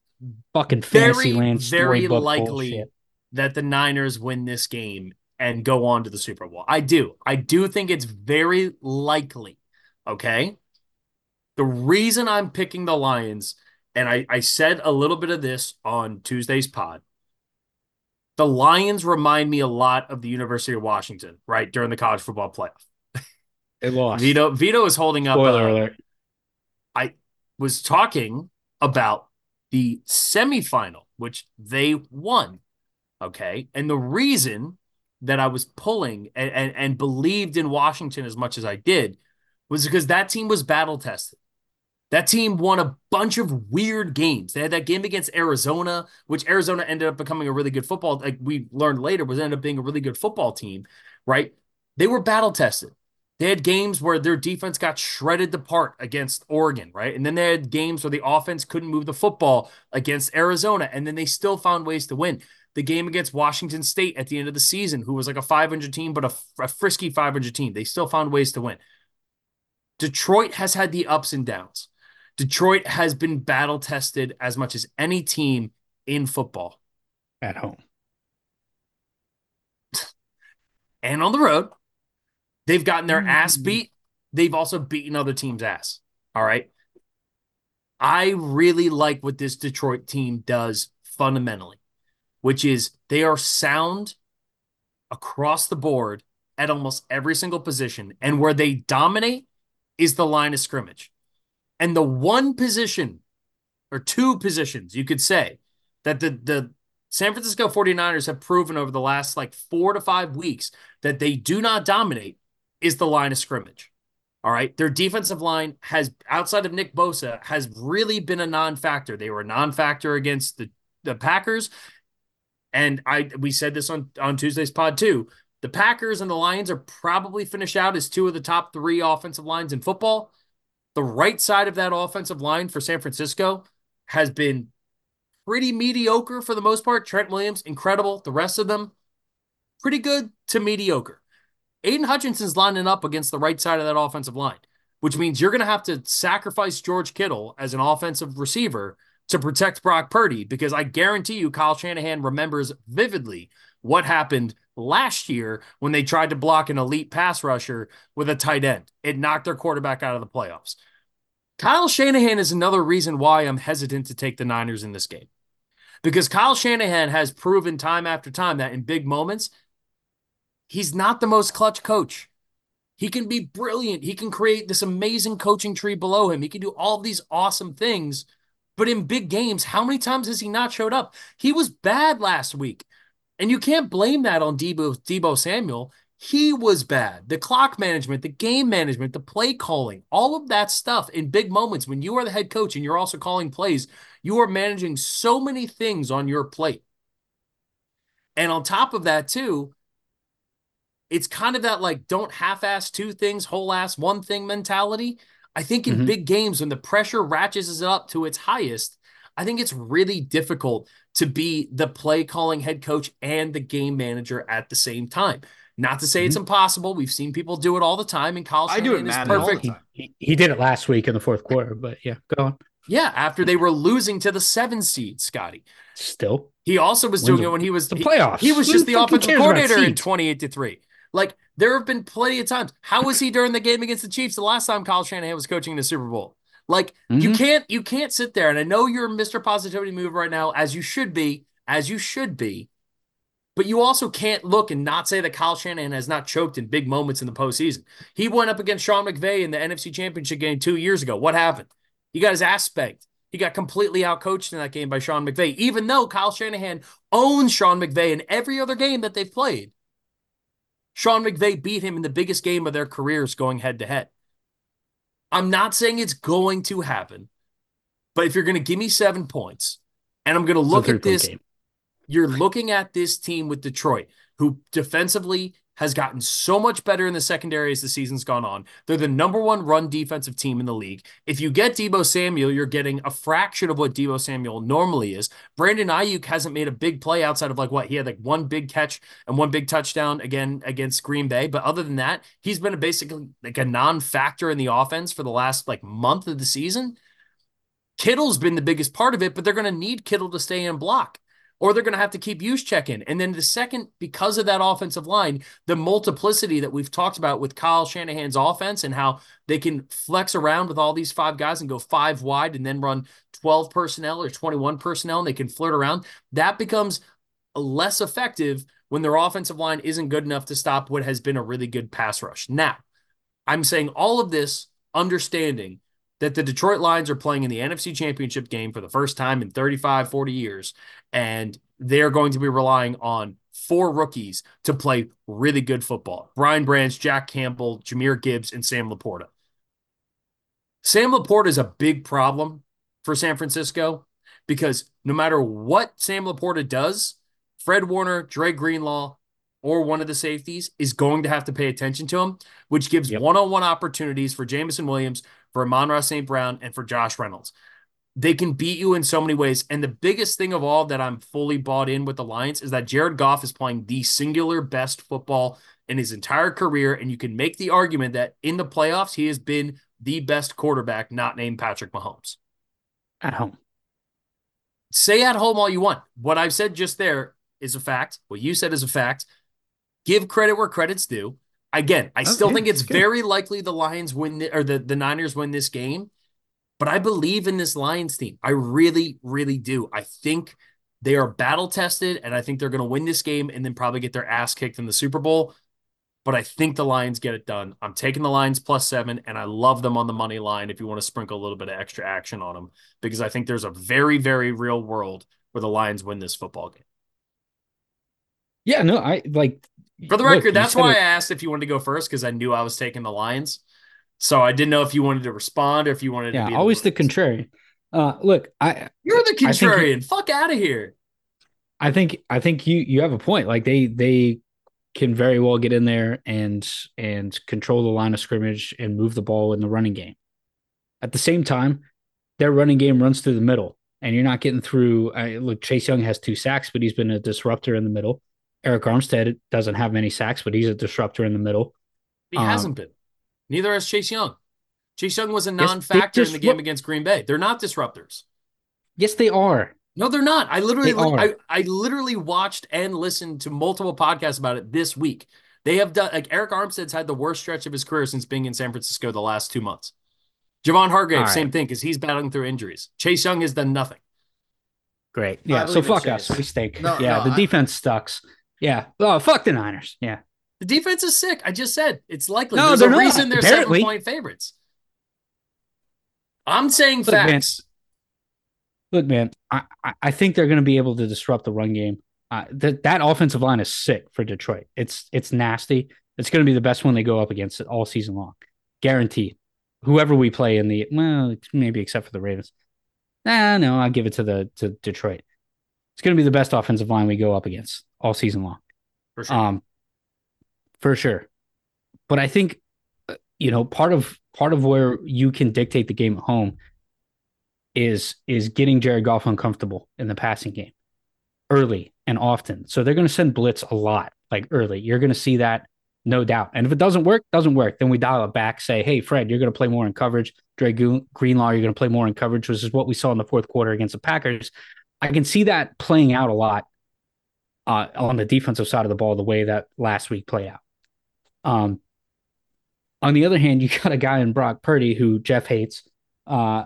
Fucking very, Fantasyland very likely bullshit. that the Niners win this game and go on to the Super Bowl. I do. I do think it's very likely. Okay. The reason I'm picking the Lions, and I, I said a little bit of this on Tuesday's pod. The Lions remind me a lot of the University of Washington, right? During the college football playoff. It lost. Vito Vito is holding up Spoiler uh, alert. was talking about the semifinal, which they won. Okay. And the reason that I was pulling and, and, and believed in Washington as much as I did was because that team was battle tested. That team won a bunch of weird games. They had that game against Arizona, which Arizona ended up becoming a really good football. Like we learned later, was ended up being a really good football team, right? They were battle tested. They had games where their defense got shredded apart against Oregon, right? And then they had games where the offense couldn't move the football against Arizona, and then they still found ways to win. The game against Washington State at the end of the season, who was like a 500 team, but a, a frisky 500 team, they still found ways to win. Detroit has had the ups and downs. Detroit has been battle tested as much as any team in football At home. and on the road. They've gotten their ass Mm. beat. They've also beaten other teams' ass. All right. I really like what this Detroit team does fundamentally, which is they are sound across the board at almost every single position. And where they dominate is the line of scrimmage. And the one position or two positions you could say that the, the San Francisco 49ers have proven over the last like four to five weeks that they do not dominate is the line of scrimmage. All right. Their defensive line has, outside of Nick Bosa, has really been a non factor. They were a non factor against the, the Packers. And I we said this on, on Tuesday's pod too. The Packers and the Lions are probably finished out as two of the top three offensive lines in football. The right side of that offensive line for San Francisco has been pretty mediocre for the most part. Trent Williams, incredible. The rest of them, pretty good to mediocre. Aiden Hutchinson's lining up against the right side of that offensive line, which means you're going to have to sacrifice George Kittle as an offensive receiver to protect Brock Purdy because I guarantee you Kyle Shanahan remembers vividly what happened last year when they tried to block an elite pass rusher with a tight end. It knocked their quarterback out of the playoffs. Kyle Shanahan is another reason why I'm hesitant to take the Niners in this game. Because Kyle Shanahan has proven time after time that in big moments, he's not the most clutch coach. He can be brilliant. He can create this amazing coaching tree below him. He can do all these awesome things. But in big games, how many times has he not showed up? He was bad last week. And you can't blame that on Deebo, Deebo Samuel. He was bad. The clock management, the game management, the play calling, all of that stuff in big moments when you are the head coach and you're also calling plays, you are managing so many things on your plate. And on top of that, too, it's kind of that like don't half-ass two things, whole-ass one thing mentality. I think in mm-hmm. big games when the pressure ratchets up to its highest, I think it's really difficult to be the play calling head coach and the game manager at the same time. Not to say mm-hmm. it's impossible. We've seen people do it all the time, in college. I do it. it is perfect. He, he, did it last week in the fourth quarter, but yeah, go on. Yeah, after they were losing to the seven seed, Scotty. Still, he also was doing it when he was the playoffs. He, he was just the offensive coordinator in twenty-eight to three. Like there have been plenty of times. How was he during the game against the Chiefs the last time Kyle Shanahan was coaching in the Super Bowl? Like mm-hmm. you can't you can't sit there and I know you're Mr. Positivity Move right now as you should be, as you should be. But you also can't look and not say that Kyle Shanahan has not choked in big moments in the postseason. He went up against Sean McVay in the NFC Championship game two years ago. What happened? He got his ass spanked. He got completely outcoached in that game by Sean McVay, even though Kyle Shanahan owns Sean McVay in every other game that they've played. Sean McVay beat him in the biggest game of their careers going head to head. I'm not saying it's going to happen, but if you're going to give me seven points and I'm going to look at this, game. you're looking at this team with Detroit, who defensively has gotten so much better in the secondary as the season's gone on. They're the number one run defensive team in the league. If you get Deebo Samuel, you're getting a fraction of what Deebo Samuel normally is. Brandon Aiyuk hasn't made a big play outside of like what he had like one big catch and one big touchdown again against Green Bay. But other than that, he's been a basically like a non-factor in the offense for the last like month of the season. Kittle's been the biggest part of it, but they're going to need Kittle to stay in block or they're going to have to keep Juszczyk in. And then the second, because of that offensive line, the multiplicity that we've talked about with Kyle Shanahan's offense and how they can flex around with all these five guys and go five wide and then run 12 personnel or 21 personnel and they can flirt around, that becomes less effective when their offensive line isn't good enough to stop what has been a really good pass rush. Now, I'm saying all of this understanding that the Detroit Lions are playing in the NFC Championship game for the first time in 35, 40 years, and they're going to be relying on four rookies to play really good football Brian Branch, Jack Campbell, Jahmyr Gibbs, and Sam LaPorta. Sam LaPorta is a big problem for San Francisco because no matter what Sam LaPorta does, Fred Warner, Dre Greenlaw, or one of the safeties is going to have to pay attention to him, which gives one on one opportunities for Jameson Williams, for Amon-Ra St. Brown, and for Josh Reynolds. They can beat you in so many ways. And the biggest thing of all that I'm fully bought in with the Lions is that Jared Goff is playing the singular best football in his entire career. And you can make the argument that in the playoffs, he has been the best quarterback not named Patrick Mahomes. At home. Say at home all you want. What I've said just there is a fact. What you said is a fact. Give credit where credit's due. Again, I still think it's very likely the Lions win the, or the, the Niners win this game, but I believe in this Lions team. I really, really do. I think they are battle tested, and I think they're going to win this game and then probably get their ass kicked in the Super Bowl. But I think the Lions get it done. I'm taking the Lions plus seven, and I love them on the money line if you want to sprinkle a little bit of extra action on them, because I think there's a very, very real world where the Lions win this football game. Yeah, no, I like for the record, Look, that's why it. I asked if you wanted to go first because I knew I was taking the Lions. So I didn't know if you wanted to respond or if you wanted yeah, to be always the contrarian. Uh, look, I You're the contrarian. Fuck out of here. I think I think you you have a point. Like they they can very well get in there and and control the line of scrimmage and move the ball in the running game. At the same time, their running game runs through the middle, and you're not getting through. I, look, Chase Young has two sacks, but he's been a disruptor in the middle. Arik Armstead doesn't have many sacks, but he's a disruptor in the middle. He Um, hasn't been. Neither has Chase Young. Chase Young was a non-factor in the game against Green Bay. They're not disruptors. Yes, they are. No, they're not. I literally, I, I literally watched and listened to multiple podcasts about it this week. They have done like Arik Armstead's had the worst stretch of his career since being in San Francisco the last two months. Javon Hargrave, All right. same thing, because he's battling through injuries. Chase Young has done nothing. Great. Yeah. So believe in fuck us. Chase. We stink. No, yeah. no, the I- defense sucks. Yeah. Oh, fuck the Niners. Yeah. The defense is sick. I just said it's likely. No, There's a not, reason they're apparently. seven point favorites. I'm saying Look, man, facts. Look, man, I, I- think they're going to be able to disrupt the run game. Uh, that that offensive line is sick for Detroit. It's it's nasty. It's going to be the best one they go up against it all season long, guaranteed. Whoever we play in the well, maybe except for the Ravens. Nah, no, I'll give it to the to Detroit. It's going to be the best offensive line we go up against all season long. For sure. Um, for sure. But I think, uh, you know, part of part of where you can dictate the game at home is is getting Jared Goff uncomfortable in the passing game early and often. So they're going to send blitz a lot, like early. You're going to see that, no doubt. And if it doesn't work, doesn't work. Then we dial it back. Say, hey, Fred, you're going to play more in coverage. Dre Gre- Greenlaw, you're going to play more in coverage, which is what we saw in the fourth quarter against the Packers. I can see that playing out a lot uh, on the defensive side of the ball, the way that last week played out. Um, on the other hand, you got a guy in Brock Purdy who Jeff hates, uh,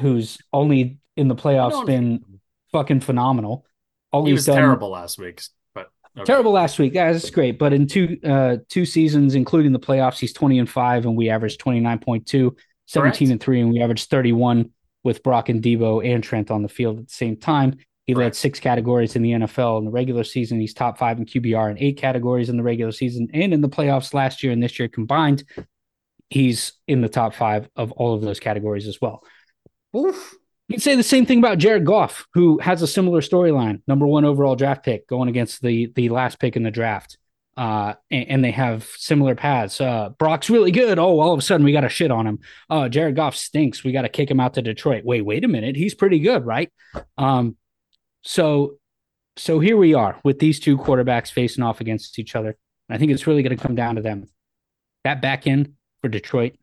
who's only in the playoffs been fucking phenomenal. All he he's was done terrible last week, but okay. terrible last week. Yeah, that's great. But in two uh two seasons, including the playoffs, he's 20 and 5, and we averaged 29.2, 17 Correct. and 3, and we averaged 31 with Brock and Deebo and Trent on the field at the same time. He led six categories in the NFL in the regular season. He's top five in QBR in eight categories in the regular season and in the playoffs last year and this year combined. He's in the top five of all of those categories as well. Oof. You can say the same thing about Jared Goff, who has a similar storyline. Number one overall draft pick going against the the last pick in the draft. Uh, and, and they have similar paths. Uh, Brock's really good. Oh, all of a sudden we got to shit on him. Uh, Jared Goff stinks. We got to kick him out to Detroit. Wait, wait a minute. He's pretty good, right? Um, so, so here we are with these two quarterbacks facing off against each other. I think it's really going to come down to them. That back end for Detroit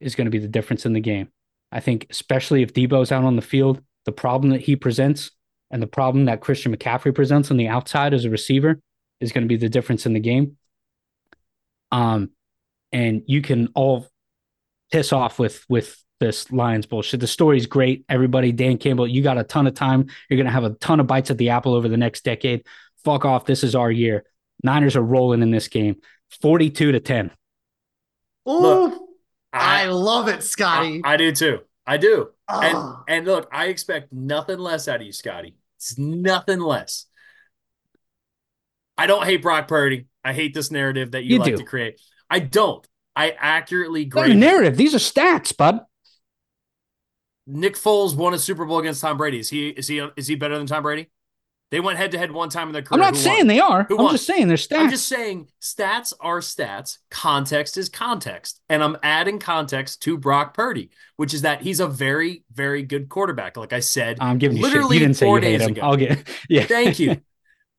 is going to be the difference in the game. I think, especially if Deebo's out on the field, the problem that he presents and the problem that Christian McCaffrey presents on the outside as a receiver is going to be the difference in the game. Um, and you can all piss off with with this Lions bullshit. The story's great. Everybody, Dan Campbell, you got a ton of time. You're going to have a ton of bites at the apple over the next decade. Fuck off. This is our year. Niners are rolling in this game, forty-two to ten. Ooh. Look, I I, love it, Scotty. I, I do too. I do. And Oh. and look, I expect nothing less out of you, Scotty. It's nothing less. I don't hate Brock Purdy. I hate this narrative that you, You like do. to create. I don't. I accurately Not grade narrative. These are stats, bud. Nick Foles won a Super Bowl against Tom Brady. Is he is he is he better than Tom Brady? They went head to head one time in their career. I'm not Who saying won? they are. Who I'm won? just saying they're stats. I'm just saying stats are stats. Context is context. And I'm adding context to Brock Purdy, which is that he's a very, very good quarterback. Like I said, I'm giving literally. You four days ago. I'll get. Yeah. Thank you.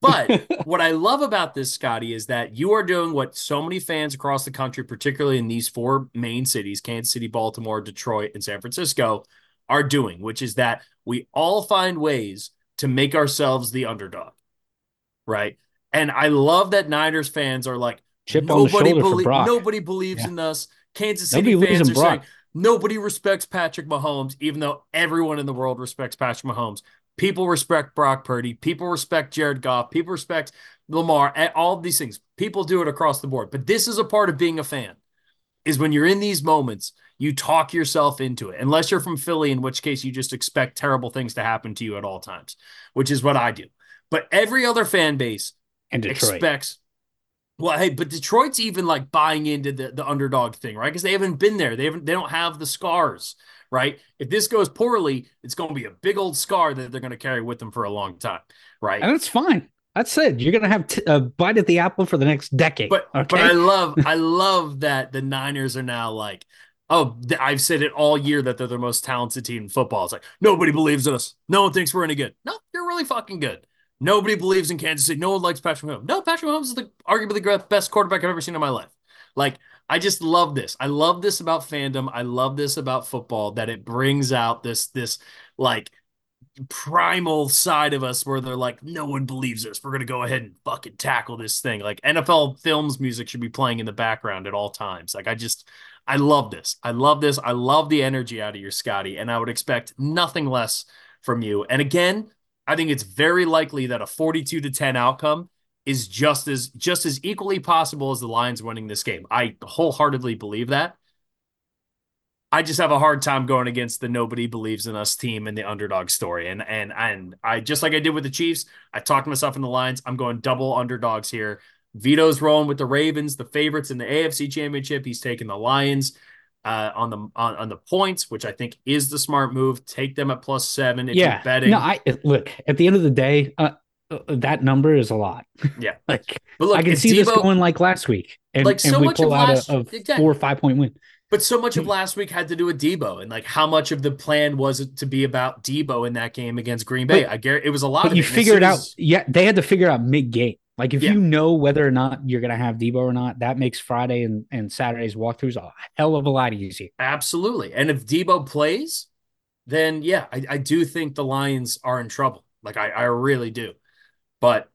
But what I love about this, Scotty, is that you are doing what so many fans across the country, particularly in these four main cities Kansas City, Baltimore, Detroit, and San Francisco, are doing, which is that we all find ways to make ourselves the underdog. Right. And I love that Niners fans are like, Chip on the nobody, belie- Brock. nobody believes Yeah. in us. Kansas City be fans are saying nobody respects Patrick Mahomes, even though everyone in the world respects Patrick Mahomes. People respect Brock Purdy. People respect Jared Goff. People respect Lamar. All of these things. People do it across the board. But this is a part of being a fan. Is when you're in these moments, you talk yourself into it. Unless you're from Philly, in which case you just expect terrible things to happen to you at all times, which is what I do. But every other fan base and Detroit. expects Well, hey, but Detroit's even like buying into the, the underdog thing, right? Because they haven't been there. They haven't. They don't have the scars, right? If this goes poorly, it's going to be a big old scar that they're going to carry with them for a long time, right? And that's fine. That's it. You're gonna have t- a bite at the apple for the next decade. But okay? but I love I love that the Niners are now like, oh, I've said it all year that they're the most talented team in football. It's like nobody believes in us. No one thinks we're any good. No, you're really fucking good. Nobody believes in Kansas City. No one likes Patrick Mahomes. No, Patrick Mahomes is the arguably the best quarterback I've ever seen in my life. Like, I just love this. I love this about fandom. I love this about football that it brings out this this like primal side of us where they're like, no one believes us. We're gonna go ahead and fucking tackle this thing. Like NFL films music should be playing in the background at all times. Like I just I love this. I love this. I love the energy out of your Scotty, and I would expect nothing less from you. And again, I think it's very likely that a 42 to 10 outcome is just as just as equally possible as the Lions winning this game. I wholeheartedly believe that. I just have a hard time going against the nobody believes in us team and the underdog story. And and and I just like I did with the Chiefs, I talked myself in the lines. I'm going double underdogs here. Vito's rolling with the Ravens, the favorites in the AFC Championship. He's taking the Lions uh, on the on, on the points, which I think is the smart move. Take them at plus seven if yeah. you're betting. No, I look at the end of the day. Uh, uh that number is a lot. Yeah, like but look, I can see this going like last week, and, like so and we pull out last, a, a four or five point win. But so much of last week had to do with Deebo and like how much of the plan was it to be about Deebo in that game against Green Bay. But, I guarantee it was a lot. But you figured out, yeah, they had to figure out mid game. Like if yeah. you know whether or not you're gonna have Deebo or not, that makes Friday and, and Saturday's walkthroughs a hell of a lot easier. Absolutely. And if Deebo plays, then yeah, I, I do think the Lions are in trouble. Like I, I really do. But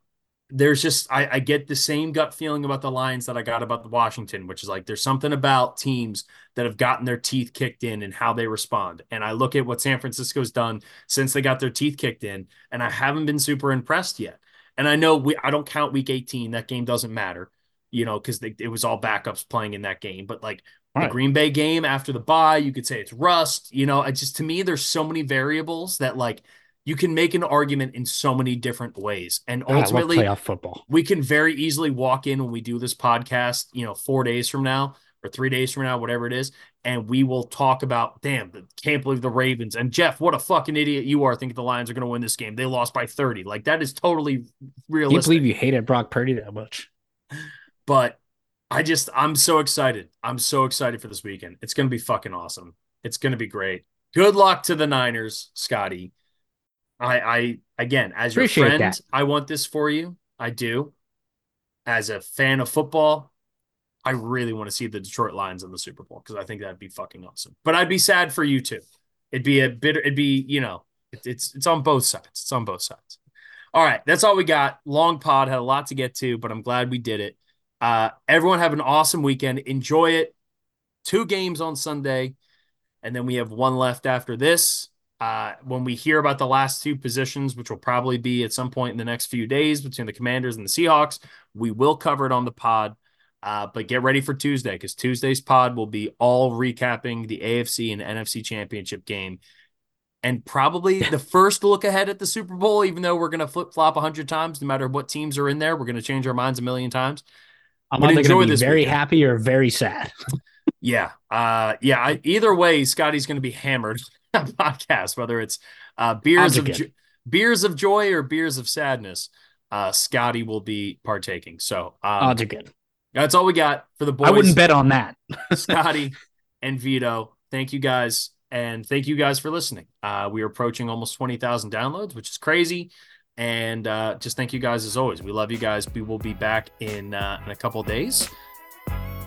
there's just I, I get the same gut feeling about the Lions that I got about the Washington, which is like there's something about teams that have gotten their teeth kicked in and how they respond. And I look at what San Francisco's done since they got their teeth kicked in, and I haven't been super impressed yet. And I know we I don't count week 18. That game doesn't matter, you know, because it was all backups playing in that game. But like all the right. Green Bay game after the bye, you could say it's rust. You know, I just to me, there's so many variables that like you can make an argument in so many different ways. And ultimately, playoff football. We can very easily walk in when we do this podcast, you know, four days from now or three days from now, whatever it is, and we will talk about, damn, can't believe the Ravens. And Jeff, what a fucking idiot you are thinking the Lions are going to win this game. They lost by 30. Like that is totally realistic. Can't believe you hated Brock Purdy that much. But I just, I'm so excited. I'm so excited for this weekend. It's going to be fucking awesome. It's going to be great. Good luck to the Niners, Scotty. I, I again, as your friend, that. I want this for you. I do. As a fan of football, I really want to see the Detroit Lions in the Super Bowl because I think that'd be fucking awesome. But I'd be sad for you too. It'd be a bit. It'd be you know, it, it's it's on both sides. It's on both sides. All right, that's all we got. Long pod had a lot to get to, but I'm glad we did it. Uh, everyone have an awesome weekend. Enjoy it. Two games on Sunday, and then we have one left after this. Uh, when we hear about the last two positions, which will probably be at some point in the next few days between the Commanders and the Seahawks, we will cover it on the pod. Uh, but get ready for Tuesday because Tuesday's pod will be all recapping the AFC and NFC championship game. And probably the first look ahead at the Super Bowl, even though we're going to flip flop a hundred times, no matter what teams are in there, we're going to change our minds a million times. I'm either going to be very weekend. happy or very sad. yeah. Uh, yeah. I, either way, Scotty's going to be hammered on podcast, whether it's uh, beers of jo- beers of joy or beers of sadness. Uh, Scotty will be partaking. So um, odds are good. That's all we got for the boys. I wouldn't bet on that. Scotty and Vito, thank you guys, and thank you guys for listening. Uh, we are approaching almost twenty thousand downloads, which is crazy. And uh, just thank you guys as always. We love you guys. We will be back in uh, in a couple days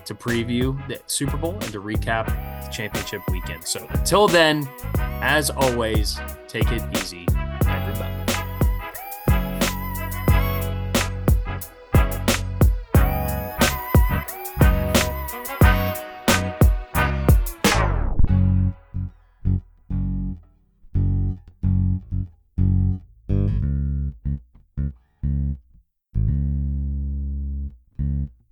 to preview the Super Bowl and to recap the championship weekend. So until then, as always, take it easy, everybody.